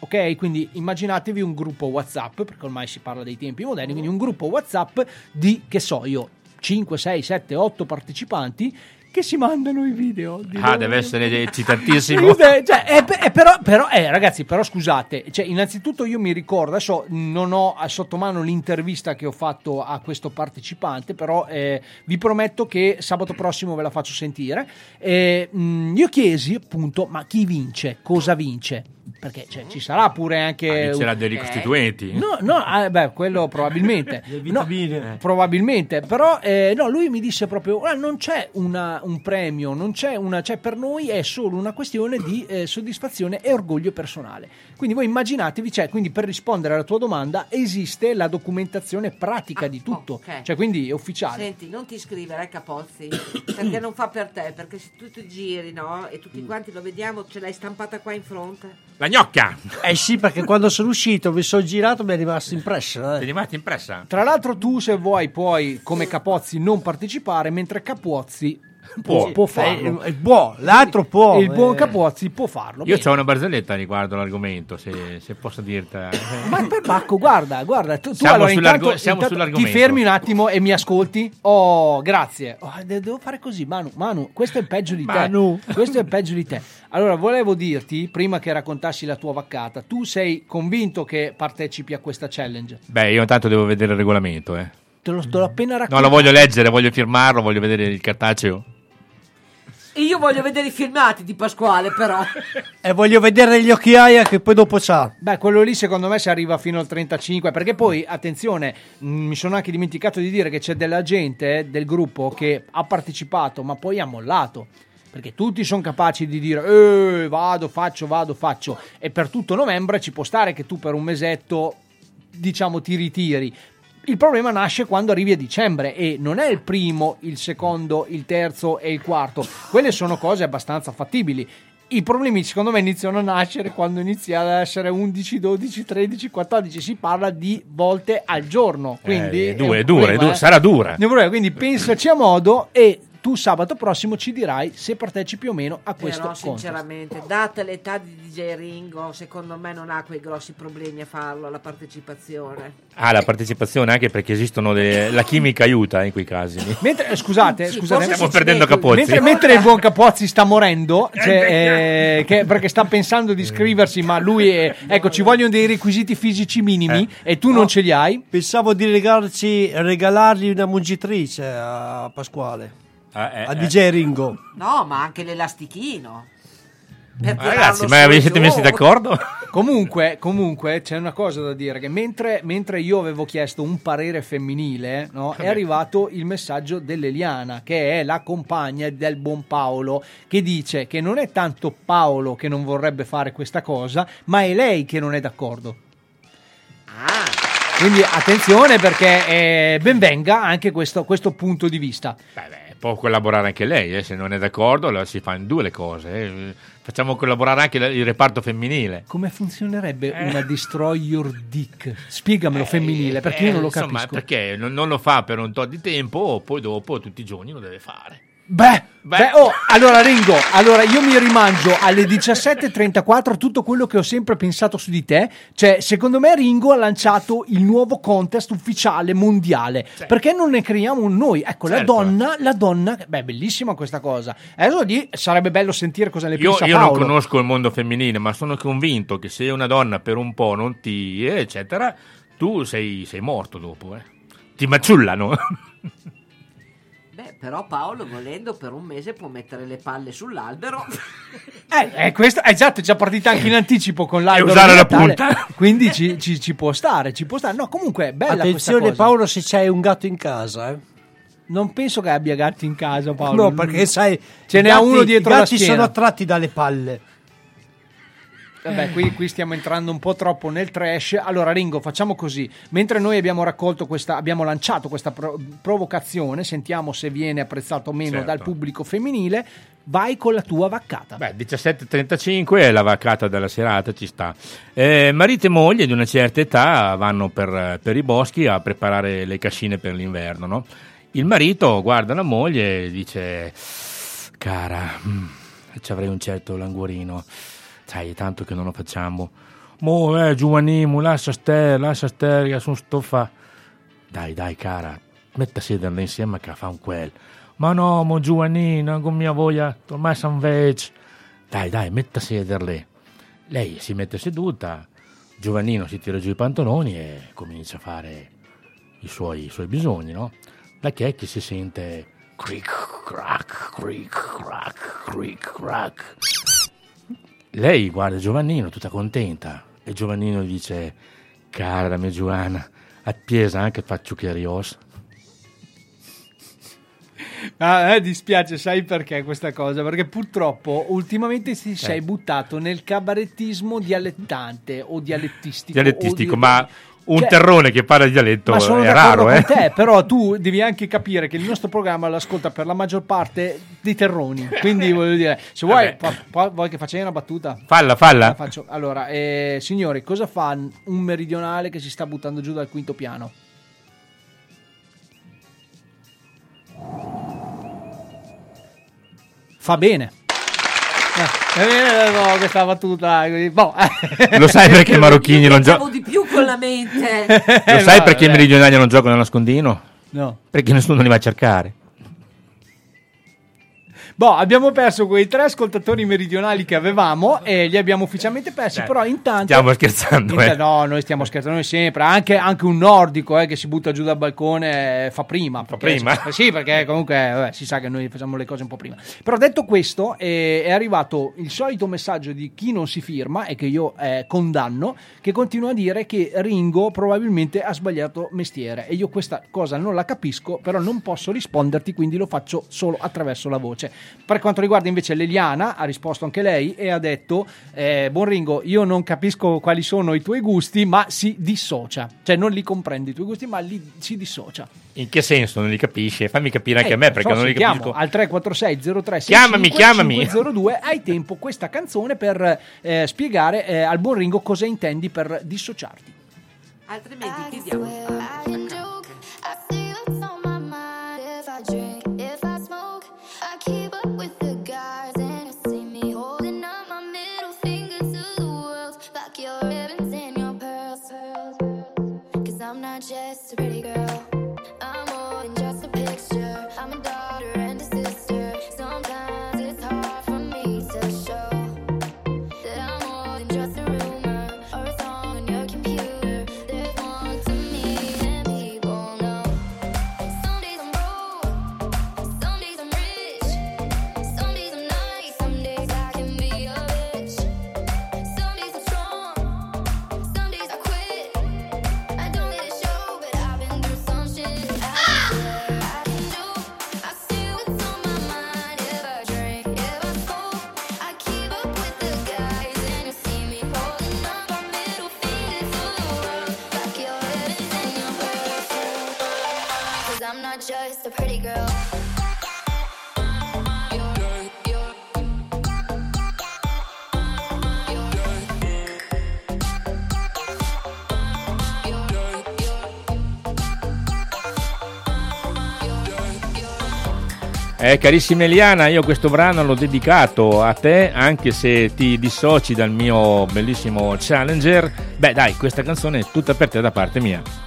ok? Quindi immaginatevi un gruppo WhatsApp, perché ormai si parla dei tempi moderni, quindi un gruppo WhatsApp di, che so io, 5, 6, 7, 8 partecipanti che si mandano i video. di Ah, loro. deve essere eccitatissimo. Cioè, eh, eh, però, però, eh, ragazzi, però scusate, cioè, innanzitutto io mi ricordo, adesso non ho sotto mano l'intervista che ho fatto a questo partecipante, però eh, vi prometto che sabato prossimo ve la faccio sentire. Eh, mh, io chiesi appunto, ma chi vince? Cosa vince? Perché cioè, ci sarà pure anche... Ah, c'era dei ricostituenti. No, no, ah, beh, quello probabilmente. No, probabilmente, però eh, no, lui mi disse proprio, "Ah, non c'è una- un premio, non c'è una, cioè per noi è solo una questione di eh, soddisfazione e orgoglio personale. Quindi voi immaginatevi, cioè, quindi per rispondere alla tua domanda esiste la documentazione pratica di tutto, ok. cioè quindi è ufficiale. Senti, non ti iscrivere ai Capozzi perché non fa per te. Perché se tu ti giri, no? E tutti quanti lo vediamo, ce l'hai stampata qua in fronte. La gnocca! Eh sì, perché quando sono uscito, mi sono girato, mi è rimasto impressa. Ti è rimasta impressa? Tra l'altro tu se vuoi puoi come Capozzi non partecipare, mentre Capozzi può, può farlo. Eh, può, l'altro può. Il buon eh. Capozzi può farlo. Io ho una barzelletta riguardo l'argomento, se, se posso dirtela. Ma per Bacco, guarda, guarda, tu, tu Siamo allora sull'argo- intanto, siamo intanto sull'argomento. ti fermi un attimo e mi ascolti? Oh, grazie. Oh, de- devo fare così, Manu, Manu, questo è peggio di Manu. te. Questo è peggio di te. Allora, volevo dirti, prima che raccontassi la tua vaccata, tu sei convinto che partecipi a questa challenge? Beh, io intanto devo vedere il regolamento, eh. Te lo sto appena No, raccontando. lo voglio leggere, voglio firmarlo, voglio vedere il cartaceo. E io voglio vedere i filmati di Pasquale, però. E voglio vedere gli occhiaia che poi dopo c'ha. Beh, quello lì secondo me si arriva fino al 35, perché poi, attenzione, mh, mi sono anche dimenticato di dire che c'è della gente eh, del gruppo che ha partecipato, ma poi ha mollato. Perché tutti sono capaci di dire, eh, vado, faccio, vado, faccio. E per tutto novembre ci può stare che tu per un mesetto, diciamo, ti ritiri. Il problema nasce quando arrivi a dicembre e non è il primo, il secondo, il terzo e il quarto. Quelle sono cose abbastanza fattibili. I problemi secondo me iniziano a nascere quando inizia ad essere 11, 12, 13, 14. Si parla di volte al giorno. Quindi Eh, due, un dura, problema, dura, eh. sarà dura. Quindi pensaci a modo e tu sabato prossimo ci dirai se partecipi o meno a questo Però contest. sinceramente, data l'età di DJ Ringo, secondo me non ha quei grossi problemi a farlo, la partecipazione. Ah, la partecipazione anche perché esistono delle... la chimica aiuta in quei casi. Mentre, eh, scusate, Sì, scusate, forse Stiamo perdendo smette- Capozzi. Mentre, mentre il buon Capozzi sta morendo, cioè, eh, che- perché sta pensando di iscriversi, ma lui è, ecco, ci vogliono dei requisiti fisici minimi e tu non ce li hai. Pensavo di regalarci, regalargli una mungitrice a Pasquale. Ah, eh, a eh. DJ Ringo. No, ma anche l'elastichino. Per Ma ragazzi, ma vi siete messi d'accordo? Comunque, comunque c'è una cosa da dire: che mentre, mentre io avevo chiesto un parere femminile, no, è arrivato il messaggio dell'Eliana, che è la compagna del buon Paolo, che dice che non è tanto Paolo che non vorrebbe fare questa cosa, ma è lei che non è d'accordo. Quindi attenzione perché eh, benvenga anche questo, questo punto di vista. Beh, beh, può collaborare anche lei, eh, se non è d'accordo allora si fa in due le cose. eh. Facciamo collaborare anche il reparto femminile. Come funzionerebbe una Destroy Your Dick? Spiegamelo femminile, perché io non lo Eh, insomma, capisco. perché non, non lo fa per un tot di tempo, poi dopo tutti i giorni lo deve fare. Beh, beh, oh, allora Ringo, allora io mi rimangio alle 17.34 tutto quello che ho sempre pensato su di te. Cioè, secondo me Ringo ha lanciato il nuovo contest ufficiale mondiale. Perché non ne creiamo noi? Ecco, la Certo. donna, la donna, beh, bellissima questa cosa. Adesso lì sarebbe bello sentire cosa ne Io, pensa io non Paolo. conosco il mondo femminile, ma sono convinto che se una donna per un po' non ti... eccetera, tu sei, sei morto dopo. Eh. Ti maciullano. Però Paolo volendo per un mese può mettere le palle sull'albero. Eh, eh, questo, esatto, è già partita anche in anticipo con l'albero usare di la punta. Quindi ci, ci- ci può stare, ci può stare. No, comunque è bella Attenzione questa cosa. Paolo se c'hai un gatto in casa, eh. Non penso che abbia gatti in casa, Paolo. No, perché sai, ce i n'è gatti- uno dietro i la gatti schiena. sono attratti dalle palle. Vabbè, qui, qui stiamo entrando un po' troppo nel trash. Allora, Ringo, facciamo così. Mentre noi abbiamo raccolto questa, abbiamo lanciato questa pro- provocazione, sentiamo se viene apprezzato o meno Certo. dal pubblico femminile. Vai con la tua vaccata. Beh, 17.35 è la vaccata della serata, ci sta. Eh, marito e moglie di una certa età vanno per, per i boschi a preparare le cascine per l'inverno, no? Il marito guarda la moglie e dice, cara, mm, ci avrei un certo languorino, sai, tanto che non lo facciamo. Mo, eh, giovanimo, lascia stare, lascia stare, che sono stoffa. Dai, dai, cara, metta a sederla insieme che fa un quel. Ma no, mo giovanino, con mia voglia, ormai sono vecchio. Dai, dai, metta a sederle. Lei si mette seduta, Giovannino si tira giù i pantaloni e comincia a fare i suoi, i suoi bisogni, no? È che si sente cric, crack, cric, crack, cric, crack. Lei guarda Giovannino tutta contenta e Giovannino dice, cara mia Giovanna, appiesa anche faccio chiarios. Ah, eh, dispiace, sai perché questa cosa? Perché purtroppo ultimamente ti sei buttato nel cabarettismo dialettante o dialettistico. Dialettistico, o di- ma un Cioè, terrone che parla di dialetto Ma sono è raro, eh? te, però tu devi anche capire che il nostro programma lo ascolta per la maggior parte dei terroni. Quindi voglio dire, se vuoi, pa- pa- vuoi che faccia una battuta? Falla, falla. Allora, eh, signori, cosa fa un meridionale che si sta buttando giù dal quinto piano? Fa bene. Eh, eh, no, questa battuta. così, boh. Lo sai perché i marocchini non giocano? di più con la mente. Lo sai no, perché i meridionali non giocano a nascondino? No. Perché nessuno li va a cercare. Boh, abbiamo perso quei tre ascoltatori meridionali che avevamo e li abbiamo ufficialmente persi, però intanto... Stiamo scherzando, Inta- eh. No, noi stiamo scherzando noi sempre, anche, anche un nordico eh, che si butta giù dal balcone eh, fa prima. Fa prima? sì, perché comunque vabbè, si sa che noi facciamo le cose un po' prima. Però detto questo, eh, è arrivato il solito messaggio di chi non si firma e che io eh, condanno, che continua a dire che Ringo probabilmente ha sbagliato mestiere e io questa cosa non la capisco, però non posso risponderti, quindi lo faccio solo attraverso la voce. Per quanto riguarda invece Leliana, ha risposto anche lei e ha detto: eh, Buon Ringo, io non capisco quali sono i tuoi gusti, ma si dissocia. Cioè, non li comprende i tuoi gusti, ma li, si dissocia. In che senso non li capisci? Fammi capire anche Eh, a me perché so, non li capisco. Al 346 03 Chiamami, chiamami. 02 hai tempo questa canzone per eh, spiegare eh, al buon Ringo cosa intendi per dissociarti. Altrimenti chiudiamo. Just a Just a pretty girl. Eh, carissima Eliana, io questo brano l'ho dedicato a te, anche se ti dissoci dal mio bellissimo Challenger. Beh, dai, questa canzone è tutta per te da parte mia.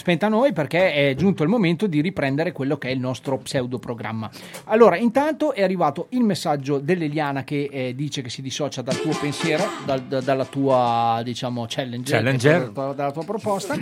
Spenta noi perché è giunto il momento di riprendere quello che è il nostro pseudo programma. Allora, intanto è arrivato il messaggio dell'Eliana che eh, dice che si dissocia dal tuo pensiero, dal- da- dalla tua diciamo challenge, Challenger. dalla, dalla tua proposta.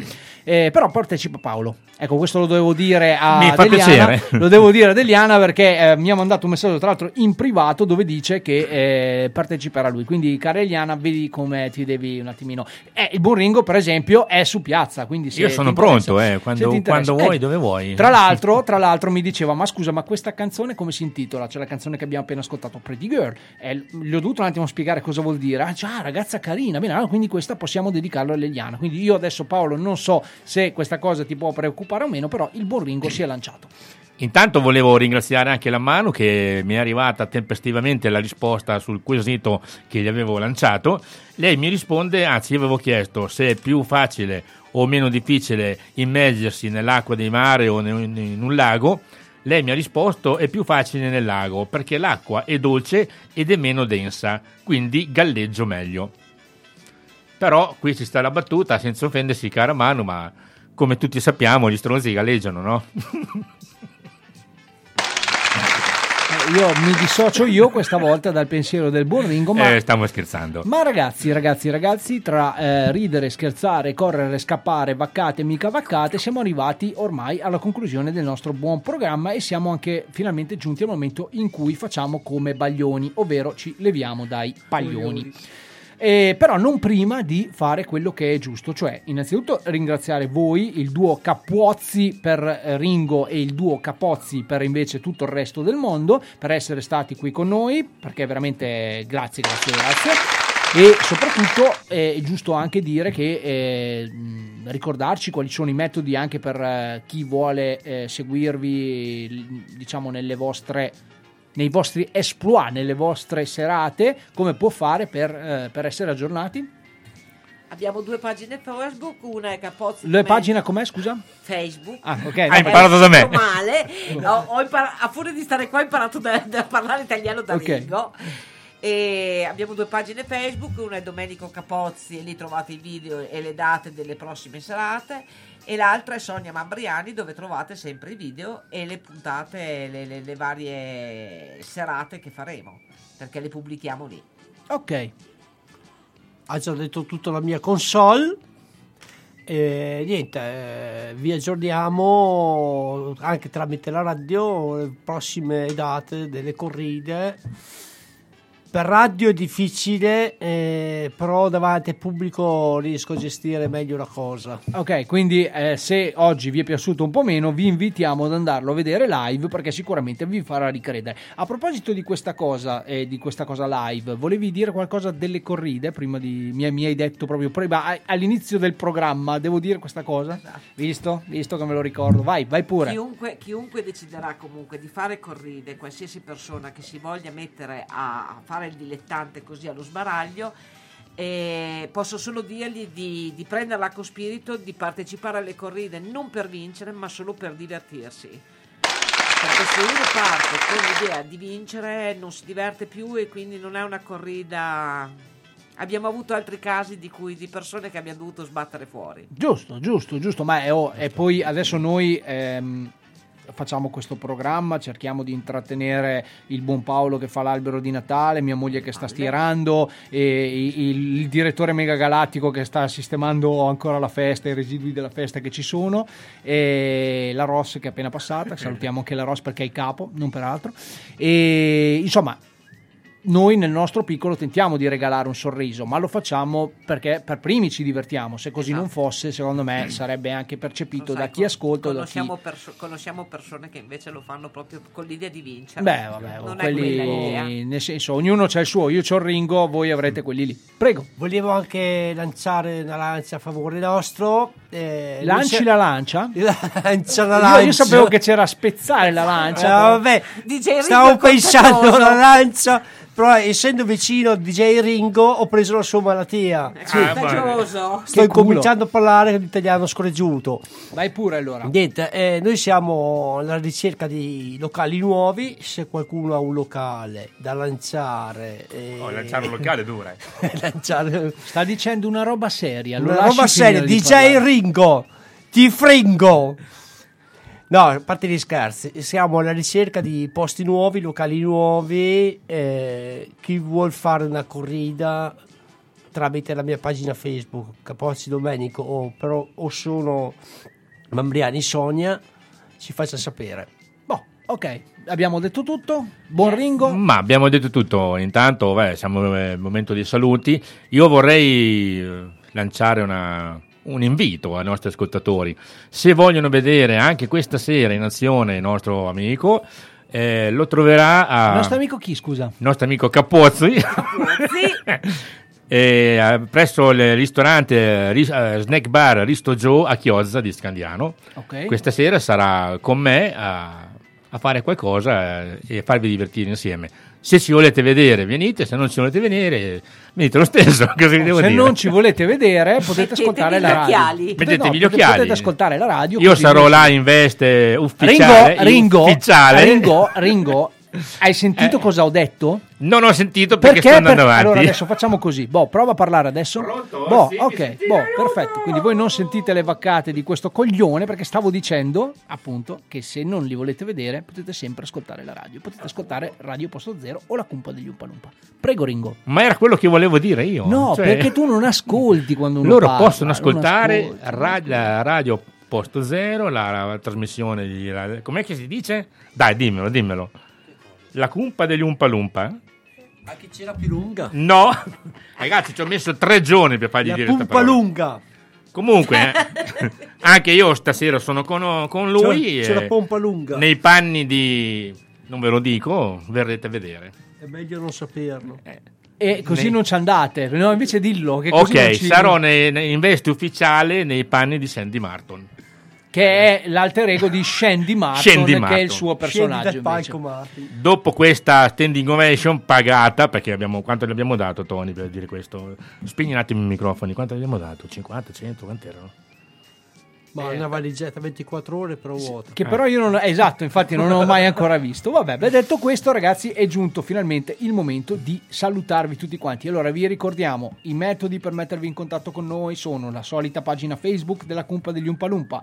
Eh, però partecipa Paolo. Ecco, questo lo devo dire a Mi fa Eliana, piacere. Lo devo dire ad Eliana perché eh, mi ha mandato un messaggio tra l'altro in privato dove dice che eh, parteciperà lui. Quindi, cara Eliana, vedi come ti devi un attimino. Eh, il buon Ringo, per esempio, è su piazza. Quindi se Io sono interessa- pronto, eh, quando- quando vuoi, dove vuoi. Tra l'altro, tra l'altro, mi diceva: Ma scusa, ma questa canzone come si intitola? C'è la canzone che abbiamo appena ascoltato, Pretty Girl. Eh, gli ho dovuto un attimo spiegare cosa vuol dire. Ah, già, ragazza carina. Bene, allora, quindi questa possiamo dedicarlo a Eliana. Quindi io adesso, Paolo, non so se questa cosa ti può preoccupare o meno, però il buon Ringo si è lanciato. Intanto volevo ringraziare anche la Manu che mi è arrivata tempestivamente la risposta sul quesito che gli avevo lanciato. Lei mi risponde, anzi io avevo chiesto se è più facile o meno difficile immergersi nell'acqua di mare o in un lago. Lei mi ha risposto è più facile nel lago perché l'acqua è dolce ed è meno densa, quindi galleggio meglio. Però qui ci sta la battuta, senza offendersi cara Manu, ma come tutti sappiamo gli stronzi galleggiano, no? Io mi dissocio io questa volta dal pensiero del buon Ringo, ma Eh, stiamo scherzando. Ma ragazzi, ragazzi, ragazzi, tra eh, ridere, scherzare, correre, scappare, vaccate, mica vaccate, siamo arrivati ormai alla conclusione del nostro buon programma e siamo anche finalmente giunti al momento in cui facciamo come baglioni, ovvero ci leviamo dai paglioni. Eh, però non prima di fare quello che è giusto, cioè innanzitutto ringraziare voi, il duo Capozzi per eh, Ringo e il duo Capozzi per invece tutto il resto del mondo, per essere stati qui con noi, perché veramente grazie, grazie, grazie. E soprattutto eh, è giusto anche dire che eh, ricordarci quali sono i metodi anche per eh, chi vuole eh, seguirvi, diciamo, nelle vostre nei vostri exploit, nelle vostre serate, come può fare per, eh, per essere aggiornati? Abbiamo due pagine Facebook, una è Capozzi. Le come- pagine com'è, scusa? Facebook. Ah, ok. Hai imparato da me. Male. Ho- ho impara- a furia di stare qua ho imparato da, da parlare italiano da Ok. Ringo. E abbiamo due pagine Facebook, una è Domenico Capozzi e lì trovate i video e le date delle prossime serate e l'altra è Sonia Mambriani dove trovate sempre i video e le puntate, le, le- le varie serate che faremo perché le pubblichiamo lì. Ok. Ha già detto tutta la mia console. E niente, eh, vi aggiorniamo anche tramite la radio le prossime date delle corride. Per radio è difficile, eh, però davanti al pubblico riesco a gestire meglio la cosa. Ok, quindi eh, se oggi vi è piaciuto un po' meno, vi invitiamo ad andarlo a vedere live perché sicuramente vi farà ricredere. A proposito di questa cosa, eh, di questa cosa live, volevi dire qualcosa delle corride? Prima di mi, mi hai detto proprio prima, all'inizio del programma, devo dire questa cosa? Visto? Visto che me lo ricordo. Vai, vai pure. Chiunque, chiunque deciderà comunque di fare corride, qualsiasi persona che si voglia mettere a fare il dilettante così allo sbaraglio, eh, posso solo dirgli di, di prenderla con spirito, di partecipare alle corride non per vincere, ma solo per divertirsi. Perché se uno parte con l'idea di vincere non si diverte più e quindi non è una corrida. Abbiamo avuto altri casi di, cui, di persone che abbiamo dovuto sbattere fuori. Giusto, giusto, giusto, ma è, oh, e poi adesso noi ehm, facciamo questo programma, cerchiamo di intrattenere il buon Paolo che fa l'albero di Natale, mia moglie che sta stirando, il, il- direttore megagalattico che sta sistemando ancora la festa, i residui della festa che ci sono, e la Ross che è appena passata, salutiamo anche la Ross perché è il capo, non per altro, e insomma noi nel nostro piccolo tentiamo di regalare un sorriso, ma lo facciamo perché per primi ci divertiamo. Se così non fosse, secondo me sarebbe anche percepito da chi ascolta o da chi Conosciamo, perso- conosciamo persone che invece lo fanno proprio con l'idea di vincere. Beh, vabbè, non è quella l'idea. quelli, nel senso, ognuno c'ha il suo, io c'ho il Ringo, voi avrete quelli lì. Prego. Volevo anche lanciare una lancia a favore nostro. eh, Lanci la lancia? Lancia la Io- lancia. Io, sapevo che c'era a spezzare la lancia. Eh, vabbè, DJ Ringo stavo pensando alla lancia, però essendo vicino a DJ Ringo ho preso la sua malattia. Sì. Contagioso. Sto incominciando a parlare l'italiano scorreggiuto. Vai pure allora. Niente, eh, noi siamo alla ricerca di locali nuovi. Se qualcuno ha un locale da lanciare, eh, Oh, lanciare un locale dura. eh. lanciare Sta dicendo una roba seria. lo una roba seria, DJ parlare. Ringo, ti fringo. No, a parte gli scherzi, siamo alla ricerca di posti nuovi, locali nuovi. eh, chi vuol fare una corrida tramite la mia pagina Facebook, Capozzi Domenico, o, però, o sono Mambriani Sonia, ci faccia sapere. Boh, ok, abbiamo detto tutto. Buon Ringo. Ma abbiamo detto tutto, intanto beh, siamo nel momento dei saluti. Io vorrei eh, lanciare una- un invito ai nostri ascoltatori. Se vogliono vedere anche questa sera in azione il nostro amico, eh, lo troverà a... Il nostro amico chi, scusa? il nostro amico Capozzi. E, eh, presso il ristorante eh, eh, snack bar Risto Joe a Chiozza di Scandiano. Ok. Questa sera sarà con me a, a fare qualcosa eh, e farvi divertire insieme. Se ci volete vedere, venite, se non ci volete vedere, venite lo stesso. Cosa vi devo Se dire? non ci volete vedere, potete Mettetevi ascoltare gli la radio. occhiali. Mettetevi No, gli potete- occhiali. Potete ascoltare la radio. Io sarò là in veste ufficiale. Ringo, Ringo, ufficiale. Ringo, Ringo, hai sentito Eh. cosa ho detto? Non ho sentito perché, Perché? sto andando avanti. Allora adesso facciamo così. Boh, prova a parlare adesso. Boh, ok, boh, perfetto. Quindi voi non sentite le vaccate di questo coglione perché stavo dicendo appunto che se non li volete vedere potete sempre ascoltare la radio. Potete ascoltare Radio Posto Zero o la cumpa degli Umpalumpa. Prego Ringo. Ma era quello che volevo dire io. No, Cioè, perché tu non ascolti quando uno Loro parla, possono ascoltare ascolti. ra- la radio Posto Zero, la, la trasmissione di... la- com'è che si dice? Dai, dimmelo, dimmelo. La cumpa degli Umpalumpa? Anche c'era più lunga. No, ragazzi, ci ho messo tre giorni per fargli La dire questa pumpa parola. lunga. Comunque, eh, anche io stasera sono con, con lui. C'è- c'è la eh, pompa lunga. Nei panni di... non ve lo dico, verrete a vedere. È meglio non saperlo. E così Nei- non ci andate. No, invece dillo. Che così non Ok, ci- sarò nei- nei- in veste ufficiale nei panni di Sandy Martin. Che è l'alter ego di Shandy Martin, Shandy che è Martin. il suo personaggio. Dopo questa standing ovation pagata, perché abbiamo, quanto le abbiamo dato, Tony, per dire questo? Spegni un attimo i microfoni, quanto le abbiamo dato? 50, 100, quant'erano? Ma una valigetta 24 ore però vuota. Che però io non ho, esatto, infatti non ho mai ancora visto. Vabbè, beh, detto questo, ragazzi, è giunto finalmente il momento di salutarvi tutti quanti. Allora, vi ricordiamo: i metodi per mettervi in contatto con noi sono la solita pagina Facebook della Cumpa degli Umpalumpa.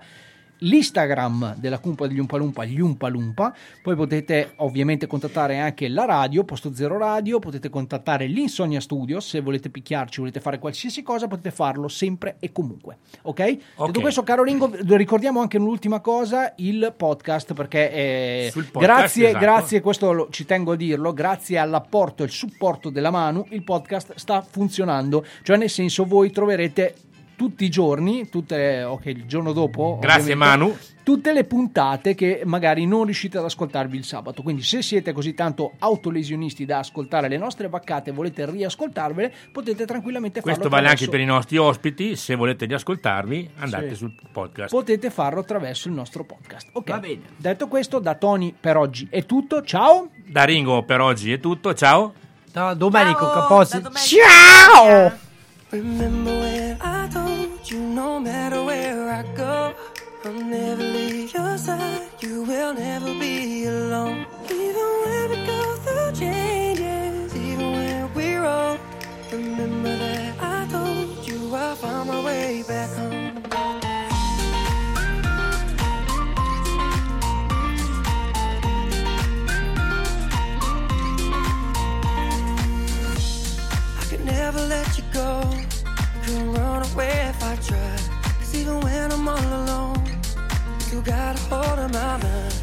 L'Instagram della Cumpa degli Umpalumpa, gli Umpalumpa, poi potete ovviamente contattare anche la radio, Posto Zero Radio, potete contattare l'Insonia Studios, se volete picchiarci, volete fare qualsiasi cosa, potete farlo sempre e comunque, ok? Ok. Detto questo, caro Ringo, ricordiamo anche un'ultima cosa, il podcast, perché eh, podcast, grazie, esatto. grazie, questo lo- ci tengo a dirlo, grazie all'apporto e al supporto della Manu, il podcast sta funzionando, cioè nel senso voi troverete tutti i giorni, tutte, ok, il giorno dopo, Grazie, Manu. tutte le puntate che magari non riuscite ad ascoltarvi il sabato. Quindi, se siete così tanto autolesionisti da ascoltare le nostre vaccate e volete riascoltarvele, potete tranquillamente farlo. Questo vale anche per i nostri ospiti, se volete riascoltarvi andate Sì. sul podcast. Potete farlo attraverso il nostro podcast. Ok. Va bene. Detto questo, da Tony per oggi è tutto. Ciao. Da Ringo per oggi è tutto, ciao! Da Domenico Ciao, Capozzi. da domenica. Ciao. You will never be alone. hold on my mind.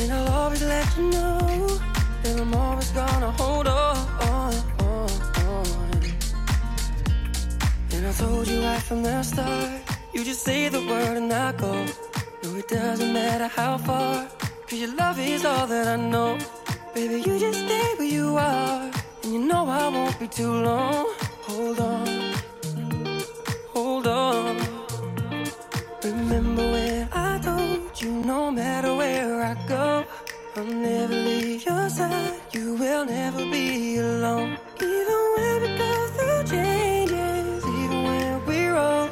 And I'll always let you know that I'm always gonna hold on. And I told you right from the start, you just say the word and I go. No, it doesn't matter how far, cause your love is all that I know. Baby, you just stay where you are, and you know I won't be too long. Hold on, hold on. Remember when you no matter where I go, I'll never leave your side. You will never be alone. Even when we go through changes, even when we're old.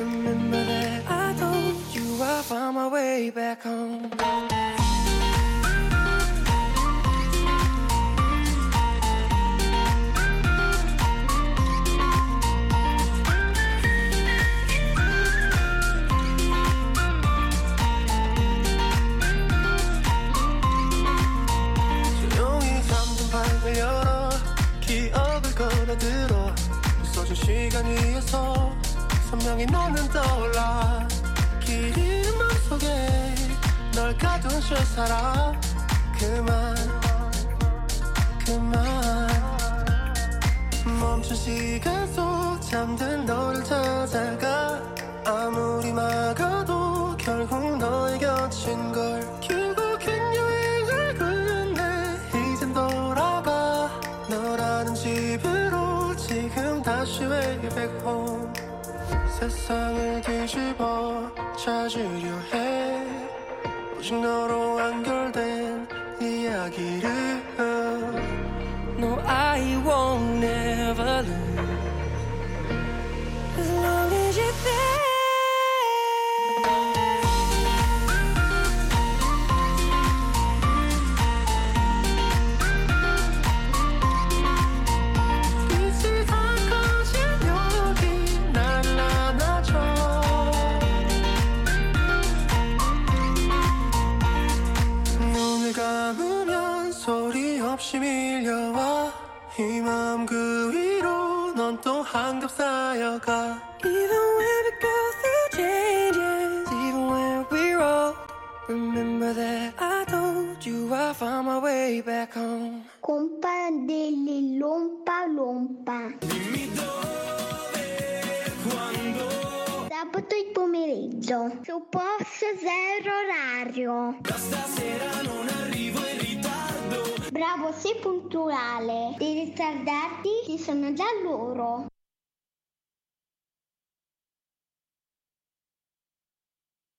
Remember that I told you I found my way back home. 걸어들어 부서진 시간 위에서 선명히 너는 떠올라 긴 맘속에 널 가둔 채 살아 그만 그만. 멈춘 시간 속 잠든 너를 찾아가 아무리 막아도 결국 너의 곁인 걸 결국엔 다시 way back home 세상을 뒤집어 찾으려 해. 오직 너로 완결된 이야기를 No, I won't 없이 밀려와 이 마음 그 위로 넌 또 한겹 쌓여가 Even when we go through changes, even when we're old. Remember that I told you I found my way back home. Compa degli Lompa Lompa. Dimmi dove, quando Sabato il pomeriggio. Su posto zero orario. Da stasera non arrivo in ritardo Bravo, sei puntuale. I ritardati ci sono già loro.